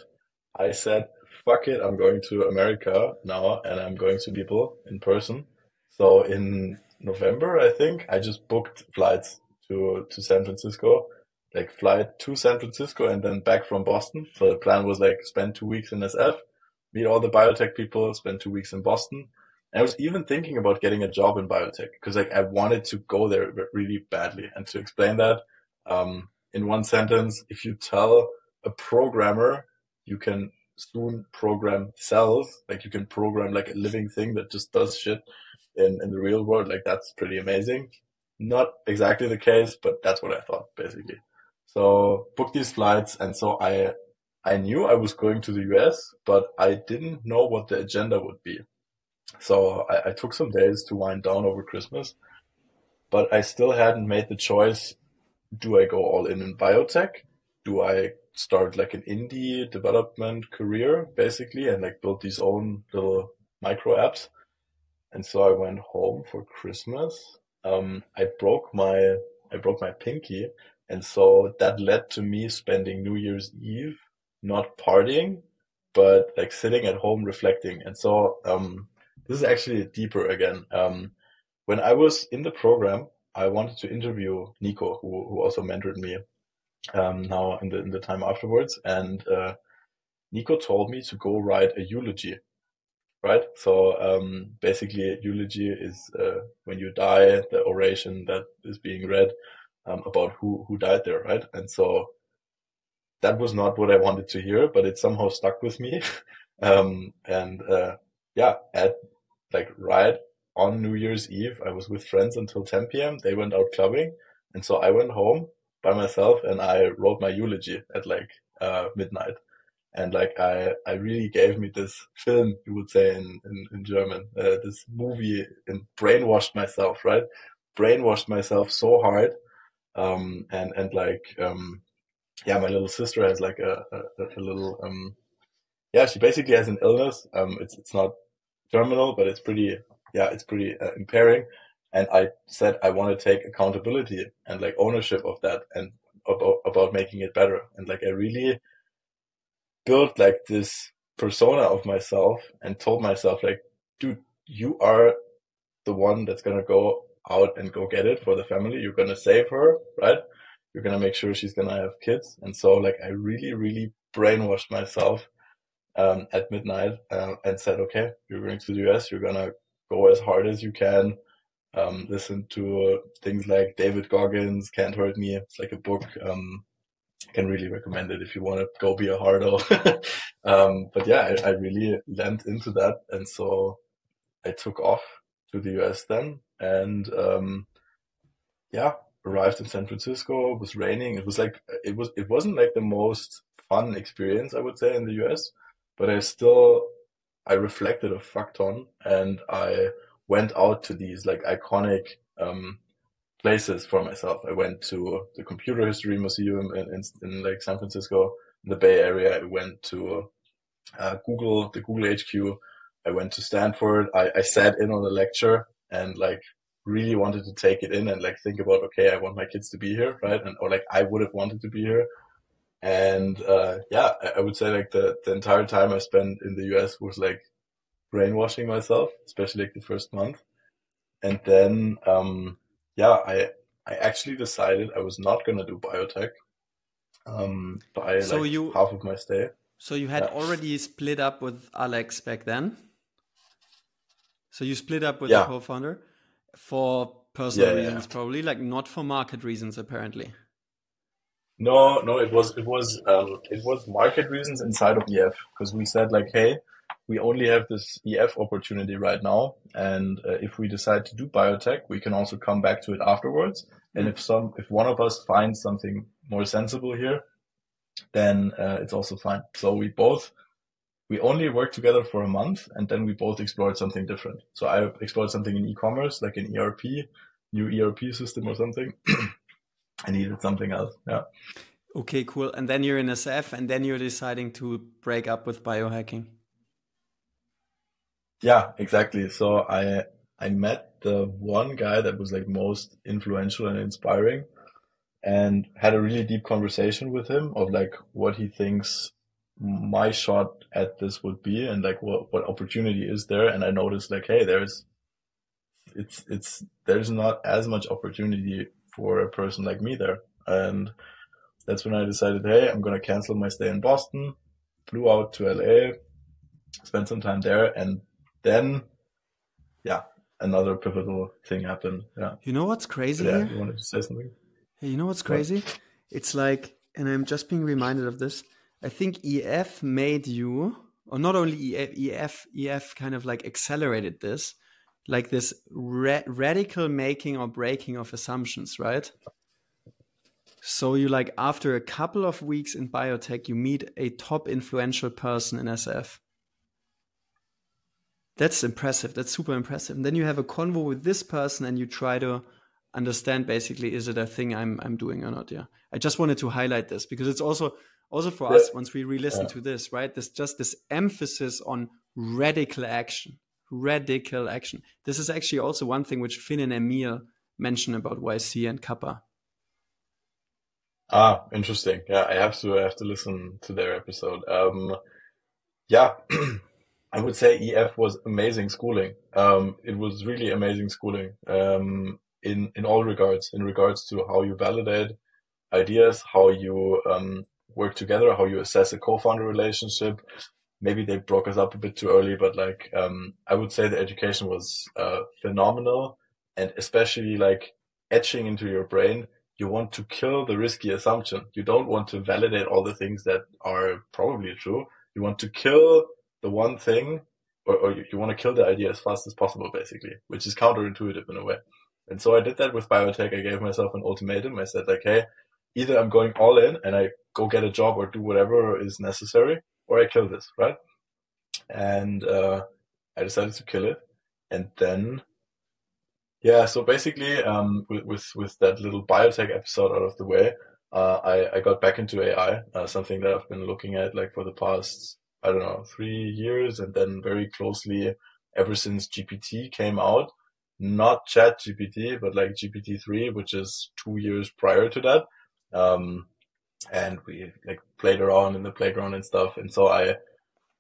i said fuck it i'm going to america now and i'm going to people in person. So in november i think i just booked flights to to San Francisco, like fly to San Francisco and then back from Boston. So the plan was like spend two weeks in SF, meet all the biotech people, spend two weeks in Boston. And I was even thinking about getting a job in biotech because like I wanted to go there really badly. And to explain that, um, in one sentence, if you tell a programmer you can soon program cells, like you can program like a living thing that just does shit in, in the real world, like that's pretty amazing. Not exactly the case, but that's what I thought basically. So booked these flights, and so I I knew I was going to the US, but I didn't know what the agenda would be. So I, I took some days to wind down over Christmas, but I still hadn't made the choice. Do I go all in in biotech? Do I start like an indie development career basically and like build these own little micro apps. And so I went home for Christmas. Um, I broke my, I broke my pinky. And so that led to me spending New Year's Eve, not partying, but like sitting at home reflecting. And so, um, this is actually deeper again. Um, when I was in the program, I wanted to interview Nico, who, who also mentored me um, now in the in the time afterwards. And uh, Nico told me to go write a eulogy, right? So um, basically, eulogy is uh, when you die, the oration that is being read um, about who who died there, right? And so that was not what I wanted to hear, but it somehow stuck with me. um, and uh, yeah, at like right on New Year's Eve, I was with friends until 10 p.m. They went out clubbing, and so I went home by myself and I wrote my eulogy at like uh, midnight. And like I, I really gave me this film, you would say in, in, in German, uh, this movie and brainwashed myself, right? Brainwashed myself so hard. Um, and, and like, um, yeah, my little sister has like a, a, a little, um, yeah, she basically has an illness. Um, it's, it's not terminal, but it's pretty, yeah, it's pretty uh, impairing and I said I want to take accountability and like ownership of that and about, about making it better. And like I really built like this persona of myself and told myself like, dude, you are the one that's gonna go out and go get it for the family. You're gonna save her, right? You're gonna make sure she's gonna have kids. And so like I really, really brainwashed myself um, at midnight uh, and said, okay, you're going to the US. You're gonna go as hard as you can um, listen to things like David Goggins, Can't Hurt Me. It's like a book. Um, I can really recommend it if you want to go be a hardo. um, but yeah, I, I really lent into that. And so I took off to the US then and, um, yeah, arrived in San Francisco. It was raining. It was like, it was, it wasn't like the most fun experience, I would say, in the US, but I still, I reflected a fuck ton and I, went out to these like iconic um, places for myself. I went to the Computer History Museum in, in, in like San Francisco, in the Bay Area. I went to uh, Google, the Google HQ. I went to Stanford. I, I sat in on a lecture and like really wanted to take it in and like think about, okay, I want my kids to be here, right? And or like I would have wanted to be here. And uh, yeah, I, I would say like the, the entire time I spent in the US was like brainwashing myself, especially like the first month. And then, um, yeah, I, I actually decided I was not going to do biotech, um, by so like you, half of my stay. So you had yeah. already split up with Alex back then. So you split up with yeah. the co-founder for personal yeah, reasons, probably like not for market reasons, apparently. No, no, it was, it was, um, it was market reasons inside of EF because we said like, Hey, we only have this EF opportunity right now. And uh, if we decide to do biotech, we can also come back to it afterwards. And if some, if one of us finds something more sensible here, then uh, it's also fine. So we both, we only worked together for a month and then we both explored something different. So I explored something in e-commerce, like an ERP, new ERP system or something. I needed something else. Yeah. Okay, cool. And then you're in SF and then you're deciding to break up with biohacking. Yeah, exactly. So I I met the one guy that was like most influential and inspiring and had a really deep conversation with him of like what he thinks my shot at this would be and like what what opportunity is there and I noticed like hey there's it's it's there's not as much opportunity for a person like me there and that's when I decided hey I'm gonna cancel my stay in Boston flew out to LA spent some time there and then, yeah, another pivotal thing happened. Yeah. You know what's crazy? yeah, here? you wanted to say something? Hey, you know what's crazy? What? It's like, and I'm just being reminded of this. I think EF made you, or not only EF, EF, EF kind of like accelerated this, like this ra- radical making or breaking of assumptions, right? So you like after a couple of weeks in biotech, you meet a top influential person in SF that's impressive. That's super impressive. And then you have a convo with this person and you try to understand basically is it a thing I'm I'm doing or not. Yeah. I just wanted to highlight this because it's also also for us once we re-listen yeah. to this right there's just this emphasis on radical action radical action this is actually also one thing which finn and emil mention about yc and kappa ah interesting yeah i have to i have to listen to their episode um yeah i would say ef was amazing schooling um it was really amazing schooling um in in all regards in regards to how you validate ideas how you um work together, how you assess a co-founder relationship. Maybe they broke us up a bit too early, but like, um, I would say the education was, uh, phenomenal and especially like etching into your brain. You want to kill the risky assumption. You don't want to validate all the things that are probably true. You want to kill the one thing or, or you, you want to kill the idea as fast as possible, basically, which is counterintuitive in a way. And so I did that with biotech. I gave myself an ultimatum. I said like, Hey, either I'm going all in and I go get a job or do whatever is necessary, or I kill this, right? And uh, I decided to kill it, and then yeah, so basically, um, with, with with that little biotech episode out of the way, uh, I I got back into AI, uh, something that I've been looking at like for the past I don't know three years, and then very closely ever since GPT came out. Not Chat GPT, but like GPT three, which is two years prior to that. Um, and we like played around in the playground and stuff. And so I,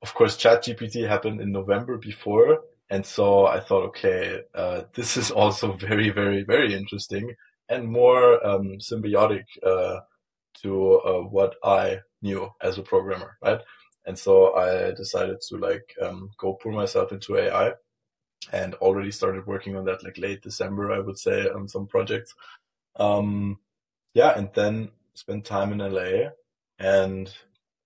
of course, Chat GPT happened in November before. And so I thought, okay, uh, this is also very, very, very interesting and more um, symbiotic uh, to uh, what I knew as a programmer, right? And so I decided to like um, go pull myself into AI and already started working on that like late December, I would say, on some projects. Um, yeah, and then spent time in LA and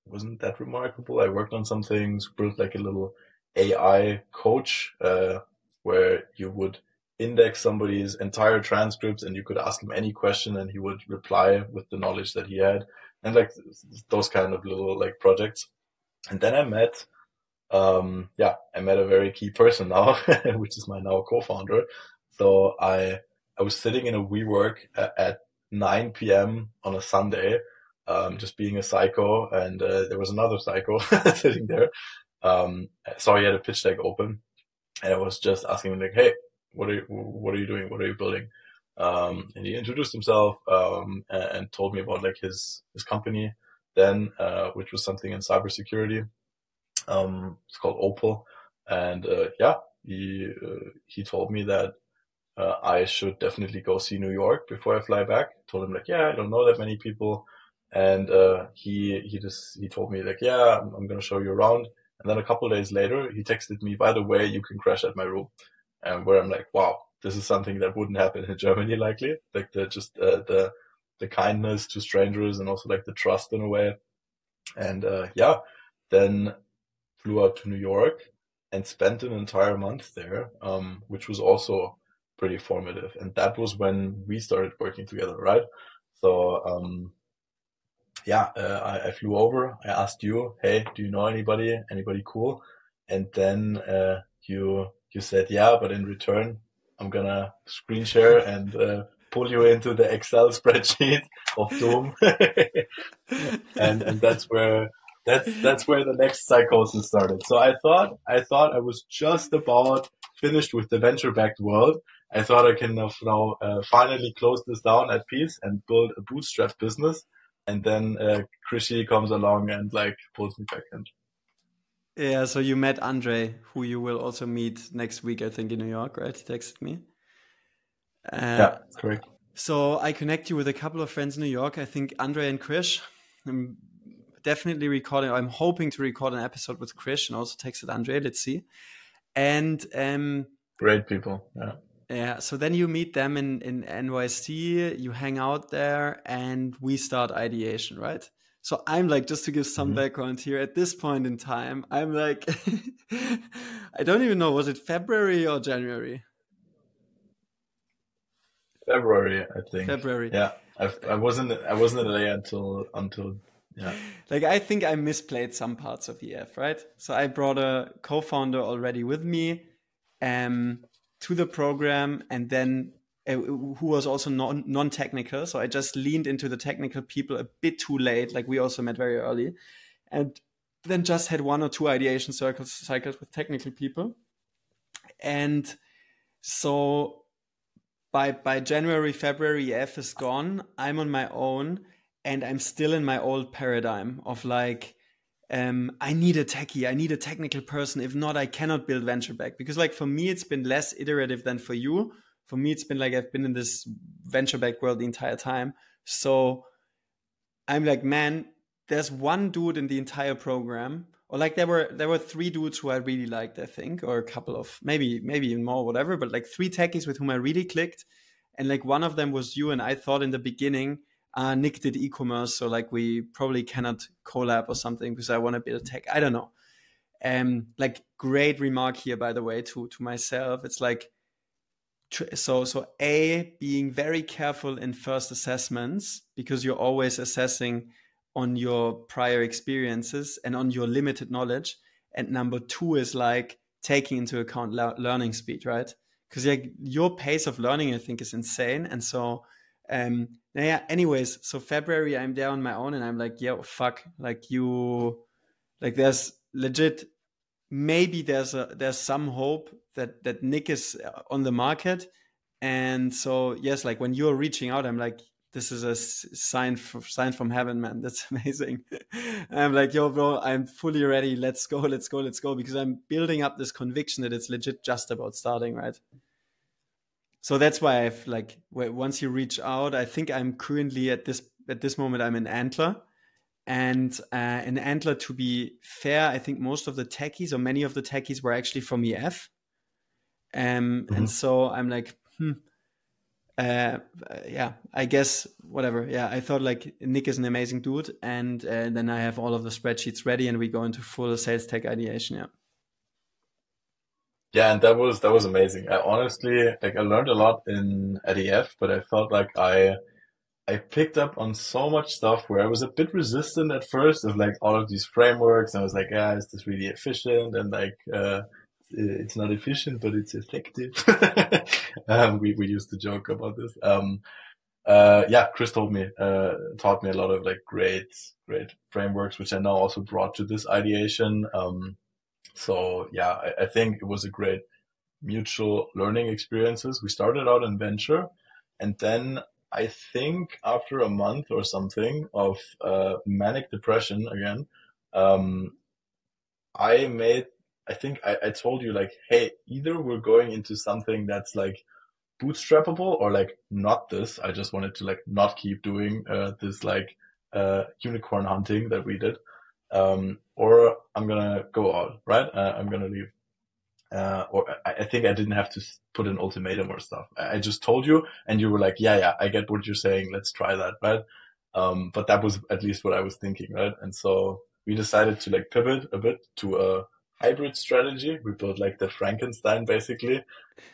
wasn't that remarkable. I worked on some things, built like a little AI coach, uh, where you would index somebody's entire transcripts and you could ask him any question and he would reply with the knowledge that he had and like those kind of little like projects. And then I met, um, yeah, I met a very key person now, which is my now co-founder. So I, I was sitting in a WeWork at 9 p.m. on a Sunday, um, just being a psycho. And uh, there was another psycho sitting there. Um, saw he had a pitch deck open, and I was just asking him like, "Hey, what are you, what are you doing? What are you building?" Um, and he introduced himself um, and, and, told me about like his his company then, uh, which was something in cybersecurity. Um, it's called Opal, and uh, yeah, he uh, he told me that uh, I should definitely go see New York before I fly back. Told him like, yeah, I don't know that many people, and uh, he he just he told me like, yeah, I'm, I'm, gonna show you around. And then a couple days later, he texted me, by the way, you can crash at my room, and where I'm like, wow, this is something that wouldn't happen in Germany likely. Like the just uh, the the kindness to strangers and also like the trust in a way. And uh, yeah, then flew out to New York and spent an entire month there, um, which was also pretty formative. And that was when we started working together, right? So, um, yeah, uh, I, I, flew over. I asked you, hey, do you know anybody? Anybody cool? And then uh, you you said, yeah, but in return, I'm gonna screen share and uh, pull you into the Excel spreadsheet of Doom, and and that's where that's that's where the next psychosis started. So I thought I thought I was just about finished with the venture backed world, I thought I can now uh, finally close this down at peace and build a bootstrap business. And then uh, comes along and like pulls me back in. Yeah, so you met Andre, who you will also meet next week, I think, in New York, right? He texted me. Uh, yeah, correct. So I connect you with a couple of friends in New York. I think Andre and Krish. I'm definitely recording. I'm hoping to record an episode with Krish and also text texted Andre. Let's see. And um, great people. Yeah. Yeah, so then you meet them in, in NYC, you hang out there, and we start ideation, right? So I'm like, just to give some mm-hmm. background here, at this point in time, I'm like, I don't even know, was it February or January? February, I think. February. Yeah, I, I wasn't. I wasn't in LA until until yeah. Like I think I misplayed some parts of EF, right? So I brought a co-founder already with me. Um, to the program and then uh, who was also non non technical. So I just leaned into the technical people a bit too late. Like we also met very early, and then just had one or two ideation circles cycles with technical people, and so by by January February F is gone. I'm on my own, and I'm still in my old paradigm of like. Um, I need a techie. I need a technical person. If not, I cannot build venture back. Because, like, for me, it's been less iterative than for you for me it's been like i've been in this venture back world the entire time so i'm like man there's one dude in the entire program or like there were there were three dudes who i really liked i think or a couple of maybe maybe even more whatever but like three techies with whom i really clicked. And like one of them was you and i thought in the beginning uh, nick did e-commerce so like we probably cannot collab or something because i want to build tech. I don't know. Um like great remark here by the way to to myself. It's like so so a being very careful in first assessments because you're always assessing on your prior experiences and on your limited knowledge. And number two is like taking into account learning speed right? Because like your pace of learning i think is insane. And so um yeah anyways so february i'm there on my own and i'm like yeah fuck like you like there's legit maybe there's a there's some hope that that Nick is uh, on the market, and so yes, like when you're reaching out, I'm like, this is a sign for, sign from heaven, man. That's amazing. I'm like, yo, bro, I'm fully ready. Let's go, let's go, let's go, because I'm building up this conviction that it's legit just about starting, right? So that's why I've like once you reach out, I think I'm currently at this at this moment I'm in Antler and uh, in Antler, to be fair, I think most of the techies or many of the techies were actually from EF. Um, mm-hmm. And so I'm like, hmm, uh, yeah, I guess whatever. Yeah, I thought like Nick is an amazing dude, and uh, then I have all of the spreadsheets ready, and we go into full sales tech ideation. Yeah. Yeah, and that was that was amazing. I honestly like I learned a lot in at EF, but I felt like I I picked up on so much stuff where I was a bit resistant at first of like all of these frameworks. And I was like, yeah, is this really efficient? And like, uh, it's not efficient, but it's effective. um, we, we used to joke about this. Um, uh, yeah, Chris told me, uh, taught me a lot of like great, great frameworks, which I now also brought to this ideation. Um, so yeah, I, I think it was a great mutual learning experiences. We started out in venture and then I think after a month or something of uh, manic depression again, um, I made. I think I, I told you like, hey, either we're going into something that's like bootstrappable or like not this. I just wanted to like not keep doing uh, this like uh, unicorn hunting that we did, um, or I'm gonna go out. Right, uh, I'm gonna leave uh, or I, I, think I didn't have to put an ultimatum or stuff. I, I, just told you, and you were like, "Yeah, yeah, I get what you're saying. Let's try that, right?" Um, but that was at least what I was thinking, right? And so we decided to like pivot a bit to a hybrid strategy. We built like the Frankenstein, basically,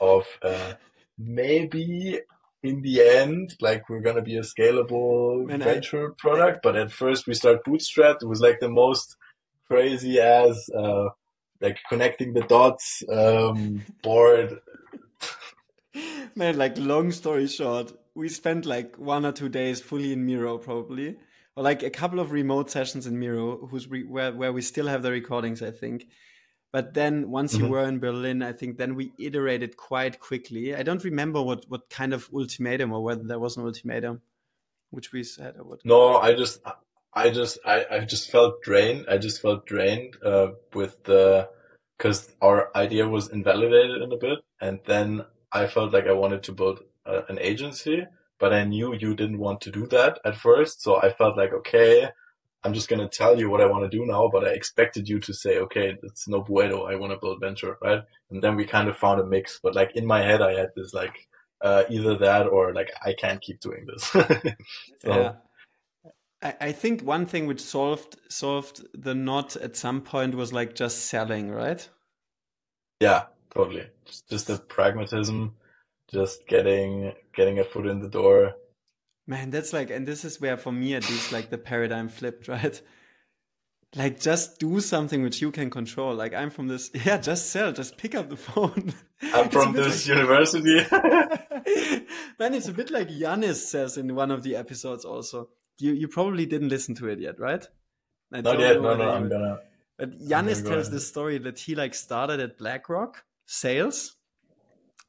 of uh, maybe in the end, like we're gonna be a scalable Man, venture I... product. But at first, we start bootstrapped. It was like the most crazy as. Uh, like connecting the dots, um, bored. Man, like long story short, we spent like one or two days fully in Miro probably, or like a couple of remote sessions in Miro, who's re- where where we still have the recordings, I think. But then once mm-hmm. you were in Berlin, I think then we iterated quite quickly. I don't remember what what kind of ultimatum or whether there was an ultimatum, which we said or what. No, I just I just I, I just felt drained. I just felt drained uh, with the because our idea was invalidated in a bit, and then I felt like I wanted to build a, an agency, but I knew you didn't want to do that at first, so I felt like okay. I'm just gonna tell you what I want to do now, but I expected you to say, okay, it's no bueno. I want to build venture, right? And then we kind of found a mix. But like in my head, I had this like uh, either that or like I can't keep doing this. so, yeah. I, think one thing which solved solved the knot at some point was like just selling, right? Yeah, totally. Just, just the pragmatism, just getting getting a foot in the door. Man, that's like, and this is where for me at least like the paradigm flipped, right? Like just do something which you can control. Like I'm from this, yeah, just sell, just pick up the phone. I'm from this like, university. Man, it's a bit like Yanis says in one of the episodes. Also, you you probably didn't listen to it yet, right? I Not yet. No, no. I'm gonna. But Yanis tells this story that he like started at BlackRock sales,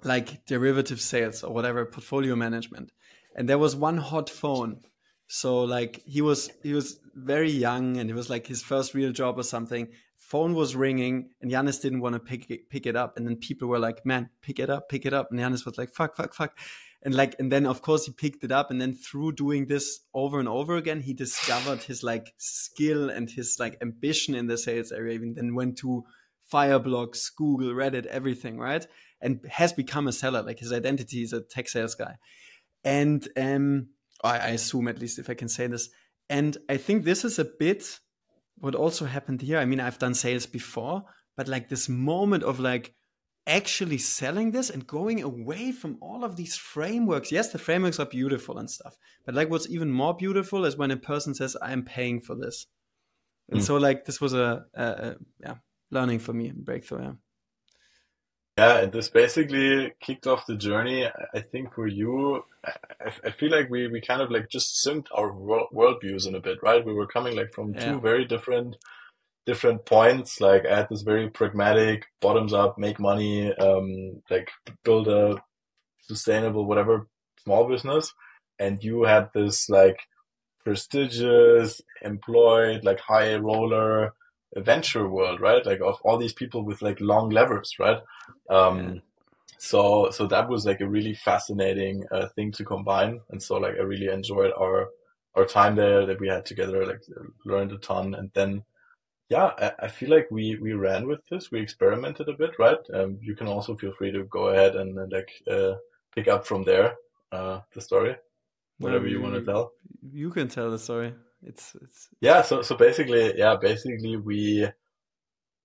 like derivative sales or whatever, portfolio management, and there was one hot phone. So like he was he was very young and it was like his first real job or something phone was ringing and Yanis didn't want to pick it, pick it up. And then people were like, man, pick it up, pick it up. And Yanis was like, fuck, fuck, fuck. And like, and then of course he picked it up. And then through doing this over and over again, he discovered his like skill and his like ambition in the sales area. Even then went to Fireblocks, Google, Reddit, everything, right? And has become a seller. Like his identity is a tech sales guy. And um, I, I assume at least if I can say this. And I think this is a bit what also happened here, I mean, I've done sales before, but like this moment of like actually selling this and going away from all of these frameworks. Yes, the frameworks are beautiful and stuff, but like what's even more beautiful is when a person says, I'm paying for this. And mm. so like this was a, a, a, yeah, learning for me, breakthrough. Yeah. Yeah, and this basically kicked off the journey. I think for you, I, I feel like we, we kind of like just synced our world, worldviews in a bit, right? We were coming like from yeah. two very different different points. Like I had this very pragmatic, bottoms up, make money, um, like build a sustainable whatever small business, and you had this like prestigious, employed, like high roller venture world, right? Like of all these people with like long levers, right? Um, yeah. so, so that was like a really fascinating uh, thing to combine. And so like I really enjoyed our, our time there that we had together, like learned a ton. And then, yeah, I, I feel like we, we ran with this. We experimented a bit, right? Um, you can also feel free to go ahead and uh, like, uh, pick up from there, uh, the story, whatever you want to tell. You can tell the story. It's it's yeah. So so basically, yeah, basically we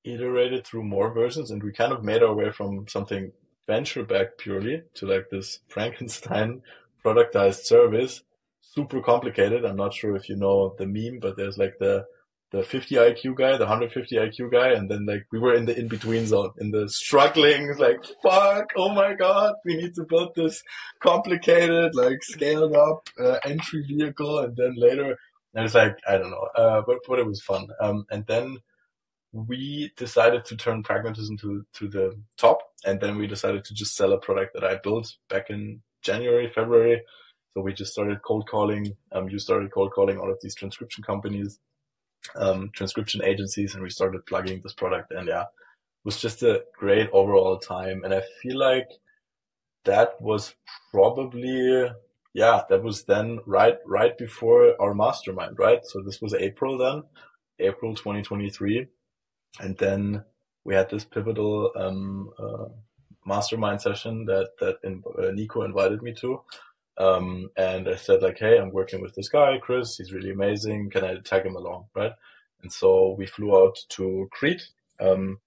iterated through more versions, and we kind of made our way from something venture back purely to like this Frankenstein productized service. Super complicated. I'm not sure if you know the meme, but there's like the the 50 IQ guy, the 150 IQ guy, and then like we were in the in between zone, in the struggling, like fuck, oh my god, we need to build this complicated, like scaled up uh, entry vehicle, and then later and it's like, I don't know, uh, but, but it was fun. Um, and then we decided to turn pragmatism to, to the top. And then we decided to just sell a product that I built back in January, February. So we just started cold calling. Um, you started cold calling all of these transcription companies, um, transcription agencies, and we started plugging this product. And yeah, it was just a great overall time. And I feel like that was probably yeah, that was then right right before our mastermind, right? So this was April then, April 2023, and then we had this pivotal um, uh, mastermind session that that in, uh, Nico invited me to. Um, and I said like, hey, I'm working with this guy, Chris. He's really amazing. Can I tag him along, right? And so we flew out to Crete um,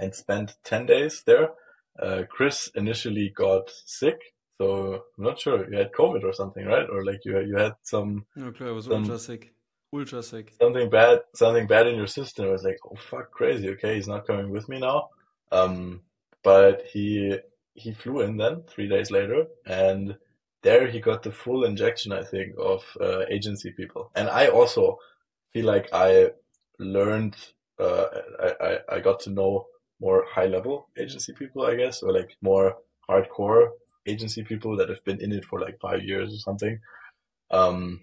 and spent ten days there. Uh, Chris initially got sick so I'm not sure you had COVID or something, right? Or like you you had some. No, clear. I was some, ultra sick. Ultra sick. Something bad, something bad in your system. I was like, oh fuck, crazy. Okay, he's not coming with me now. Um, but he he flew in then three days later, and there he got the full injection, I think, of uh, agency people. And I also feel like I learned, uh, I, I I got to know more high level agency people, I guess, or like more hardcore agency people that have been in it for like five years or something. Um,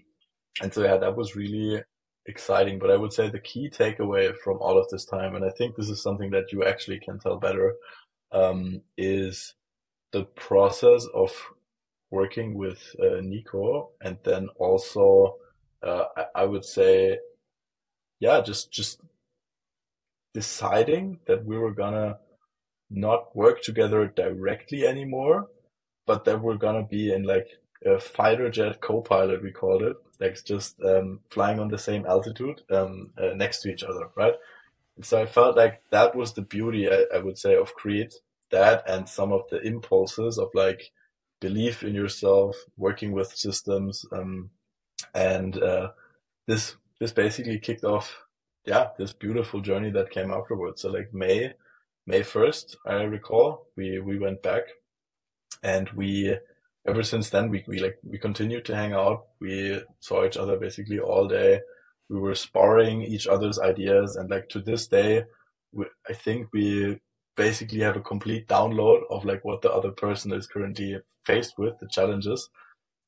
and so yeah, that was really exciting. But I would say the key takeaway from all of this time, and I think this is something that you actually can tell better, um, is the process of working with uh, Nico, and then also uh, I, I would say, yeah, just just deciding that we were gonna not work together directly anymore, but that we're gonna be in like a fighter jet co-pilot, we called it, like just um, flying on the same altitude um, uh, next to each other, right? And so I felt like that was the beauty, I, I, would say, of Crete. That and some of the impulses of like belief in yourself, working with systems, um, and uh, this this basically kicked off, yeah, this beautiful journey that came afterwards. So like May May first, I recall, we we went back and we ever since then, we, we like, we continued to hang out. We saw each other basically all day. We were sparring each other's ideas. And like to this day, we, I think we basically have a complete download of like what the other person is currently faced with, the challenges.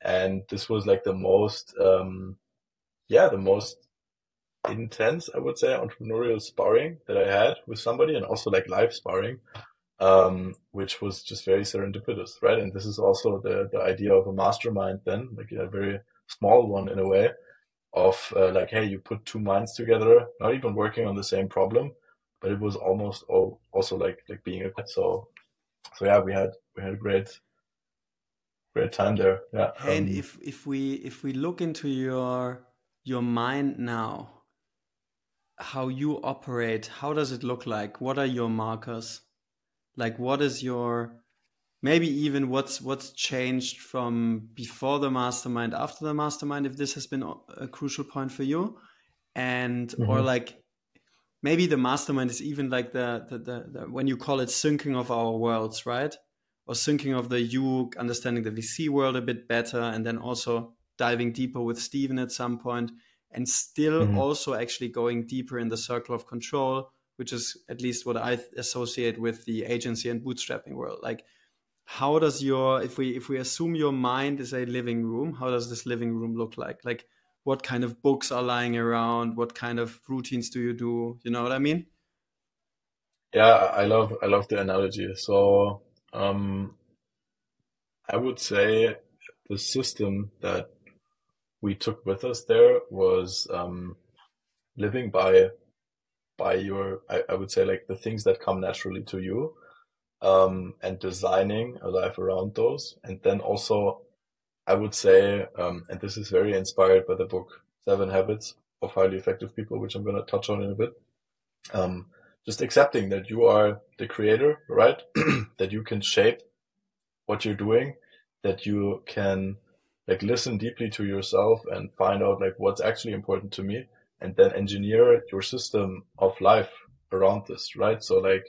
And this was like the most, um, yeah, the most intense, I would say, entrepreneurial sparring that I had with somebody and also like live sparring, um, which was just very serendipitous, right? And this is also the, the idea of a mastermind then, like a very small one in a way of uh, like, hey, you put two minds together, not even working on the same problem, but it was almost all, also like, like being a, so, so yeah, we had, we had a great, great time there. Yeah. And um, if, if we, if we look into your, your mind now, how you operate, how does it look like? What are your markers? Like what is your maybe even what's what's changed from before the mastermind after the mastermind if this has been a crucial point for you and mm -hmm. or mm-hmm. like maybe the mastermind is even like the, the, the, the, when you call it syncing of our worlds right or syncing of the you understanding the vc world a bit better and then also diving deeper with Stephen at some point and still mm-hmm. also actually going deeper in the circle of control, which is at least what I associate with the agency and bootstrapping world. Like, how does your if we if we assume your mind is a living room, how does this living room look like? Like, what kind of books are lying around? What kind of routines do you do? You know what I mean? Yeah, I love I love the analogy. So um, I would say the system that we took with us there was um, living by by your I, I, would say like the things that come naturally to you um, and designing a life around those. And then also i would say um, and this is very inspired by the book seven habits of highly effective people which i'm going to touch on in a bit. Um, just accepting that you are the creator right? That you can shape what you're doing that you can like listen deeply to yourself and find out like what's actually important to me and then engineer your system of life around this, right? So like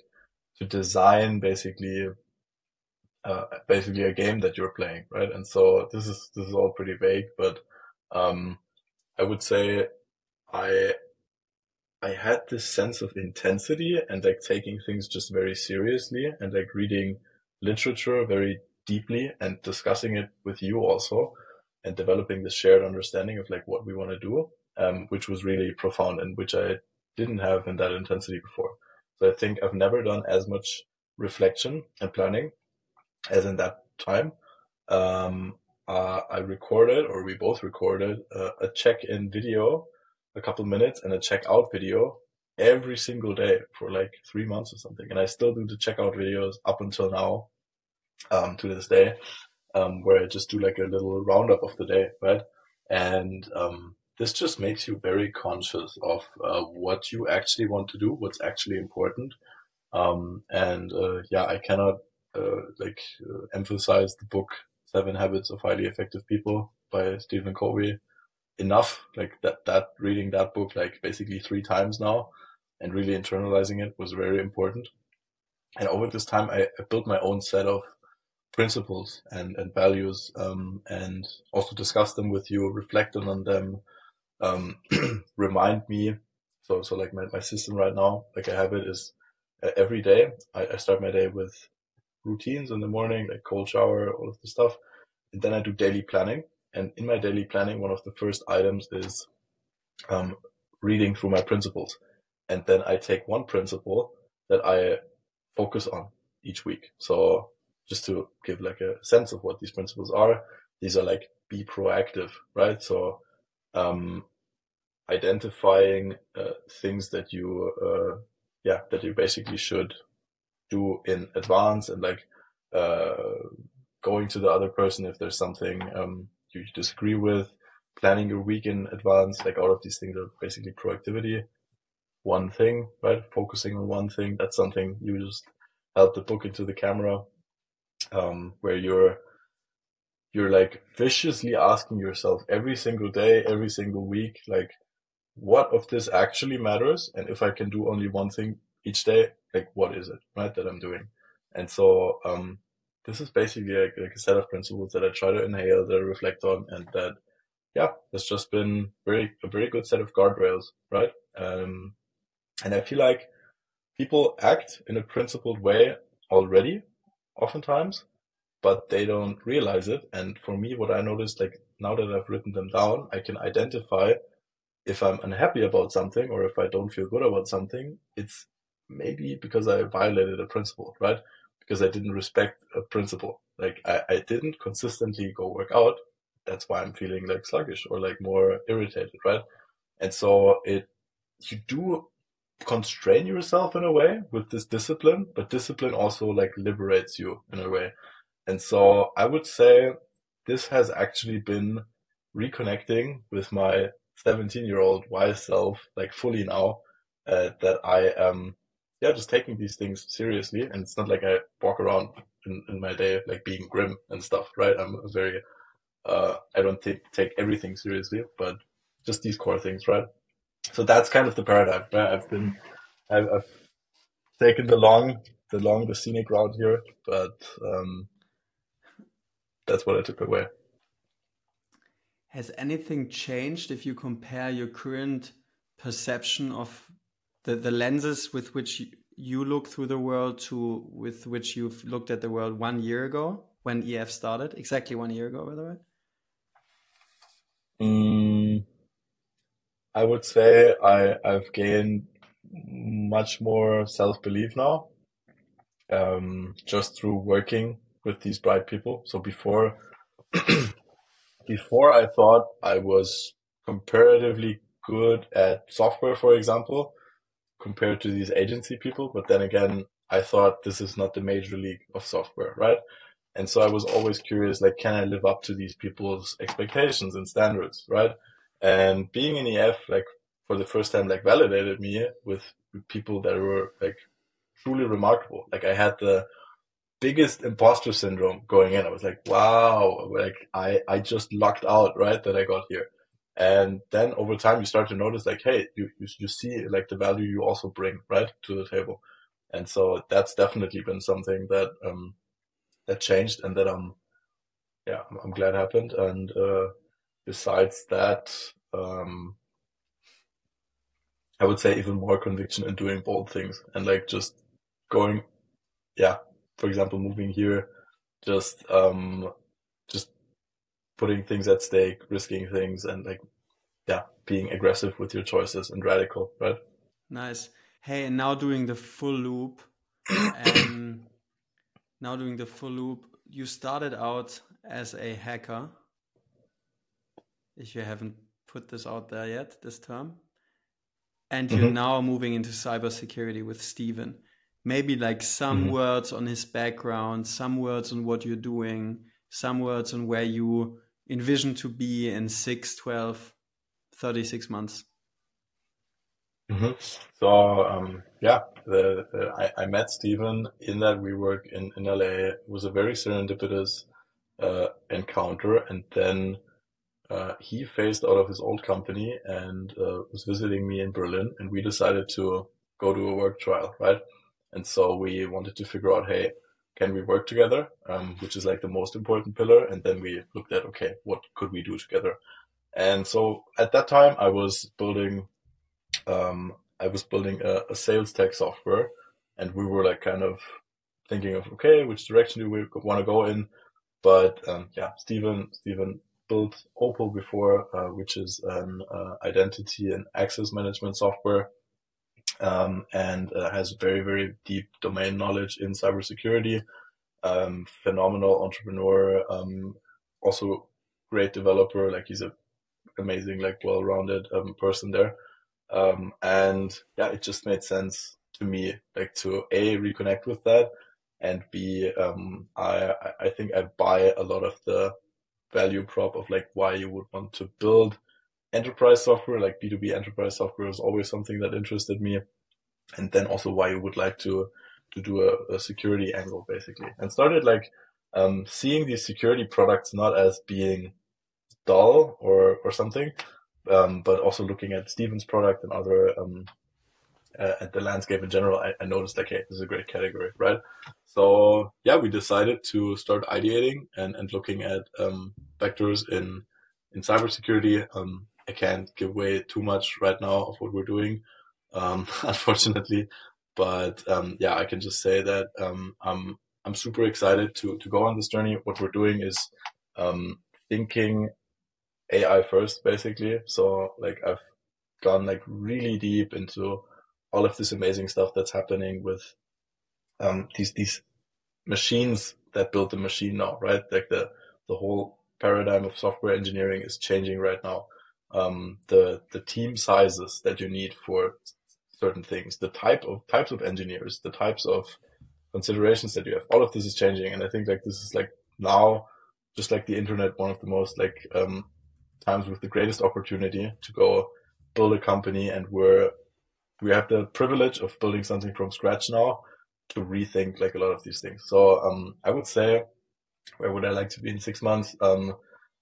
to design basically, uh, basically a game that you're playing, right? And so this is, this is all pretty vague, but, um, I would say I, I had this sense of intensity and like taking things just very seriously and like reading literature very deeply and discussing it with you also and developing this shared understanding of like what we want to do, um, which was really profound and which I didn't have in that intensity before. So I think I've never done as much reflection and planning as in that time. Um, uh, I recorded, or we both recorded, uh, a check-in video, a couple minutes, and a check-out video every single day for like three months or something. And I still do the check-out videos up until now, um, to this day um, where I just do like a little roundup of the day, right? And um, this just makes you very conscious of uh, what you actually want to do, what's actually important. Um, and uh, yeah, I cannot uh, like uh, emphasize the book Seven Habits of Highly Effective People by Stephen Covey enough. Like that, that reading that book like basically three times now and really internalizing it was very important. And over this time, I, I built my own set of principles and, and values um, and also discuss them with you, reflect on them, um, remind me. So, so like my, my system right now, like I have it is uh, every day I, I start my day with routines in the morning, like cold shower, all of the stuff. And then I do daily planning. And in my daily planning, one of the first items is um, reading through my principles. And then I take one principle that I focus on each week. So just to give like a sense of what these principles are, these are like be proactive, right? So, um, identifying uh, things that you, uh, yeah, that you basically should do in advance and like, uh, going to the other person if there's something, um, you disagree with, planning your week in advance, like all of these things are basically proactivity. One thing, right? Focusing on one thing. That's something you just held the book into the camera um, where you're you're like viciously asking yourself every single day, every single week, like what of this actually matters, and if I can do only one thing each day, like what is it, right, that I'm doing? And so um, this is basically like, like a set of principles that I try to inhale, that I reflect on, and that, yeah, it's just been very a very good set of guardrails, right? Um, and I feel like people act in a principled way already, oftentimes, but they don't realize it. And for me, what I noticed, like now that I've written them down, I can identify if I'm unhappy about something or if I don't feel good about something. It's maybe because I violated a principle, right? Because I didn't respect a principle. Like I, I didn't consistently go work out. That's why I'm feeling like sluggish or like more irritated, right? And so it, you do constrain yourself in a way with this discipline, but discipline also like liberates you in a way. And so I would say this has actually been reconnecting with my 17 year old wise self, like fully now, uh, that I am, yeah, just taking these things seriously. And it's not like I walk around in, in my day, like being grim and stuff, right? I'm very, uh, I don't take, take everything seriously, but just these core things, right? So that's kind of the paradigm, right? I've been, I've, I've taken the long, the long, the scenic route here, but, um, that's what I took away. Has anything changed if you compare your current perception of the, the lenses with which you look through the world to with which you've looked at the world one year ago when EF started? Exactly one year ago, by the way. Mm, I would say I, I've gained much more self belief now, um, just through working with these bright people. So before, before I thought I was comparatively good at software, for example, compared to these agency people. But then again, I thought this is not the major league of software, right? And so I was always curious, like, can I live up to these people's expectations and standards, right? And being in EF, like, for the first time, like, validated me with people that were, like, truly remarkable. Like, I had the biggest imposter syndrome going in. I was like, wow, like I, I just lucked out, right? That I got here. And then over time you start to notice like, hey, you, you, you see like the value you also bring, right? To the table. And so that's definitely been something that, um, that changed and that I'm, yeah, I'm, I'm glad happened. And, uh, besides that, um, I would say even more conviction in doing bold things and like just going, yeah, for example, moving here, just um, just putting things at stake, risking things, and like yeah, being aggressive with your choices and radical, right? Nice. Hey, and now doing the full loop, and now doing the full loop. You started out as a hacker. If you haven't put this out there yet, this term, and you're mm -hmm. now moving into cybersecurity with Stephen maybe like some mm-hmm. words on his background, some words on what you're doing, some words on where you envision to be in 6, 12, 36 months. Mm-hmm. So, um, yeah, the, the, I, I, met Stephen in that we work in, in LA. It was a very serendipitous uh, encounter. And then uh, he phased out of his old company and uh, was visiting me in Berlin. And we decided to go to a work trial, right? And so we wanted to figure out, hey, can we work together? Um, which is like the most important pillar. And then we looked at, okay, what could we do together? And so at that time I was building, um, I was building a, a sales tech software and we were like kind of thinking of, okay, which direction do we want to go in? But, um, yeah, Stephen, Stephen built Opal before, uh, which is an uh, identity and access management software um, and uh, has very, very deep domain knowledge in cybersecurity. Um, phenomenal entrepreneur, um, also great developer. Like he's a amazing, like well-rounded um, person there. Um, and yeah, it just made sense to me, like to a reconnect with that, and b um, I I think I buy a lot of the value prop of like why you would want to build enterprise software, like B2B enterprise software is always something that interested me. And then also why you would like to, to do a, a security angle basically and started like, um, seeing these security products not as being dull or, or something, um, but also looking at Stephen's product and other, um, uh, and the landscape in general, I, I, noticed like, hey, this is a great category, right? So yeah, we decided to start ideating and, and looking at um, vectors in in cybersecurity. Um, I can't give away too much right now of what we're doing, um, unfortunately. But um, yeah, I can just say that um, I'm I'm super excited to to go on this journey. What we're doing is um, thinking AI first, basically. So like I've gone like really deep into all of this amazing stuff that's happening with um, these these machines that build the machine now, right? Like the the whole paradigm of software engineering is changing right now. Um, the the team sizes that you need for certain things, the type of types of engineers, the types of considerations that you have, all of this is changing, and I think like this is like now, just like the internet, one of the most like um, times with the greatest opportunity to go build a company, and we're we have the privilege of building something from scratch now to rethink like a lot of these things. So um, I would say, where would I like to be in six months? Um,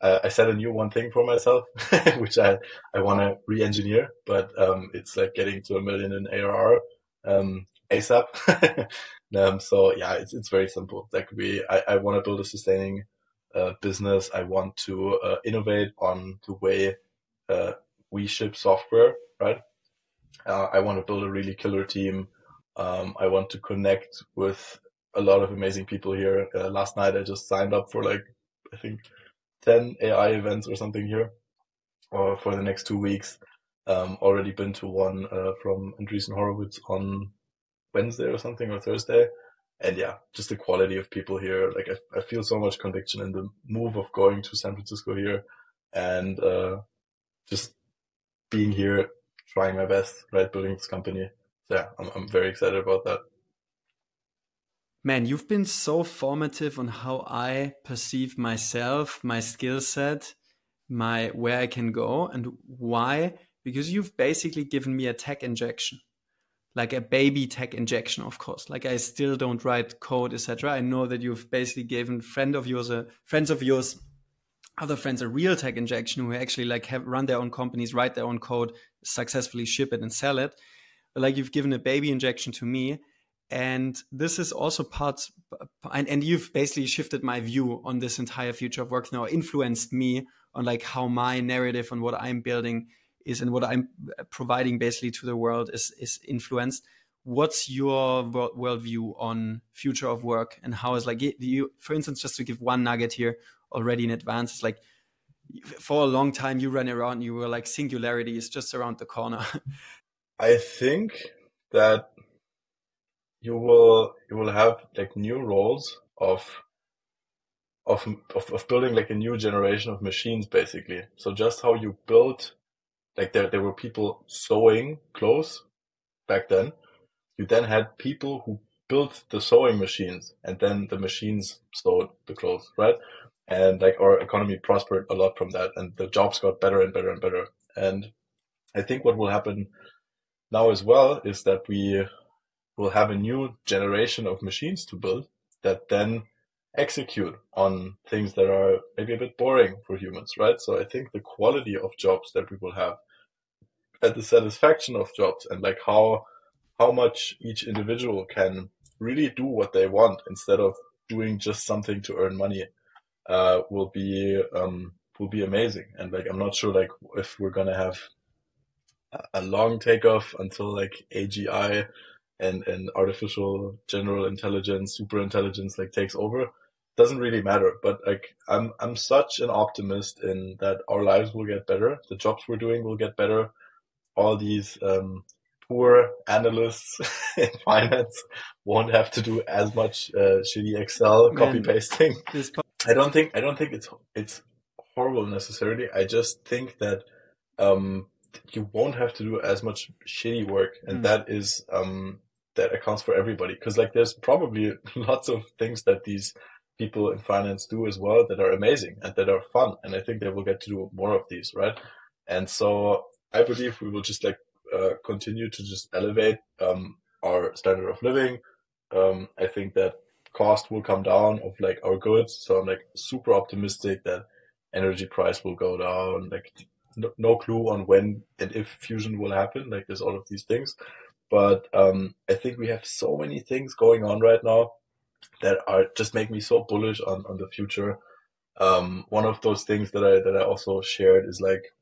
I, I set a new one thing for myself, which I I want to re-engineer, but um, it's like getting to a million in ARR um, ASAP. um, so yeah, it's it's very simple. Like we, I, I want to build a sustaining uh, business. I want to uh, innovate on the way uh, we ship software, right? Uh, I want to build a really killer team. Um, I want to connect with a lot of amazing people here. Uh, last night I just signed up for like, I think 10 AI events or something here or uh, for the next two weeks. Um, already been to one, uh, from Andreessen Horowitz on Wednesday or something or Thursday. And yeah, just the quality of people here. Like I, I feel so much conviction in the move of going to San Francisco here and, uh, just being here, trying my best, right? Building this company yeah, I'm, I'm very excited about that. Man, you've been so formative on how I perceive myself, my skill set, my where I can go, and why. Because you've basically given me a tech injection, like a baby tech injection, of course. Like I still don't write code, etc. I know that you've basically given friend of yours, friends of yours, other friends a real tech injection who actually like have run their own companies, write their own code, successfully ship it and sell it but like you've given a baby injection to me and this is also part and, and you've basically shifted my view on this entire future of work. Now influenced me on like how my narrative and what i'm building is and what i'm uh, providing basically to the world is is influenced. What's your worldview on future of work? And how is like you for instance just to give one nugget here already in advance it's like for a long time you ran around you were like singularity is just around the corner. I think that you will you will have like new roles of of of, of building like a new generation of machines basically. So just how you built like there there were people sewing clothes back then. You then had people who built the sewing machines and then the machines sewed the clothes, right? And like our economy prospered a lot from that and the jobs got better and better and better. And I think what will happen now as well is that we will have a new generation of machines to build that then execute on things that are maybe a bit boring for humans, right? So I think the quality of jobs that we will have and the satisfaction of jobs and like how how much each individual can really do what they want instead of doing just something to earn money uh, will be um, will be amazing. And like I'm not sure like if we're gonna have a long takeoff until like AGI and, and artificial general intelligence, super intelligence like takes over. Doesn't really matter, but like I'm I'm such an optimist in that our lives will get better, the jobs we're doing will get better. All these um, poor analysts in finance won't have to do as much uh, shitty Excel copy pasting. I don't think I don't think it's it's horrible necessarily. I just think that um, you won't have to do as much shitty work, and mm. that is um, that accounts for everybody. Because like, there's probably lots of things that these people in finance do as well that are amazing and that are fun, and I think they will get to do more of these, right? And so I believe we will just like uh, continue to just elevate um, our standard of living. Um, I think that cost will come down of like our goods, so I'm like super optimistic that energy price will go down, like no, no clue on when and if fusion will happen. Like there's all of these things, but um, I think we have so many things going on right now that are just make me so bullish on, on the future. Um, one of those things that I that I also shared is like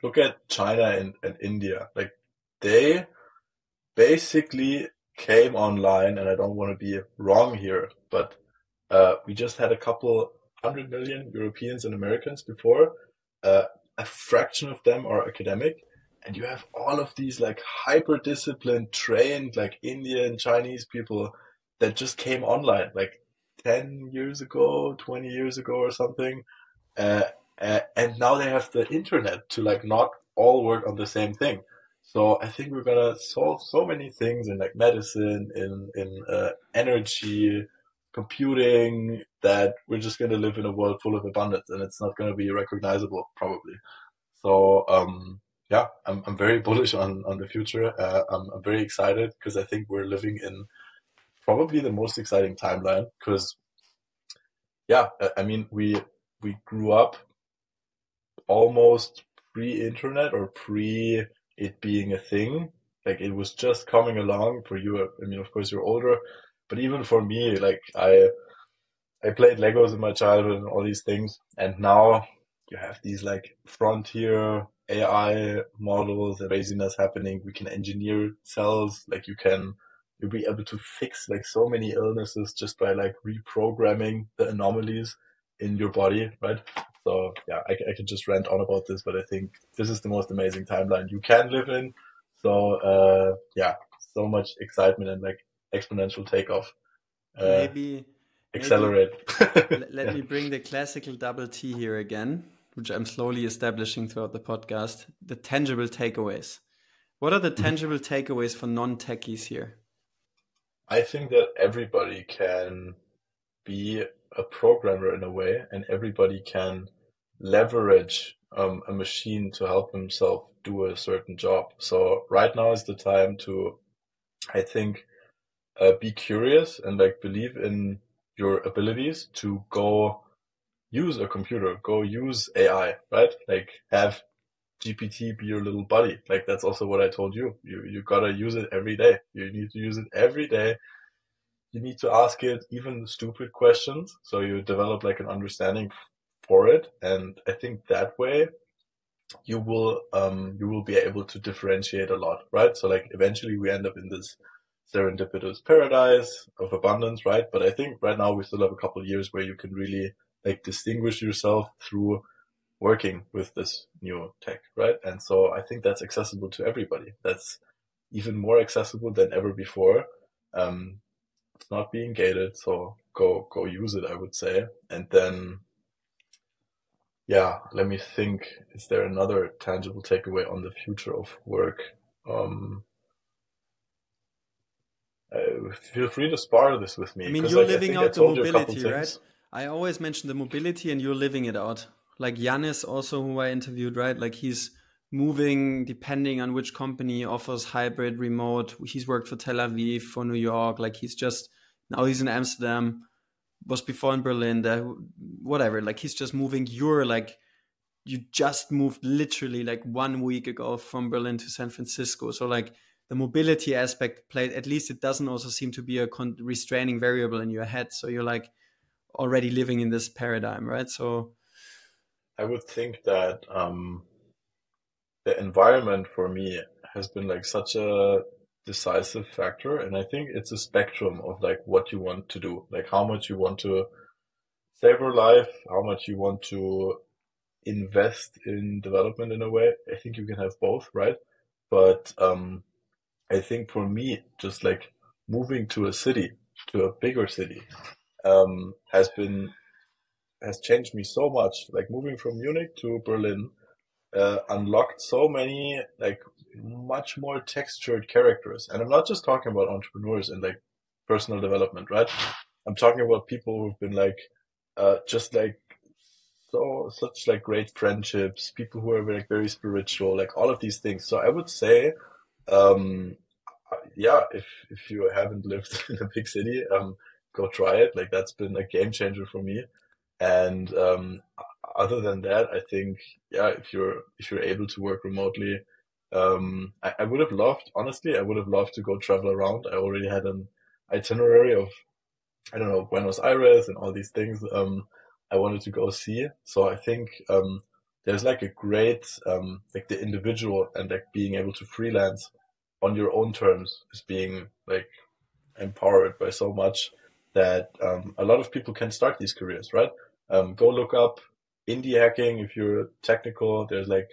look at China and, and India. Like they basically came online, and I don't want to be wrong here, but uh, we just had a couple hundred million Europeans and Americans before. Uh, a fraction of them are academic, and you have all of these like hyper disciplined, trained like Indian, Chinese people that just came online like 10 years ago, 20 years ago or something. Uh, uh, and now they have the internet to like not all work on the same thing. So I think we're gonna solve so many things in like medicine, in in uh, energy, computing that we're just gonna live in a world full of abundance, and it's not gonna be recognizable probably. So um, yeah, I'm I'm very bullish on on the future. Uh, I'm I'm very excited because I think we're living in probably the most exciting timeline because yeah, I mean we we grew up almost pre-internet or pre it being a thing. Like it was just coming along for you. I mean, of course, you're older, but even for me, like I, I played Legos in my childhood and all these things, and now you have these like frontier AI models and craziness happening. We can engineer cells, like you can you'll be able to fix like so many illnesses just by like reprogramming the anomalies in your body, right? So yeah, I, I can just rant on about this, but I think this is the most amazing timeline you can live in. So uh, yeah, so much excitement and like exponential takeoff. Uh, maybe accelerate. Maybe, let me bring the classical double T here again, which I'm slowly establishing throughout the podcast. The tangible takeaways. What are the mm-hmm. tangible takeaways for non-techies here? I think that everybody can be a programmer in a way, and everybody can leverage um, a machine to help himself do a certain job. So right now is the time to, I think, uh, be curious and like believe in your abilities to go use a computer, go use AI, right? Like have GPT be your little buddy. Like that's also what I told you. You you gotta use it every day. You need to use it every day you need to ask it even stupid questions so you develop like an understanding for it and i think that way you will um you will be able to differentiate a lot right so like eventually we end up in this serendipitous paradise of abundance right but i think right now we still have a couple of years where you can really like distinguish yourself through working with this new tech right and so i think that's accessible to everybody that's even more accessible than ever before um, it's not being gated, so go go use it. I would say, and then yeah, let me think. Is there another tangible takeaway on the future of work? Um, uh, feel free to spar this with me. I mean, you're like, living out the mobility, right? I always mention the mobility, and you're living it out. Like Yanis, also who I interviewed, right? Like he's moving depending on which company offers hybrid remote. He's worked for Tel Aviv, for New York. Like he's just now he's in Amsterdam, was before in Berlin. There, whatever. Like he's just moving. You're like you just moved literally like one week ago from Berlin to San Francisco. So like the mobility aspect played. At least it doesn't also seem to be a con- restraining variable in your head. So you're like already living in this paradigm, right? So I would think that um the environment for me has been like such a decisive factor and i think it's a spectrum of like what you want to do. Like how much you want to save your life how much you want to invest in development in a way. I think you can have both right? But um i think for me just like moving to a city to a bigger city um has been has changed me so much like moving from munich to berlin uh, unlocked so many like much more textured characters. And I'm not just talking about entrepreneurs and like personal development, right? I'm talking about people who've been like uh, just like so such like great friendships, people who are like very spiritual, like all of these things. So I would say, um, yeah, if if you haven't lived in a big city, um, go try it. Like that's been a game changer for me. And um, other than that, I think yeah, if you're if you're able to work remotely, um, I, I would have loved, honestly, I would have loved to go travel around. I already had an itinerary of, I don't know, Buenos Aires and all these things. Um, I wanted to go see. So I think, um, there's like a great, um, like the individual and like being able to freelance on your own terms is being like empowered by so much that, um, a lot of people can start these careers, right? Um, go look up indie hacking if you're technical. There's like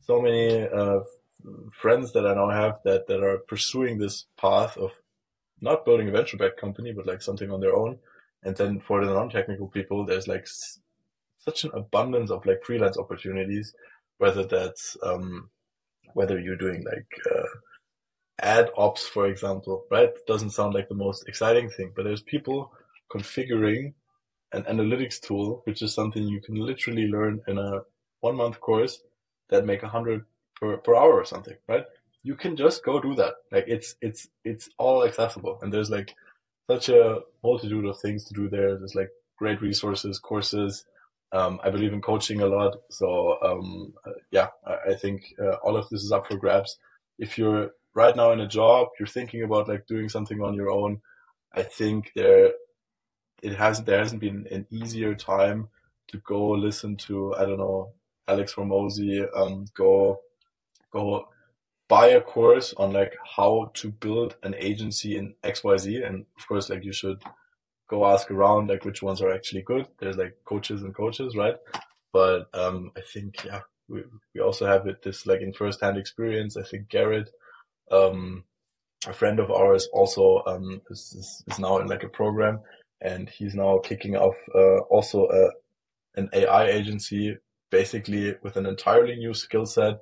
so many, uh, friends that I now have that, that are pursuing this path of not building a venture backed company, but like something on their own. And then for the non-technical people, there's like s- such an abundance of like freelance opportunities, whether that's, um, whether you're doing like, uh, ad ops, for example, right? Doesn't sound like the most exciting thing, but there's people configuring an analytics tool, which is something you can literally learn in a one month course that make a hundred per, per hour or something, right? You can just go do that. Like it's, it's, it's all accessible. And there's like such a multitude of things to do there. There's like great resources, courses. Um, I believe in coaching a lot. So, um, uh, yeah, I, I think uh, all of this is up for grabs. If you're right now in a job, you're thinking about like doing something on your own. I think there, it hasn't, there hasn't been an easier time to go listen to, I don't know, Alex Hormozi, um, go go buy a course on like how to build an agency in XYZ. And of course, like you should go ask around like which ones are actually good. There's like coaches and coaches, right? But um, I think yeah, we we also have it this like in first hand experience. I think Garrett, um, a friend of ours, also um, is, is, is now in like a program, and he's now kicking off uh, also a an AI agency, basically with an entirely new skill set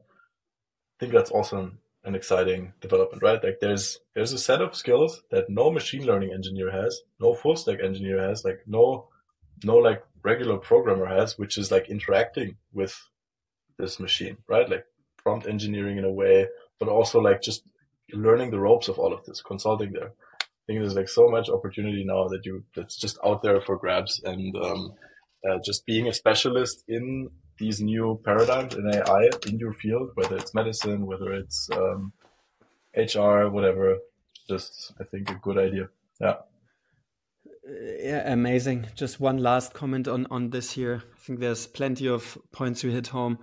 I think that's also an, an exciting development, right? Like there's there's a set of skills that no machine learning engineer has, no full stack engineer has, like no no like regular programmer has, which is like interacting with this machine, right? Like prompt engineering in a way, but also like just learning the ropes of all of this, consulting there. I think there's like so much opportunity now that you that's just out there for grabs and um, uh, just being a specialist in these new paradigms in AI in your field, whether it's medicine, whether it's um, HR, whatever. Just, I think, a good idea. Yeah. Yeah, amazing. Just one last comment on on this here. I think there's plenty of points to hit home.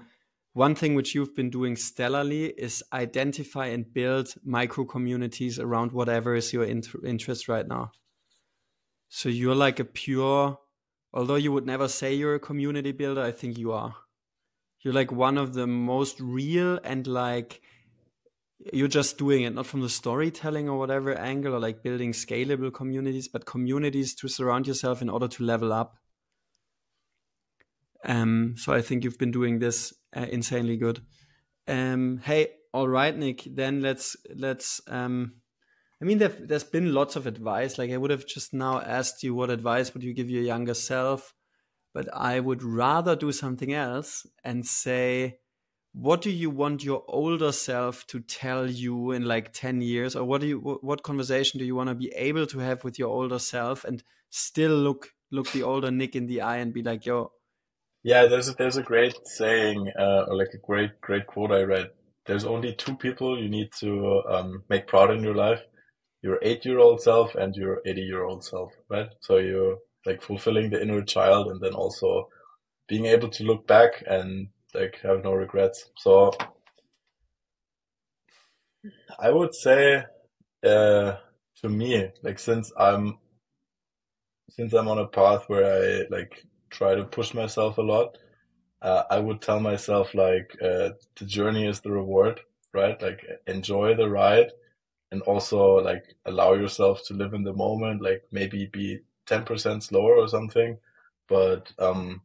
One thing which you've been doing stellarly is identify and build micro communities around whatever is your inter interest right now. So you're like a pure, although you would never say you're a community builder, I think you are you're like one of the most real and like you're just doing it not from the storytelling or whatever angle or like building scalable communities but communities to surround yourself in order to level up um so i think you've been doing this uh, insanely good. Um hey all right nick then let's let's um i mean there's been lots of advice. Like i would have just now asked you what advice would you give your younger self? But I would rather do something else and say, what do you want your older self to tell you in like 10 years? Or what do you what conversation do you want to be able to have with your older self and still look look the older nick in the eye and be like yo yeah there's a, there's a great saying uh, or like a great great quote i read. There's only two people you need to um, make proud in your life. Your eight year old self and your 80 year old self right? So you're like fulfilling the inner child and then also being able to look back and like have no regrets. So I would say uh, to me, like since I'm since I'm on a path where I like try to push myself a lot, uh, I would tell myself like uh, the journey is the reward, right? Like enjoy the ride and also like allow yourself to live in the moment, like maybe be 10% slower or something, but um,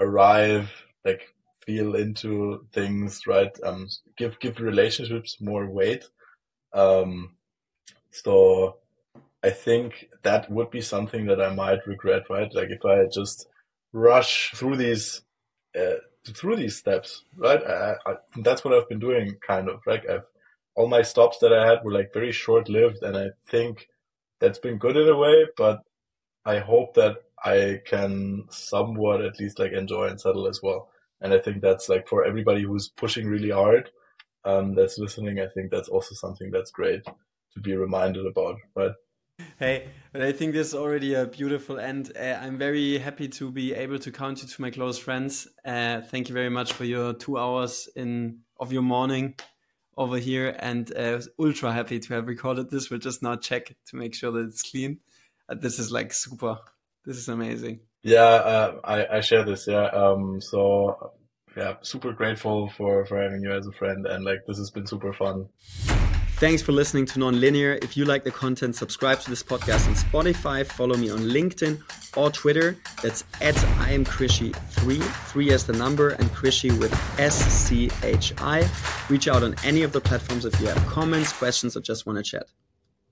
arrive, like feel into things, right? Um, give, give relationships more weight. Um, so I think that would be something that I might regret, right? Like if I just rush through these, uh, through these steps, right? I, I, that's what I've been doing kind of, Like I've, all my stops that I had were like very short lived and I think that's been good in a way, but I hope that I can somewhat at least like enjoy and settle as well. And I think that's like for everybody who's pushing really hard, um, that's listening, I think that's also something that's great to be reminded about, right? Hey, but I think this is already a beautiful end. Uh, I'm very happy to be able to count you to my close friends. Uh, thank you very much for your two hours in of your morning over here, and uh, ultra happy to have recorded this. We'll just now check to make sure that it's clean. Uh, this is like super. This is amazing. Yeah, uh, I I share this. Yeah, um, so yeah, super grateful for for having you as a friend, and like this has been super fun. Thanks for listening to Nonlinear. If you like the content, subscribe to this podcast on Spotify, follow me on LinkedIn or Twitter. That's at I am Krishy3, 3 as the number, and Krishy with S C H I. Reach out on any of the platforms if you have comments, questions, or just want to chat.